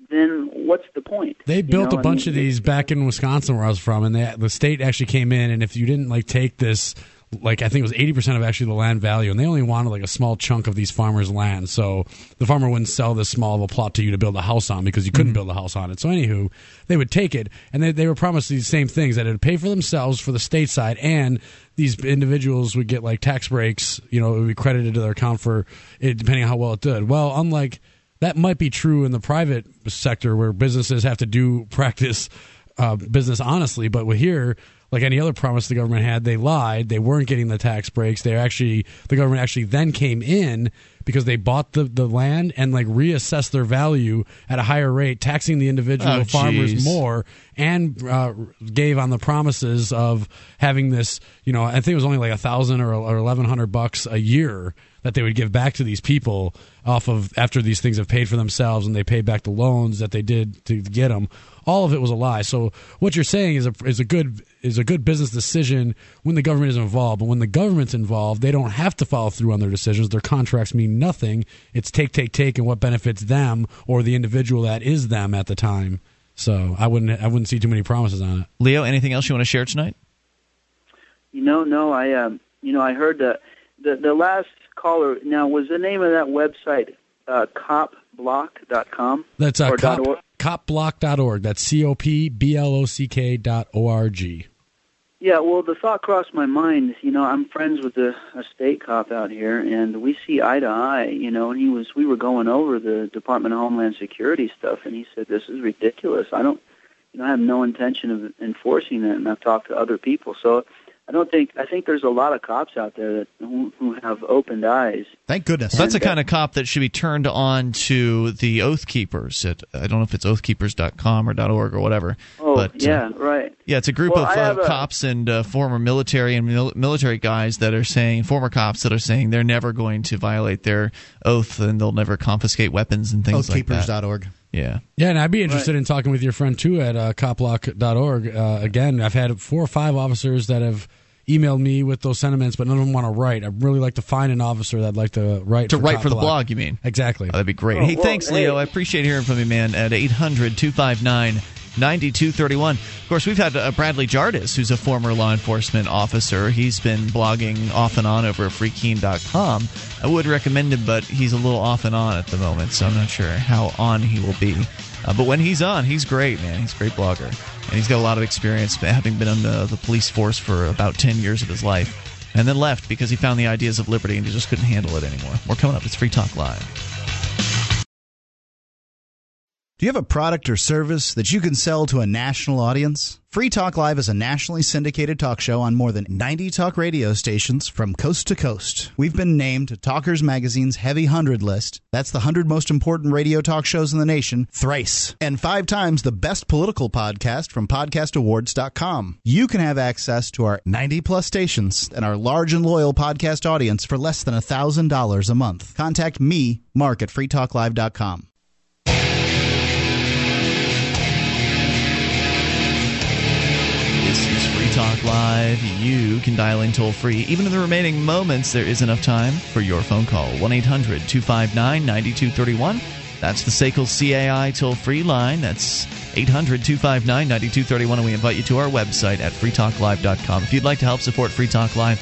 then what's the point? They You built know, a I bunch mean, of these back in Wisconsin, where I was from, and they, the state actually came in, and if you didn't like take this, like I think it was eighty percent of actually the land value, and they only wanted like a small chunk of these farmers' land, so the farmer wouldn't sell this small of a plot to you to build a house on because you couldn't build a house on it. So anywho, they would take it, and they they were promised these same things that it would pay for themselves for the state side, and these individuals would get like tax breaks, you know, it would be credited to their account for it, depending on how well it did. Well, unlike that might be true in the private sector where businesses have to do practice uh, business honestly, but with here, like any other promise the government had, they lied. They weren't getting the tax breaks. They actually, the government actually then came in because they bought the, the land and like reassessed their value at a higher rate, taxing the individual Oh, farmers geez. more, and uh, gave on the promises of having this. You know, I think it was only like a thousand or, or eleven hundred bucks a year that they would give back to these people off of after these things have paid for themselves and they paid back the loans that they did to get them. All of it was a lie. So what you're saying is a is a good is a good business decision when the government is involved. But when the government's involved, they don't have to follow through on their decisions. Their contracts mean nothing. It's take, take, take, and what benefits them or the individual that is them at the time. So I wouldn't I wouldn't see too many promises on it. Leo, anything else you want to share tonight? You know, no, I um, you know, I heard the the, the last caller. Now, was the name of that website uh, copblock.com? That's uh, or cop, .org? copblock.org. That's C O P B L O C K dot O R G. Yeah, well, the thought crossed my mind. You know, I'm friends with a, a state cop out here, and we see eye to eye. You know, and he was we were going over the Department of Homeland Security stuff, and he said this is ridiculous. I don't, you know, I have no intention of enforcing it, and I've talked to other people, so I don't think I think there's a lot of cops out there that who, who have opened eyes. Thank goodness. That's the uh, kind of cop that should be turned on to the Oath Keepers. At, I don't know if it's oathkeepers.com or .org or whatever. Oh, but, uh, yeah, right. Yeah, it's a group Well, of uh, a- cops and uh, former military and mil- military guys that are saying, former cops that are saying they're never going to violate their oath and they'll never confiscate weapons and things like that. Oathkeepers.org. Yeah. Yeah, and I'd be interested in talking with your friend too at uh, copblock.org. Uh, again, I've had four or five officers that have emailed me with those sentiments, but none of them want to write. I'd really like to find an officer that'd like to write To for write for the Copblock. blog, you mean? Exactly. Oh, that'd be great. Oh, hey, well, thanks, Leo. hey. I appreciate hearing from you, man, at 800 259 9231. Of course, we've had uh, Bradley Jardis, who's a former law enforcement officer. He's been blogging off and on over at freekeene.com. I would recommend him, but he's a little off and on at the moment, so I'm not sure how on he will be. Uh, but when he's on, he's great, man. He's a great blogger. And he's got a lot of experience, having been on the, the police force for about 10 years of his life. And then left because he found the ideas of liberty and he just couldn't handle it anymore. More coming up. It's Free Talk Live. Do you have a product or service that you can sell to a national audience? Free Talk Live is a nationally syndicated talk show on more than 90 talk radio stations from coast to coast. We've been named Talkers Magazine's Heavy 100 list. That's the 100 most important radio talk shows in the nation, thrice. And five times the best political podcast from podcastawards.com. You can have access to our 90 plus stations and our large and loyal podcast audience for less than $1,000 a month. Contact me, Mark, at freetalklive.com. Free Talk Live. You can dial in toll free. Even in the remaining moments, there is enough time for your phone call. 1 800 259 9231. That's the SACL CAI toll free line. That's 800 259 9231. And we invite you to our website at freetalklive.com. If you'd like to help support Free Talk Live,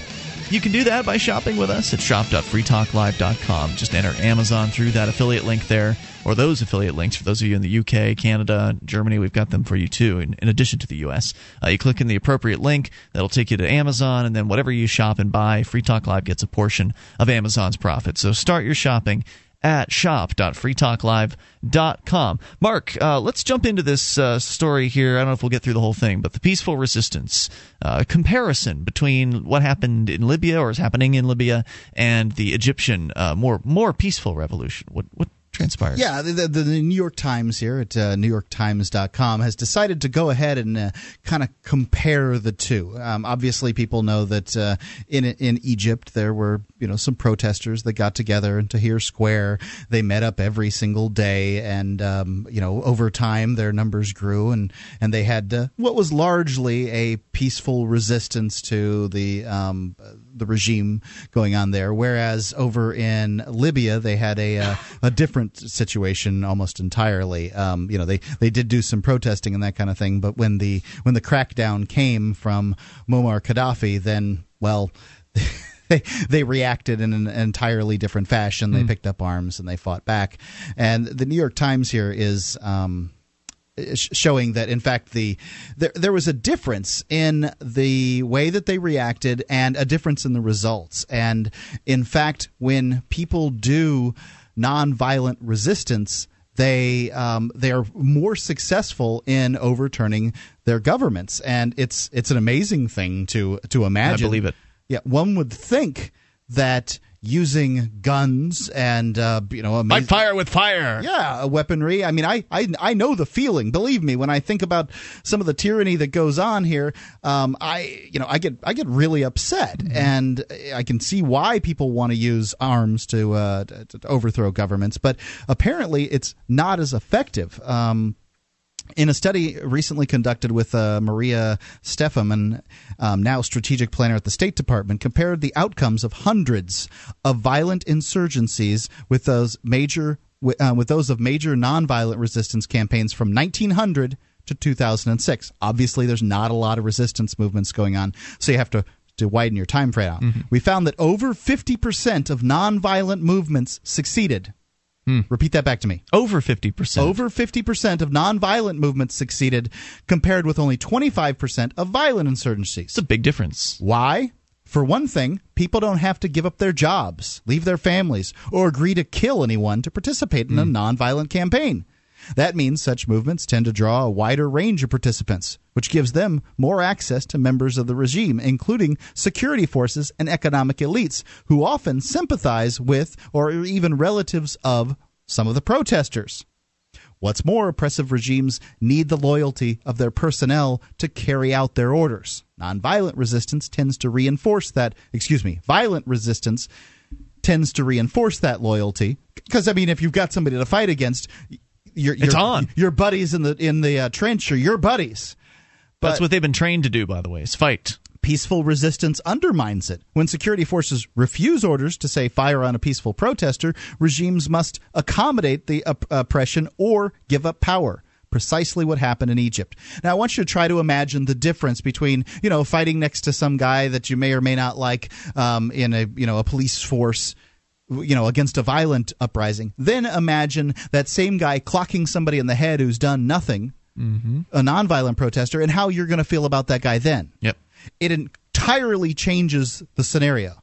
you can do that by shopping with us at shop.freetalklive.com. Just enter Amazon through that affiliate link there, or those affiliate links for those of you in the UK, Canada, Germany. We've got them for you too, in, in addition to the US. Uh, you click in the appropriate link, that'll take you to Amazon, and then whatever you shop and buy, Free Talk Live gets a portion of Amazon's profit. So start your shopping at shop.freetalklive.com. Mark, uh, let's jump into this uh, story here. I don't know if we'll get through the whole thing, but the peaceful resistance uh, comparison between what happened in Libya or is happening in Libya and the Egyptian uh, more more peaceful revolution. What what transpired? Yeah, the, the, the New York Times here at uh, NewYorkTimes.com has decided to go ahead and uh, kind of compare the two. Um, obviously, people know that uh, in in Egypt there were you know some protesters that got together in Tahrir Square. They met up every single day, and um, you know over time their numbers grew, and and they had uh, what was largely a peaceful resistance to the um, the regime going on there. Whereas over in Libya, they had a uh, a different situation almost entirely. Um, you know, they they did do some protesting and that kind of thing, but when the when the crackdown came from Muammar Gaddafi, then well. They, they reacted in an entirely different fashion. They Hmm. picked up arms and they fought back. And the New York Times here is um, showing that in fact the there, there was a difference in the way that they reacted and a difference in the results. And in fact when people do nonviolent resistance they um, they are more successful in overturning their governments. And it's it's an amazing thing to to imagine. Believe it. yeah one would think that using guns and uh, you know Fight amazing, fire with fire. yeah, weaponry. I mean, I, I I know the feeling. Believe me, when I think about some of the tyranny that goes on here, um, I you know I get I get really upset, and I can see why people want to use arms to, uh, to to overthrow governments. But apparently, it's not as effective. Um, In a study recently conducted with uh, Maria Stephan, um, now strategic planner at the State Department, compared the outcomes of hundreds of violent insurgencies with those major uh, with those of major nonviolent resistance campaigns from 1900 to 2006. Obviously, there's not a lot of resistance movements going on, so you have to to widen your time frame out. Mm-hmm. We found that over 50% of nonviolent movements succeeded. Hmm. Repeat that back to me. Over 50%. Over 50% of nonviolent movements succeeded, compared with only 25% of violent insurgencies. It's a big difference. Why? For one thing, people don't have to give up their jobs, leave their families, or agree to kill anyone to participate in a hmm. nonviolent campaign. That means such movements tend to draw a wider range of participants, which gives them more access to members of the regime, including security forces and economic elites, who often sympathize with or even relatives of some of the protesters. What's more, oppressive regimes need the loyalty of their personnel to carry out their orders. Nonviolent resistance tends to reinforce that, excuse me, violent resistance tends to reinforce that loyalty. Because, I mean, if you've got somebody to fight against, your, your, it's on. Your buddies in the in the uh, trench are your buddies. But That's what they've been trained to do, by the way, is fight. Peaceful resistance undermines it. When security forces refuse orders to, say, fire on a peaceful protester, regimes must accommodate the op- oppression or give up power precisely what happened in Egypt. Now, I want you to try to imagine the difference between, you know, fighting next to some guy that you may or may not like um, in a, you know, a police force you know, against a violent uprising. Then imagine that same guy clocking somebody in the head who's done nothing, mm-hmm. a nonviolent protester, and how you're going to feel about that guy then. Yep. It entirely changes the scenario.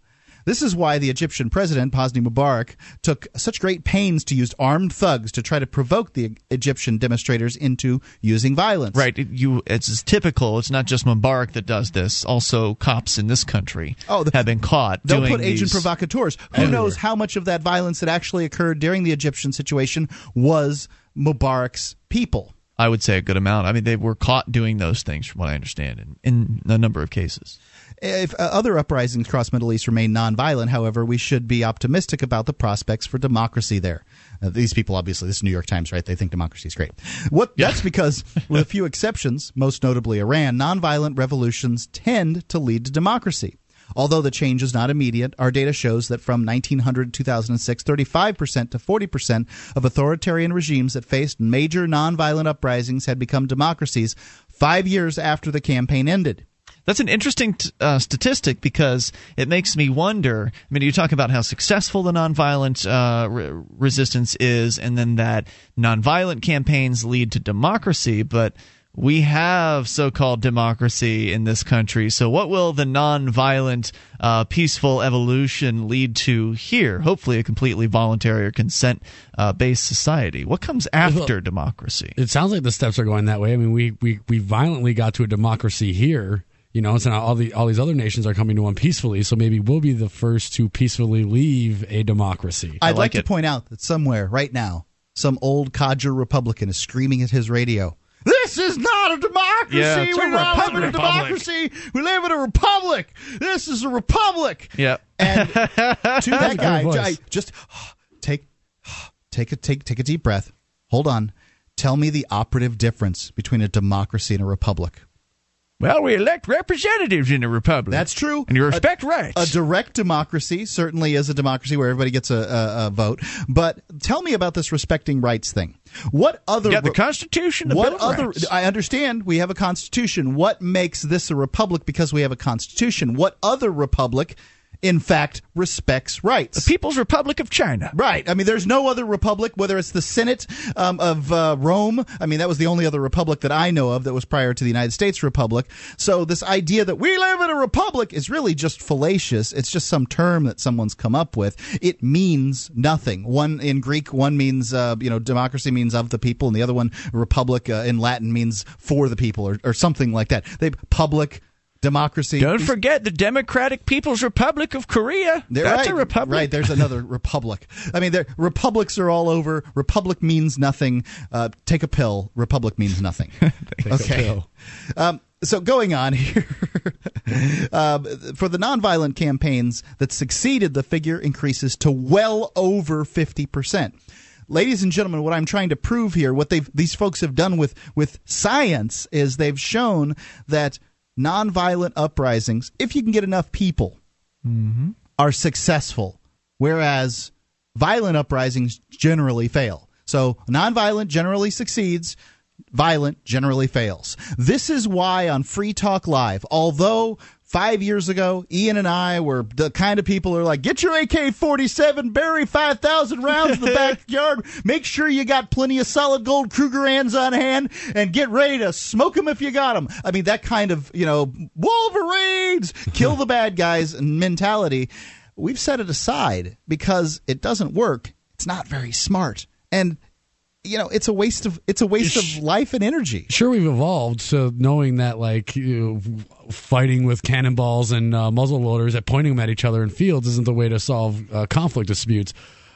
This is why the Egyptian president, Hosni Mubarak, took such great pains to use armed thugs to try to provoke the Egyptian demonstrators into using violence. Right. You, it's typical. It's not just Mubarak that does this. Also, cops in this country oh, the, have been caught. They'll put agent provocateurs. Who everywhere. knows how much of that violence that actually occurred during the Egyptian situation was Mubarak's people? I would say a good amount. I mean, they were caught doing those things, from what I understand, in, in a number of cases. If uh, other uprisings across Middle East remain nonviolent, however, we should be optimistic about the prospects for democracy there. Uh, these people, obviously, this is New York Times, right? They think democracy is great. What? That's because, with a few exceptions, most notably Iran, nonviolent revolutions tend to lead to democracy. Although the change is not immediate, our data shows that from 1900 to 2006, 35% to 40% of authoritarian regimes that faced major nonviolent uprisings had become democracies five years after the campaign ended. That's an interesting t- uh, statistic because it makes me wonder. I mean, you talk about how successful the nonviolent uh, re- resistance is, and then that nonviolent campaigns lead to democracy, but we have so-called democracy in this country. So, what will the nonviolent, uh, peaceful evolution lead to here? Hopefully, a completely voluntary or consent-based society. What comes after well, democracy? It sounds like the steps are going that way. I mean, we we we violently got to a democracy here you know, so now all the all these other nations are coming to one peacefully. So maybe we'll be the first to peacefully leave a democracy. I'd like, like to point out that somewhere right now, some old codger Republican is screaming at his radio. This is not a democracy. Yeah, we live in a democracy. We live in a republic. This is a republic. Yeah. And to that guy, I, just take take a take take a deep breath. Hold on. Tell me the operative difference between a democracy and a republic. Well, we elect representatives in a republic. That's true. And you respect a, rights. A direct democracy certainly is a democracy where everybody gets a, a, a, vote. But tell me about this respecting rights thing. What other? Yeah, the Constitution. The what other? Rights. I understand we have a constitution. What makes this a republic? Because we have a constitution. What other republic in fact, respects rights. The People's Republic of China. Right. I mean, there's no other republic, whether it's the Senate um, of uh, Rome. I mean, that was the only other republic that I know of that was prior to the United States Republic. So this idea that we live in a republic is really just fallacious. It's just some term that someone's come up with. It means nothing. One in Greek, one means, uh, you know, democracy means of the people, and the other one, republic uh, in Latin means for the people, or, or something like that. They public democracy. Don't forget the Democratic People's Republic of Korea. They're That's right, a republic. Right, there's another republic. I mean, republics are all over. Republic means nothing. Uh, take a pill. Republic means nothing. okay. Um, so going on here, uh, for the nonviolent campaigns that succeeded, the figure increases to well over 50%. ladies and gentlemen, what I'm trying to prove here, what they've these folks have done with with science is they've shown that nonviolent uprisings, if you can get enough people, mm-hmm. are successful, whereas violent uprisings generally fail. So nonviolent generally succeeds. Violent generally fails. This is why on Free Talk Live, although five years ago, Ian and I were the kind of people who are like, get your AK 47, bury 5,000 rounds in the backyard, make sure you got plenty of solid gold Krugerrands on hand, and get ready to smoke them if you got them. I mean, that kind of, you know, Wolverines, kill the bad guys mentality. We've set it aside because it doesn't work. It's not very smart. And you know it's a waste of it's a waste of life and energy Sure, we've evolved so knowing that like you know, fighting with cannonballs and uh, muzzle loaders at pointing them at each other in fields isn't the way to solve uh, conflict disputes.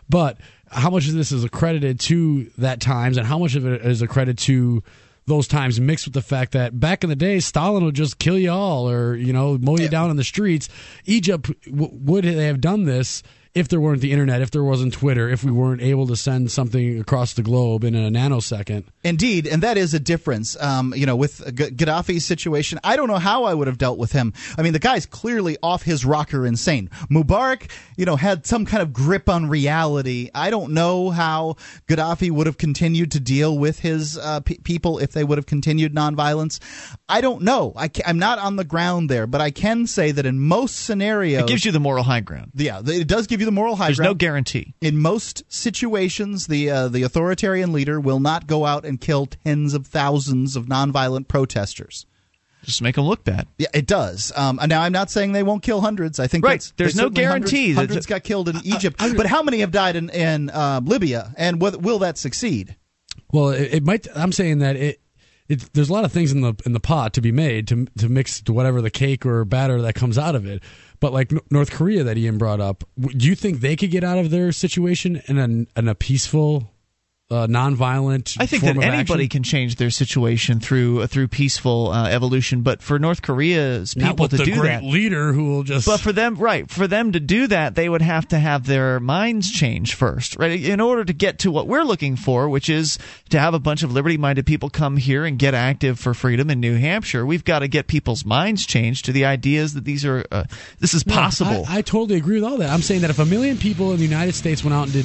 But how much of this is accredited to that times, and how much of it is accredited to those times mixed with the fact that back in the day Stalin would just kill you all or you know mow you down in the streets. Egypt w- would they have done this if there weren't the internet, if there wasn't Twitter, if we weren't able to send something across the globe in a nanosecond. Indeed, and that is a difference. Um, you know, with G- Gaddafi's situation, I don't know how I would have dealt with him. I mean, the guy's clearly off his rocker, insane. Mubarak, you know, had some kind of grip on reality. I don't know how Gaddafi would have continued to deal with his uh, pe people if they would have continued nonviolence. I don't know. I am not on the ground there, but I can say that in most scenarios, It gives you the moral high ground. yeah, it does give you the moral high There's ground. no guarantee. In most situations, the uh, the authoritarian leader will not go out and kill tens of thousands of nonviolent protesters. Just make them look bad. Yeah, it does. Um, now I'm not saying they won't kill hundreds. I think Right. that's- There's they no certainly hundreds- guarantee Hundreds, got killed in Egypt, but how many have died in in uh, Libya? And will, will that succeed? Well, it, it might. I'm saying that it, it. There's a lot of things in the in the pot to be made to to mix to whatever the cake or batter that comes out of it. But like North Korea that Ian brought up, do you think they could get out of their situation in a in a peaceful, uh, nonviolent? I think form that of anybody action? can change their situation through through peaceful uh, evolution, but for North Korea's Not people with to the do great that, leader who will just. but for them, right, for them to do that, they would have to have their minds changed first, right? In order to get to what we're looking for, which is to have a bunch of liberty-minded people come here and get active for freedom in New Hampshire, we've got to get people's minds changed to the ideas that these are uh, this is No, possible. I, I totally agree with all that. I'm saying that if a million people in the United States went out and did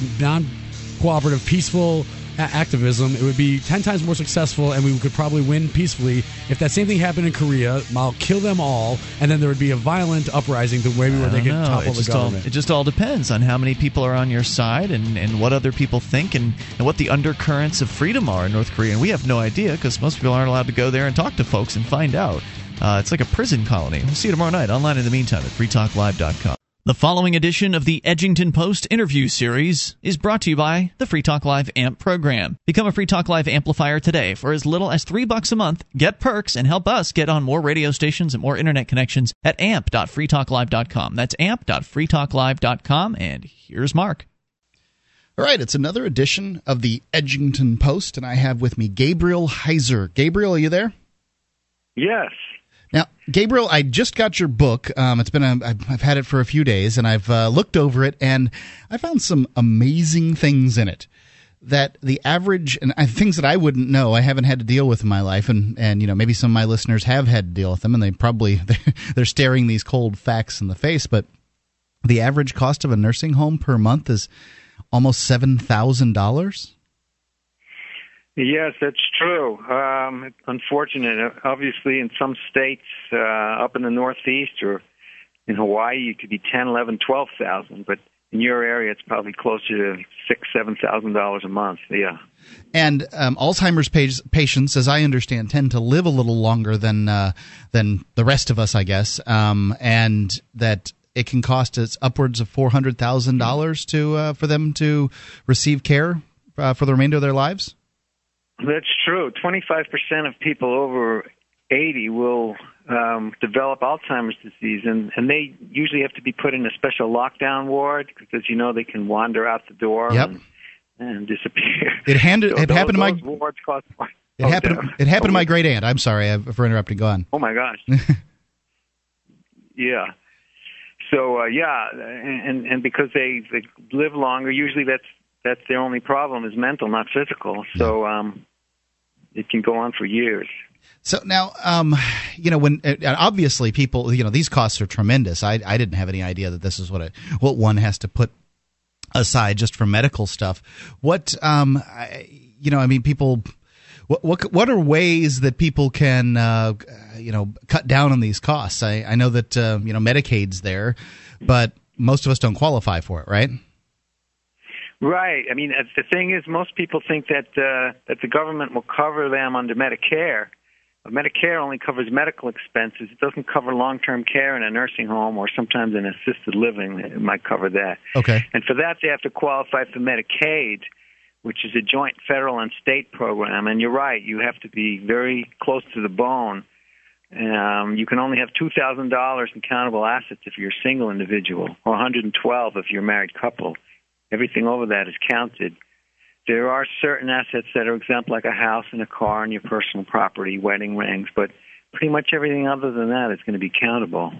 non-cooperative, peaceful a- activism, it would be ten times more successful, and we could probably win peacefully. If that same thing happened in Korea, I'll kill them all, and then there would be a violent uprising the way where they could know. topple It the just, all, government. it just all depends on how many people are on your side and, and what other people think and, and what the undercurrents of freedom are in North Korea. And we have no idea because most people aren't allowed to go there and talk to folks and find out. Uh, it's like a prison colony. We'll see you tomorrow night online in the meantime at freetalklive.com. The following edition of the Edgington Post interview series is brought to you by the Free Talk Live AMP program. Become a Free Talk Live amplifier today for as little as three bucks a month. Get perks and help us get on more radio stations and more internet connections at amp.freetalklive.com. That's amp.freetalklive.com. And here's Mark. All right, it's another edition of the Edgington Post, and I have with me Gabriel Heiser. Gabriel, are you there? Yes. Now, Gabriel, I just got your book. Um, it's been a, I've, had it for a few days, and I've uh, looked over it, and I found some amazing things in it that the average and uh, things that I wouldn't know. I haven't had to deal with in my life, and and you know maybe some of my listeners have had to deal with them, and they probably they're staring these cold facts in the face. But the average cost of a nursing home per month is almost seven thousand dollars. Yes, that's true. Um, unfortunate. Obviously, in some states uh, up in the Northeast or in Hawaii, you could be ten, eleven, twelve thousand. But in your area, it's probably closer to six, seven thousand dollars a month. Yeah. And um, Alzheimer's pa- patients, as I understand, tend to live a little longer than uh, than the rest of us, I guess, um, and that it can cost us upwards of four hundred thousand dollars to uh, for them to receive care uh, for the remainder of their lives. That's true. 25% of people over 80 will um, develop Alzheimer's disease, and, and they usually have to be put in a special lockdown ward because, as you know, they can wander out the door Yep. and, and disappear. It handed- So it happened to my- wards cost. It Oh, happened. damn. It happened to Oh, my great aunt. I'm sorry for interrupting. Go on. Oh my gosh. yeah. So uh, yeah, and and because they they live longer, usually that's that's their only problem is mental, not physical. So um, it can go on for years. So now, um, you know, when uh, obviously people, you know, these costs are tremendous. I, I didn't have any idea that this is what a, what one has to put aside just for medical stuff. What, um, I, you know, I mean, people. What, what what are ways that people can uh, you know cut down on these costs? I, I know that uh, you know Medicaid's there, but most of us don't qualify for it, right? Right. I mean, uh, the thing is, most people think that uh, that the government will cover them under Medicare. But Medicare only covers medical expenses. It doesn't cover long-term care in a nursing home or sometimes in assisted living. It might cover that. Okay. And for that, they have to qualify for Medicaid, which is a joint federal and state program. And you're right; you have to be very close to the bone. Um, you can only have two thousand dollars in countable assets if you're a single individual, or 112 if you're a married couple. Everything over that is counted. There are certain assets that are exempt, like a house and a car and your personal property, wedding rings, but pretty much everything other than that is going to be countable.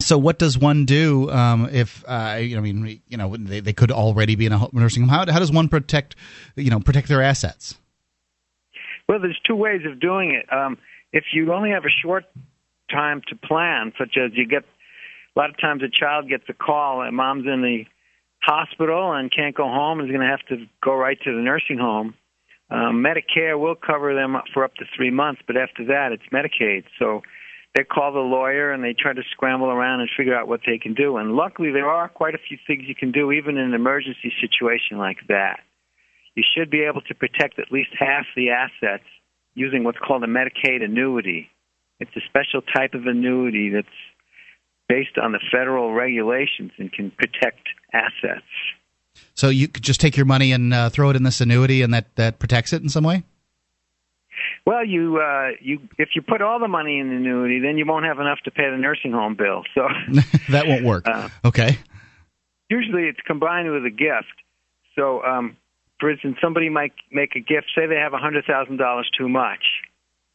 So, what does one do um, if uh, you know? I mean, you know, they, they could already be in a nursing home. How, how does one protect, you know, protect their assets? Well, there's two ways of doing it. Um, if you only have a short time to plan, such as you get a lot of times a child gets a call and mom's in the hospital and can't go home is going to have to go right to the nursing home. Um, Medicare will cover them for up to three months, but after that, it's Medicaid. So they call the lawyer and they try to scramble around and figure out what they can do. And luckily, there are quite a few things you can do, even in an emergency situation like that. You should be able to protect at least half the assets using what's called a Medicaid annuity. It's a special type of annuity that's based on the federal regulations and can protect assets. So you could just take your money and uh, throw it in this annuity, and that that protects it in some way. Well, you uh, you if you put all the money in the annuity, then you won't have enough to pay the nursing home bill. So that won't work. Uh, okay. Usually, it's combined with a gift. So, um, for instance, somebody might make a gift. Say they have a hundred thousand dollars too much.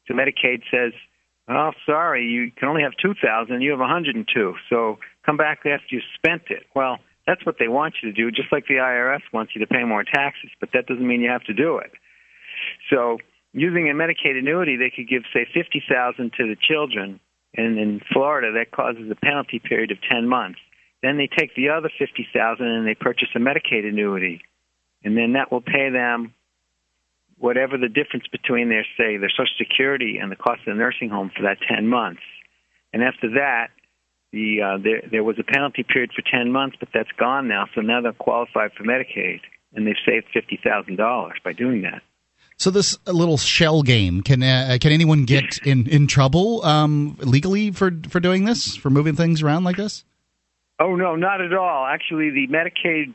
So Medicaid says, "Oh, sorry, you can only have two thousand. You have hundred and two. So come back after you spent it." Well, that's what they want you to do, just like the IRS wants you to pay more taxes, but that doesn't mean you have to do it. So, using a Medicaid annuity, they could give, say, fifty thousand to the children, and in Florida, that causes a penalty period of ten months. Then they take the other fifty thousand and they purchase a Medicaid annuity, and then that will pay them whatever the difference between their, say, their Social Security and the cost of the nursing home for that ten months. And after that, the uh, there there was a penalty period for ten months, but that's gone now. So now they're qualified for Medicaid, and they've saved fifty thousand dollars by doing that. So this little shell game can uh, can anyone get in in trouble um, legally for for doing this for moving things around like this? Oh no, not at all. Actually, the Medicaid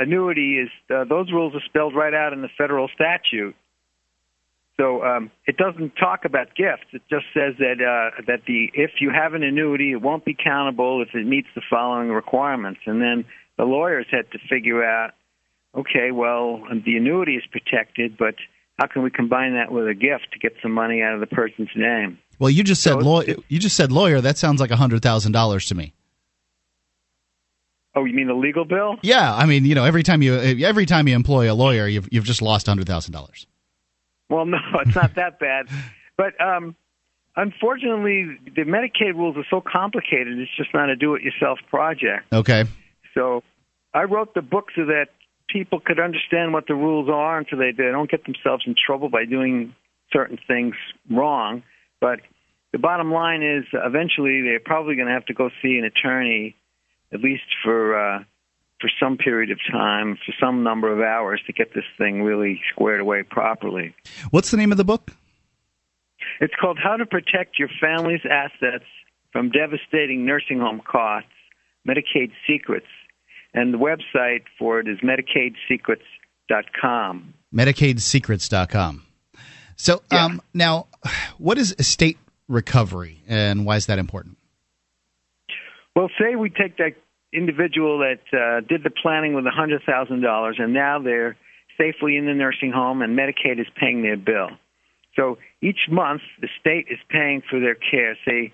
annuity is uh, those rules are spelled right out in the federal statute. So um, it doesn't talk about gifts. It just says that uh, that the if you have an annuity, it won't be countable if it meets the following requirements. And then the lawyers had to figure out, okay, well, the annuity is protected, but how can we combine that with a gift to get some money out of the person's name? Well, you just said so law- you just said lawyer. That sounds like a hundred thousand dollars to me. Oh, you mean the legal bill? Yeah, I mean, you know, every time you every time you employ a lawyer, you've you've just lost hundred thousand dollars. Well, no, it's not that bad. But um, unfortunately, the Medicaid rules are so complicated. It's just not a do-it-yourself project. Okay. So I wrote the book so that people could understand what the rules are, and so they, they don't get themselves in trouble by doing certain things wrong. But the bottom line is, eventually, they're probably going to have to go see an attorney, at least for. Uh, for some period of time, for some number of hours, to get this thing really squared away properly. What's the name of the book? It's called How to Protect Your Family's Assets from Devastating Nursing Home Costs Medicaid Secrets. And the website for it is MedicaidSecrets.com. MedicaidSecrets.com. So yeah. um, now, what is estate recovery and why is that important? Well, say we take that individual that uh, did the planning with a hundred thousand dollars, and now they're safely in the nursing home, and Medicaid is paying their bill. So each month, the state is paying for their care, say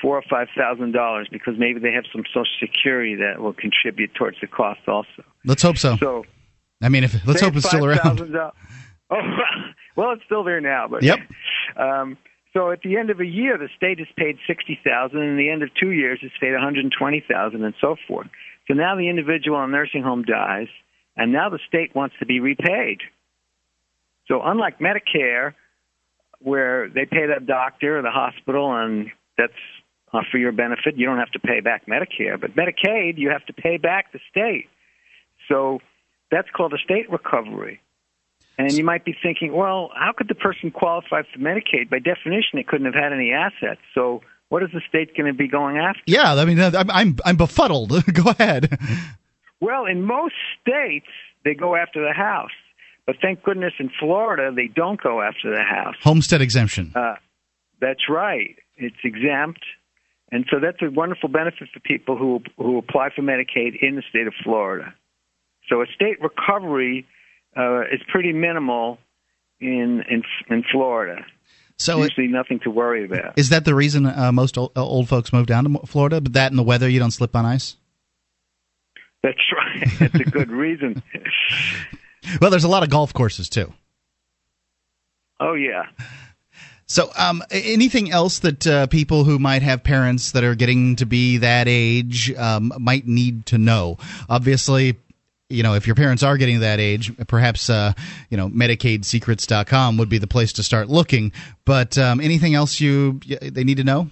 four or five thousand dollars, because maybe they have some Social Security that will contribute towards the cost also. Let's hope so. So, I mean, if let's hope it's still around. $5,000 Oh, well, it's still there now, but Yep. Um, so at the end of a year, the state has paid sixty thousand, and the end of two years, it's paid one hundred twenty thousand, and so forth. So now the individual in the nursing home dies, and now the state wants to be repaid. So unlike Medicare, where they pay that doctor or the hospital, and that's for your benefit, you don't have to pay back Medicare. But Medicaid, you have to pay back the state. So that's called estate recovery. And you might be thinking, well, how could the person qualify for Medicaid? By definition, it couldn't have had any assets. So what is the state going to be going after? Yeah, I mean, I'm I'm, I'm befuddled. Go ahead. Well, in most states, they go after the house. But thank goodness in Florida, they don't go after the house. Homestead exemption. Uh, that's right. It's exempt. And so that's a wonderful benefit for people who who apply for Medicaid in the state of Florida. So estate recovery uh, is pretty minimal in in in Florida. So it- nothing to worry about. Is that the reason uh, most old, old folks move down to Florida? But that and the weather, you don't slip on ice. That's right. That's a good reason. Well, there's a lot of golf courses too. Oh yeah. So, um, anything else that uh, people who might have parents that are getting to be that age um, might need to know? Obviously, you know, if your parents are getting that age, perhaps uh, you know, MedicaidSecrets.com would be the place to start looking. But um, anything else you they need to know?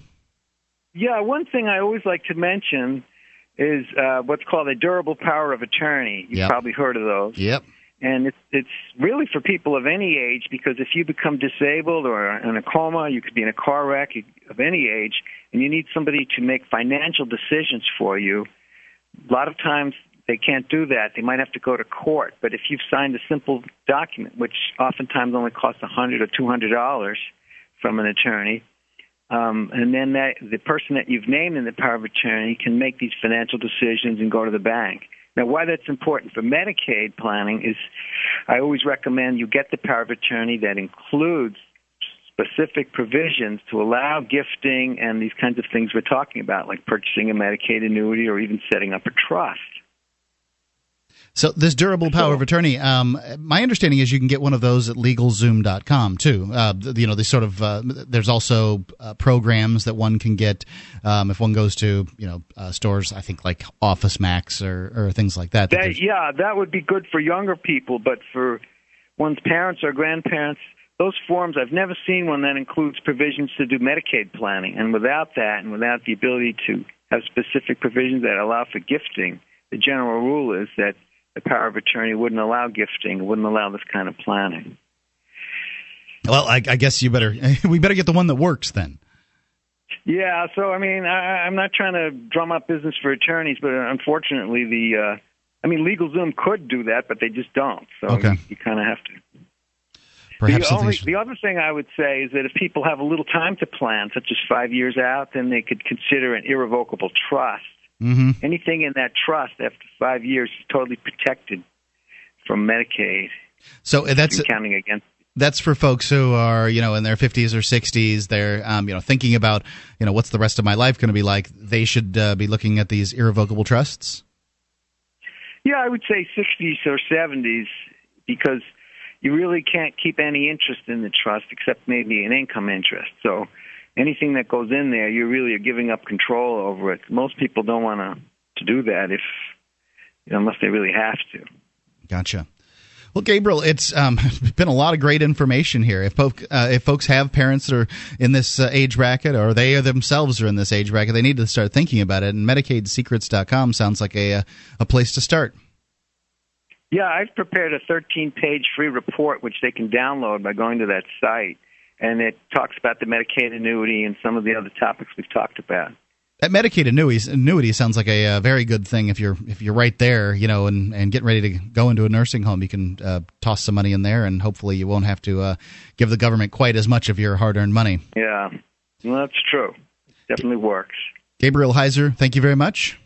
Yeah, one thing I always like to mention is uh, what's called a durable power of attorney. You've Yep. probably heard of those. Yep. And it's it's really for people of any age because if you become disabled or in a coma, you could be in a car wreck of any age, and you need somebody to make financial decisions for you. A lot of times they can't do that. They might have to go to court. But if you've signed a simple document, which oftentimes only costs a hundred or two hundred dollars from an attorney, um, and then that the person that you've named in the power of attorney can make these financial decisions and go to the bank. Now, why that's important for Medicaid planning is I always recommend you get the power of attorney that includes specific provisions to allow gifting and these kinds of things we're talking about, like purchasing a Medicaid annuity or even setting up a trust. So this durable power of attorney, um, my understanding is you can get one of those at LegalZoom.com too. Uh, you know, they sort of uh, there's also uh, programs that one can get um, if one goes to you know uh, stores. I think like Office Max or, or things like that. that That, yeah, that would be good for younger people, but for one's parents or grandparents, those forms, I've never seen one that includes provisions to do Medicaid planning. And without that, and without the ability to have specific provisions that allow for gifting, the general rule is that the power of attorney wouldn't allow gifting, wouldn't allow this kind of planning. well, I, I guess you better we better get the one that works then. Yeah, so I mean, I, I'm not trying to drum up business for attorneys, but unfortunately, the uh, I mean, LegalZoom could do that, but they just don't. So Okay. you, you kind of have to. Perhaps the, only, should- the other thing I would say is that if people have a little time to plan, such as five years out, then they could consider an irrevocable trust. Mhm. Anything in that trust after five years is totally protected from Medicaid. So uh, that's counting against. that's for folks who are you know in their 50s or 60s. They're um, you know thinking about you know what's the rest of my life going to be like. They should uh, be looking at these irrevocable trusts. Yeah, I would say 60s or 70s because you really can't keep any interest in the trust except maybe an income interest. So anything that goes in there, you really are giving up control over it. Most people don't want to to do that if you know, unless they really have to. Gotcha. Well, Gabriel, it's um, been a lot of great information here. If, folk, uh, if folks have parents that are in this uh, age bracket, or they themselves are in this age bracket, they need to start thinking about it. And MedicaidSecrets.com sounds like a uh, a place to start. Yeah, I've prepared a 13 page free report which they can download by going to that site. And it talks about the Medicaid annuity and some of the other topics we've talked about. That Medicaid annuity, annuity sounds like a, uh very good thing. If you're if you're right there, you know, and, and getting ready to go into a nursing home, you can uh, toss some money in there, and hopefully you won't have to uh, give the government quite as much of your hard earned money. Yeah, well, that's true. Definitely works. Gabriel Heiser, thank you very much.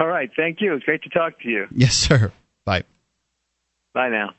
All right, thank you. It's great to talk to you. Yes, sir. Bye. Bye now.